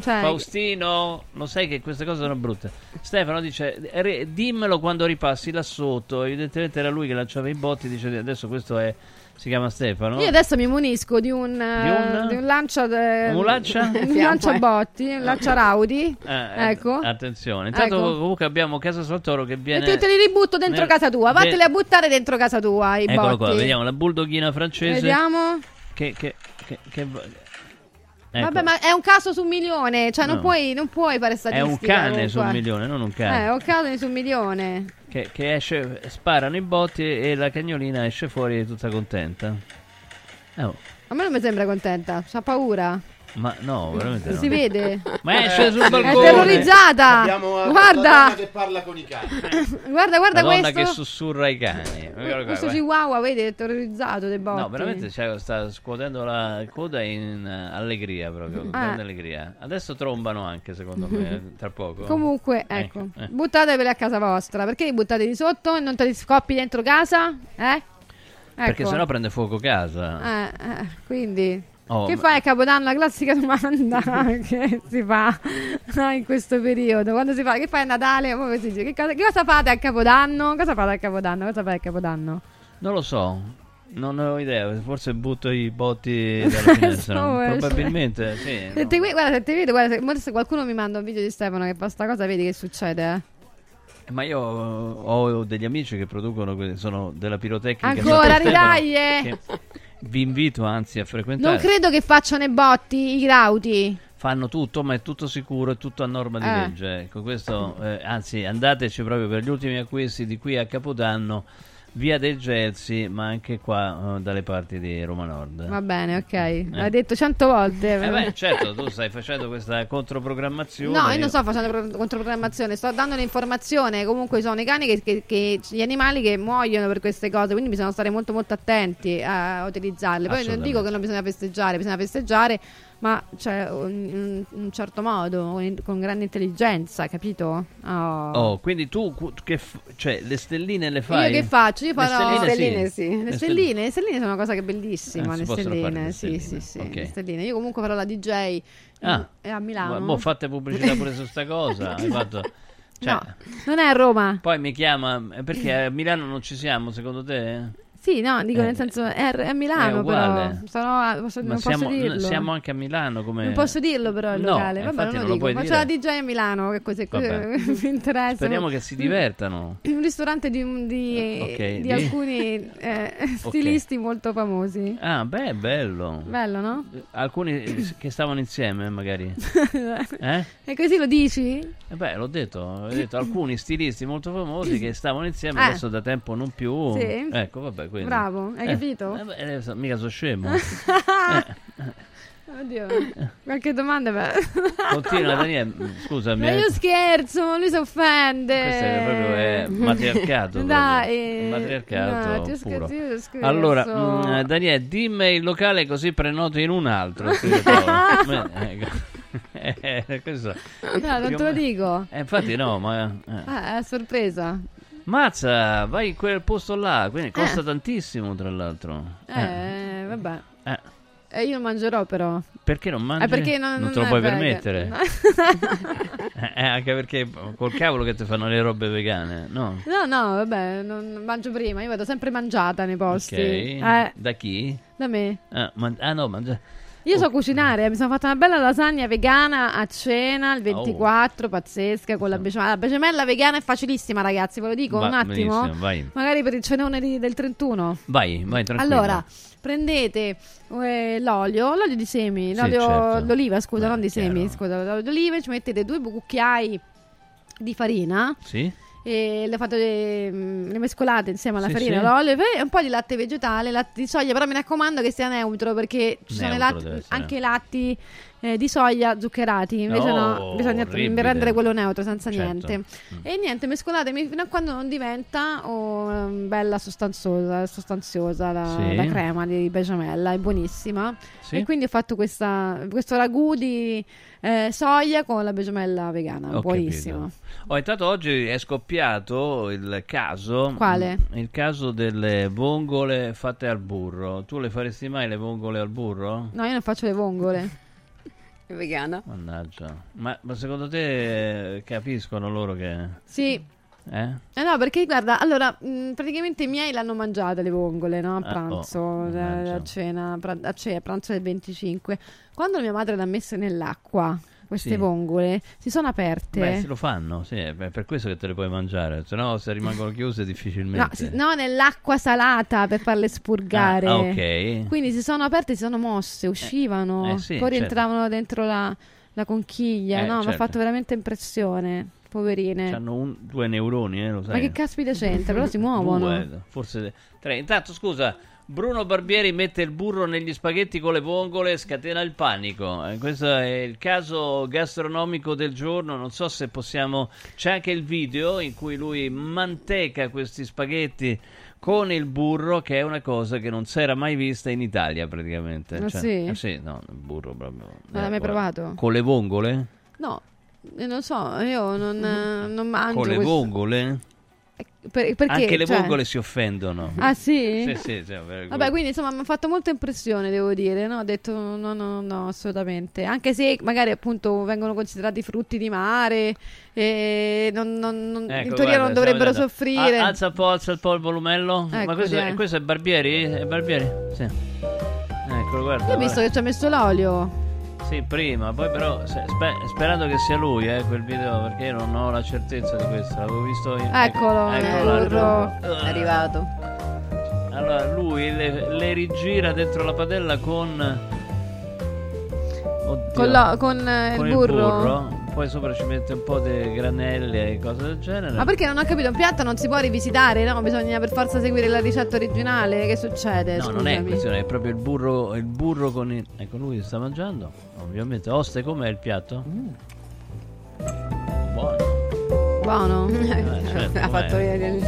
Cioè, Faustino, lo sai che queste cose sono brutte. Stefano dice: "Re- Dimmelo quando ripassi là sotto. Evidentemente era lui che lanciava i botti. Dice: Adesso questo è. Si chiama Stefano. Io adesso mi munisco di un, eh, un? di un lancia de- Un lancia? un lancia botti, un lancia Raudi. Eh, eh, ecco. Attenzione. Intanto, Ecco. comunque, abbiamo Casa Santoro che E viene. te, te li ributto dentro nel- casa tua. Vatteli a buttare dentro casa tua. I Eccolo botti. qua, vediamo la bulldoghina francese. Vediamo. Che. che, che, che- ecco. Vabbè, ma è un caso su un milione. Cioè, non, No. puoi, non puoi fare È statistica. un cane comunque. su un milione, non un Eh, cane. è un caso su un milione. Che, che esce, sparano i botti e la cagnolina esce fuori tutta contenta. Eh, oh, A me non mi sembra contenta. C'ha paura. Ma no, veramente no. Si vede. Ma esce sul È balcone. terrorizzata. Abbiamo eh, Guarda. che parla con i cani. Guarda, guarda La questo. che sussurra ai cani. Guarda Questo guarda. chihuahua, vedi, è terrorizzato dei botti. No, veramente cioè, sta scuotendo la coda in eh, allegria proprio, Ah. grande allegria. Adesso trombano anche, secondo me, tra poco. Comunque, ecco, eh. buttateveli a casa vostra. Perché li buttate di sotto e non te li scoppi dentro casa? Eh? Perché Ecco. sennò prende fuoco casa. Eh, eh, quindi... Oh, che fai a Capodanno? La classica domanda che si fa in questo periodo. Quando si fa, che fai a Natale? Come si dice? Che cosa, che cosa fate a Capodanno? Cosa fate a Capodanno? Cosa fai a Capodanno? Non lo so. Non ho idea, forse butto i botti dalla finestra. Probabilmente, sì. Se ti, guarda, se ti vedo, guarda, se, se qualcuno mi manda un video di Stefano che fa sta cosa, vedi che succede. eh. Ma io ho degli amici che producono, sono della pirotecnica. Ancora, eh. che Vi invito anzi a frequentare. Non credo che facciano i botti, i grauti. Fanno tutto, ma è tutto sicuro, è tutto a norma di Eh. legge. Ecco, questo, eh, anzi, andateci proprio per gli ultimi acquisti di qui a Capodanno, via del Gelsi, ma anche qua eh, dalle parti di Roma Nord. Va bene, ok. L'hai detto cento volte. Eh beh, certo, tu stai facendo questa controprogrammazione. No, io non sto facendo pro- controprogrammazione, sto dando l'informazione. Comunque sono i cani che, che- che- gli animali che muoiono per queste cose, quindi bisogna stare molto molto attenti a utilizzarle. Poi non dico che non bisogna festeggiare, bisogna festeggiare, ma cioè, in un certo modo, con, con grande intelligenza, capito? Oh. Oh, quindi tu che f- cioè le stelline le fai? Io che faccio? Io Le farò stelline, sì. Le, Le stelline, le stelline sono una cosa che è bellissima. Eh, si le stelline, le sì, stelline, sì, sì. ok. le stelline. Io comunque farò la DJ Ah. mm, e a Milano. Ma mo fate pubblicità pure su sta cosa. Hai fatto... cioè, No, non è a Roma. Poi mi chiama eh, perché a Milano non ci siamo, secondo te? Sì, no, dico Eh, nel senso è a, Milano, però. Sono posso- non siamo, posso dirlo. siamo anche a Milano come Non posso dirlo, però il No, locale. Vabbè, non non lo lo dico. Faccio dire. la DJ a Milano, che Vabbè. mi interessa. Speriamo che si divertano. Un ristorante di, di, Ok, di di- alcuni eh, stilisti molto famosi. Ah, beh, bello. Bello, no? Alcuni eh, che stavano insieme, magari. Eh? E così lo dici? Eh beh, l'ho detto, ho detto alcuni stilisti molto famosi che stavano insieme Eh. adesso da tempo non più. Sì. Ecco, vabbè, quindi. Bravo, hai Eh, capito? eh eh, so- mica so scemo. Eh, Oddio, qualche domanda? beh. Continua Daniele, scusami. Ma eh. io scherzo, lui si offende. Questo è proprio è matriarcato. Dai, eh, matriarcato no, puro. scherzo. Allora, mm, Daniele, dimmi il locale così prenoto in un altro. ecco. Eh, questo- No, non te lo dico. Eh, infatti no, ma... eh. Ah, è sorpresa. Mazza, vai in quel posto là, quindi costa tantissimo tra l'altro. Eh, vabbè. Eh, Eh, io mangerò però. perché non mangi? Eh, perché non, non te lo puoi vegan. permettere. No. Eh, anche perché col cavolo che ti fanno le robe vegane, no? No, no, vabbè, non mangio prima, io vado sempre mangiata nei posti. Ok. Eh, Da chi? da me. Ah, man- ah, no, mangia... Io so cucinare, mi sono fatta una bella lasagna vegana a cena il 24, pazzesca, con la bechamella. La bechamella vegana è facilissima, ragazzi, ve lo dico Va- un attimo. vai. Magari per il cenone di- del 31. Vai, vai tranquillo. Allora, prendete eh, l'olio, l'olio di semi, Sì, l'olio certo. d'oliva, scusa, Beh, non di semi, chiaro. scusa, l'olio d'oliva, ci mettete due cucchiai di farina Sì? E le, fate, mm, le mescolate insieme alla Sì, farina, sì. l'olio e un po' di latte vegetale, latte di soia, però mi raccomando che sia neutro perché ci sono i Neutro latti- deve essere. anche i latti eh, di soia zuccherati, invece Oh, no, bisogna orribile. rendere quello neutro senza Certo. niente. Mm. E niente, mescolatemi fino a quando non diventa oh, bella sostanziosa, sostanziosa la, Sì. la crema di bechamella, è buonissima. Sì. E quindi ho fatto questa, questo ragù di eh, soia con la bechamella vegana, Ho buonissimo. Oh, intanto oggi è scoppiato il caso. Quale? mm, Il caso delle vongole fatte al burro. Tu le faresti mai le vongole al burro? No, io non faccio le vongole. È vegana? Mannaggia. Ma, ma secondo te eh, capiscono loro che... Sì. Eh? Eh no, perché guarda, allora, mh, praticamente i miei l'hanno mangiate le vongole, no? A Ah, pranzo, oh, eh, mannaggia. a cena, a, a pranzo del 25. Quando mia madre le ha messe nell'acqua, queste Sì. vongole, si sono aperte. Beh, se lo fanno, sì, è per questo che te le puoi mangiare, se no se rimangono chiuse No, difficilmente. si- no, nell'acqua salata per farle spurgare. Ah, ah, ok. Quindi si sono aperte, si sono mosse, uscivano, eh sì, poi certo. rientravano dentro la, la conchiglia. Eh, no, mi ha certo. fatto veramente impressione, poverine. Hanno un- due neuroni, eh, lo sai. Ma che caspita c'entra? Però si muovono. Due, forse tre. Intanto, scusa, Bruno Barbieri mette il burro negli spaghetti con le vongole e scatena il panico. Eh, questo è il caso gastronomico del giorno. Non so se possiamo. C'è anche il video in cui lui manteca questi spaghetti con il burro, che è una cosa che non si era mai vista in Italia praticamente. Ah, Cioè- sì? eh, sì, no, il burro proprio. Non l'hai mai guarda. provato? Con le vongole? No, eh, non so, io non, eh, non mangio Con le questo- vongole? Per- perché? Anche le Cioè- vongole si offendono. Ah sì? Sì, sì, sì, very Vabbè, quindi insomma mi ha fatto molta impressione, devo dire, no? Ho detto no, no, no, assolutamente. Anche se magari appunto vengono considerati frutti di mare e non, non- non- Ecco, in teoria guarda, non dovrebbero soffrire. Ah, alza un po', alza un po' il volumello. Ma Ecco, questo, dai. è, questo è Barbieri? È Barbieri? Sì. Eccolo, guarda. Io ho visto guarda. che ci ha messo l'olio. Sì, prima, poi però se- spe- sperando che sia lui, eh, quel video, perché io non ho la certezza di questo. L'avevo visto in... Eccolo, Eccolo il là, burro. È arrivato. Allora lui le, le rigira dentro la padella con. Oddio. Con, lo- con, eh, Con il burro. Poi sopra ci mette un po' di granelle e cose del genere. Ma perché non ho capito? Un piatto non si può rivisitare, no? Bisogna per forza seguire la ricetta originale. Che succede? No, non è Scusami. questione, è proprio il burro, il burro con il... Ecco, lui sta mangiando, ovviamente. Oste, com'è il piatto? Mm. Buono. Buono. certo, ha fatto vedere il-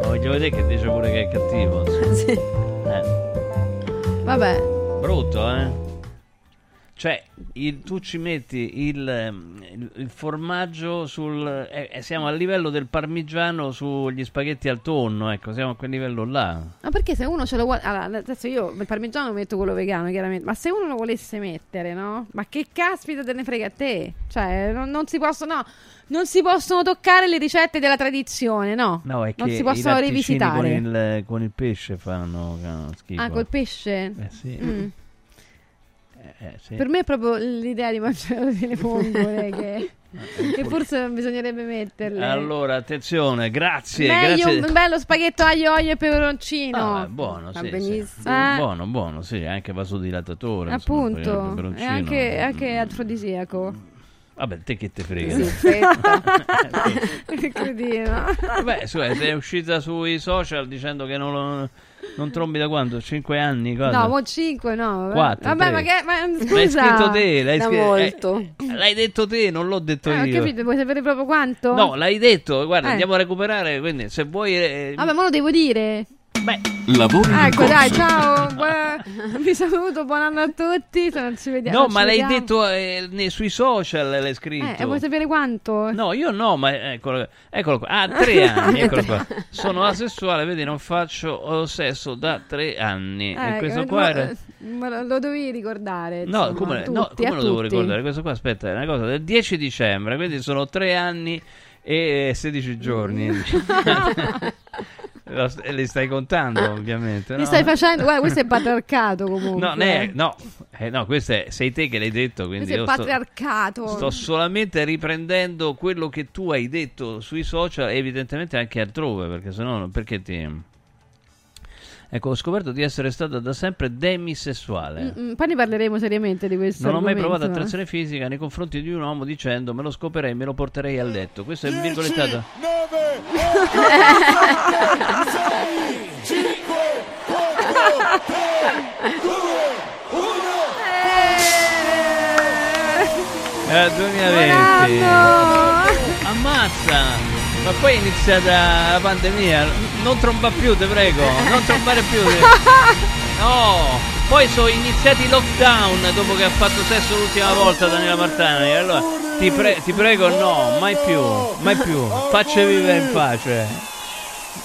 Ma voglio vedere che dice pure che è cattivo. insomma. Eh, Vabbè. brutto, eh? Il- tu ci metti il, ehm, il- il formaggio sul... eh, eh, siamo a livello del parmigiano sugli spaghetti al tonno, ecco, siamo a quel livello là. Ma perché se uno ce lo vuole. Allora, adesso io il parmigiano metto quello vegano, chiaramente. Ma se uno lo volesse mettere, no? Ma che caspita te ne frega a te? Cioè, non, non si possono. No, non si possono toccare le ricette della tradizione, no? No, è non che si i possono rivisitare. con il, con il pesce fanno fanno schifo. Ah, col pesce? Eh sì. Mm. Eh, sì. Per me è proprio l'idea di mangiare delle vongole che, che forse non bisognerebbe metterle. Allora, attenzione, grazie. Meglio grazie. un bello spaghetto aglio, olio e peperoncino. Ah, buono, Va sì, benissimo. sì. Eh. Buono, buono, sì, anche vasodilatatore. insomma, Appunto, è peperoncino. anche, anche afrodisiaco. Vabbè, te che te frega. Sì, che cretino. Vabbè, su, sei uscita sui social dicendo che non lo, Non trombi da quando? 5 anni? Cosa? No, mo 5 no. vabbè. Quattro, Vabbè, tre. ma che ma scusa. L'hai scritto te, l'hai scritto- molto. eh, l'hai detto te, non l'ho detto Eh, ho io. capito, vuoi sapere proprio quanto? No, l'hai detto, guarda, Eh. andiamo a recuperare, quindi se vuoi... eh, Vabbè, ma lo devo dire. Lavori in Ecco, dai, corso. ciao. Vi saluto, buon anno a tutti. Se non ci vediamo. No, ci ma l'hai vediamo. detto eh, nei- sui social, l'hai scritto. Eh, e vuoi sapere quanto? No, io no, ma eccolo, eccolo qua. Ah, tre anni, eccolo qua. Sono asessuale, vedi, non faccio eh, sesso da tre anni. e Eh, questo eh, qua lo- era... eh, ma lo, lo dovevi ricordare. No, insomma, come, a no, tutti, come lo devo tutti. ricordare? Questo qua, aspetta, è una cosa del 10 dicembre, quindi sono tre anni e 16 giorni. Lo li stai contando, ovviamente. Mi no? stai facendo. Guarda, questo è patriarcato comunque. No, ne- no, eh, no, questo è, sei te che l'hai detto, quindi Questo è io sto, patriarcato. sto solamente riprendendo quello che tu hai detto sui social evidentemente anche altrove, perché sennò perché ti... Ecco, ho scoperto di essere stato da sempre demisessuale. Mm, mm, poi ne parleremo seriamente di questo. Non ho mai provato eh. attrazione fisica nei confronti di un uomo dicendo me lo scoperei, me lo porterei a letto. Questo è virgolettato. Eh, 2020. Ammazza! Ma poi è iniziata la pandemia. Non tromba più, te prego. Non trombare più. No! Poi sono iniziati i lockdown dopo che ha fatto sesso l'ultima volta Daniela Martani. Allora ti, pre- ti prego, no, mai più, mai più. Faccia vivere in pace.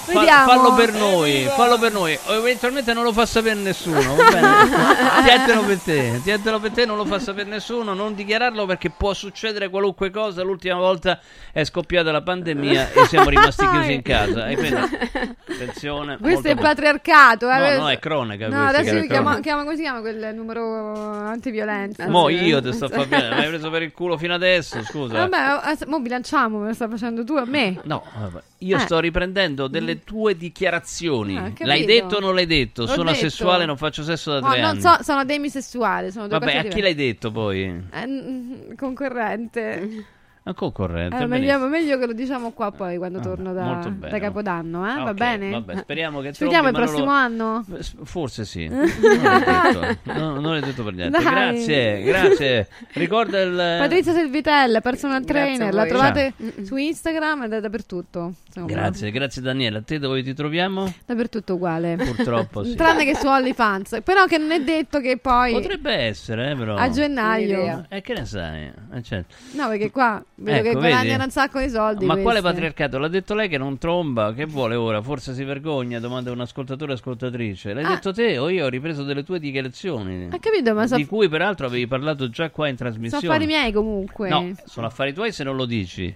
Vediamo. fallo per noi, fallo per noi. O eventualmente non lo fa sapere nessuno. Va bene? Tientelo per te, tientelo per te, non lo fa sapere nessuno. Non dichiararlo perché può succedere qualunque cosa. L'ultima volta è scoppiata la pandemia e siamo rimasti chiusi in casa. E quindi, attenzione. Questo molto è bene. patriarcato. eh, No, no, è cronaca No, questa, adesso chiama, chiama- come si chiama quel numero antiviolenza? Mo io ti sto fare bene, mi hai preso per il culo fino adesso, scusa. Vabbè, eh, mo bilanciamo, me lo stai facendo tu a me. No, vabbè. Io Eh. sto riprendendo delle tue dichiarazioni. Ah. L'hai detto o non l'hai detto? L'ho Sono detto. asessuale, non faccio sesso da No, tre anni. so, sono demisessuale, sono due Vabbè, cose a chi l'hai detto poi? Eh, mm, concorrente. Un concorrente. Eh, meglio, meglio che lo diciamo qua poi quando torno da, da Capodanno, eh? Va Ok, bene? vabbè, speriamo che Ci vediamo il prossimo lo- anno? Eh, Forse sì. Non detto. No, non l'hai detto per niente. Dai. Grazie, grazie. Ricorda il Patrizia Servitella, personal trainer, la trovate su Instagram e da- dappertutto. insomma. Grazie, grazie Daniela. A te dove ti troviamo? Dappertutto uguale. Purtroppo sì. Tranne che su OnlyFans. Però che non è detto che poi Potrebbe essere, eh, però. a gennaio. E che ne sai? Eh, certo. No, perché qua vedo Ecco, che guadagnano un sacco di soldi. Ma quale queste. patriarcato? L'ha detto lei che non tromba. Che vuole ora? Forse si vergogna? Domanda un ascoltatore o ascoltatrice. L'hai Ah. detto te o io ho ripreso delle tue dichiarazioni? Ha capito, ma so- Di cui peraltro avevi parlato già qua in sono trasmissione. affari miei comunque. No, sono affari tuoi se non lo dici.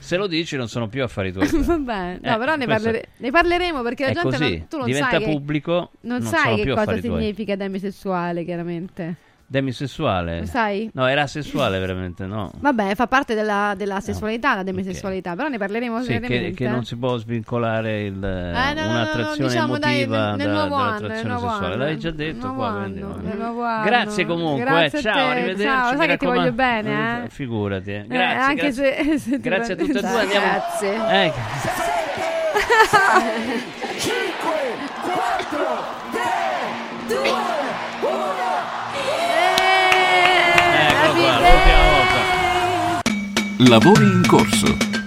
Se lo dici non sono più affari tuoi. Vabbè, no, Eh, però ne, parlere- ne parleremo perché la gente non, tu non diventa sai che- pubblico, non, non sai sono che cosa tuoi. significa demisessuale, chiaramente. Demisessuale? Lo sai? No, era sessuale veramente, no. Vabbè, fa parte della, della sessualità, la demisessualità, però ne parleremo Sì, che, che non si può svincolare il, Eh, no, no, no, un'attrazione diciamo, dai, emotiva nel- nel da- nuovo anno, dall'attrazione nuovo sessuale. anno. L'avevi già detto qua, anno, quindi- anno. Grazie comunque, Grazie ciao, arrivederci. ciao, sai che ti voglio bene, eh? Figurati. Eh, Grazie, anche grazie. se, se Grazie a tutte e due. Dai, Andiamo. Grazie. Eh, 'Lavori in corso.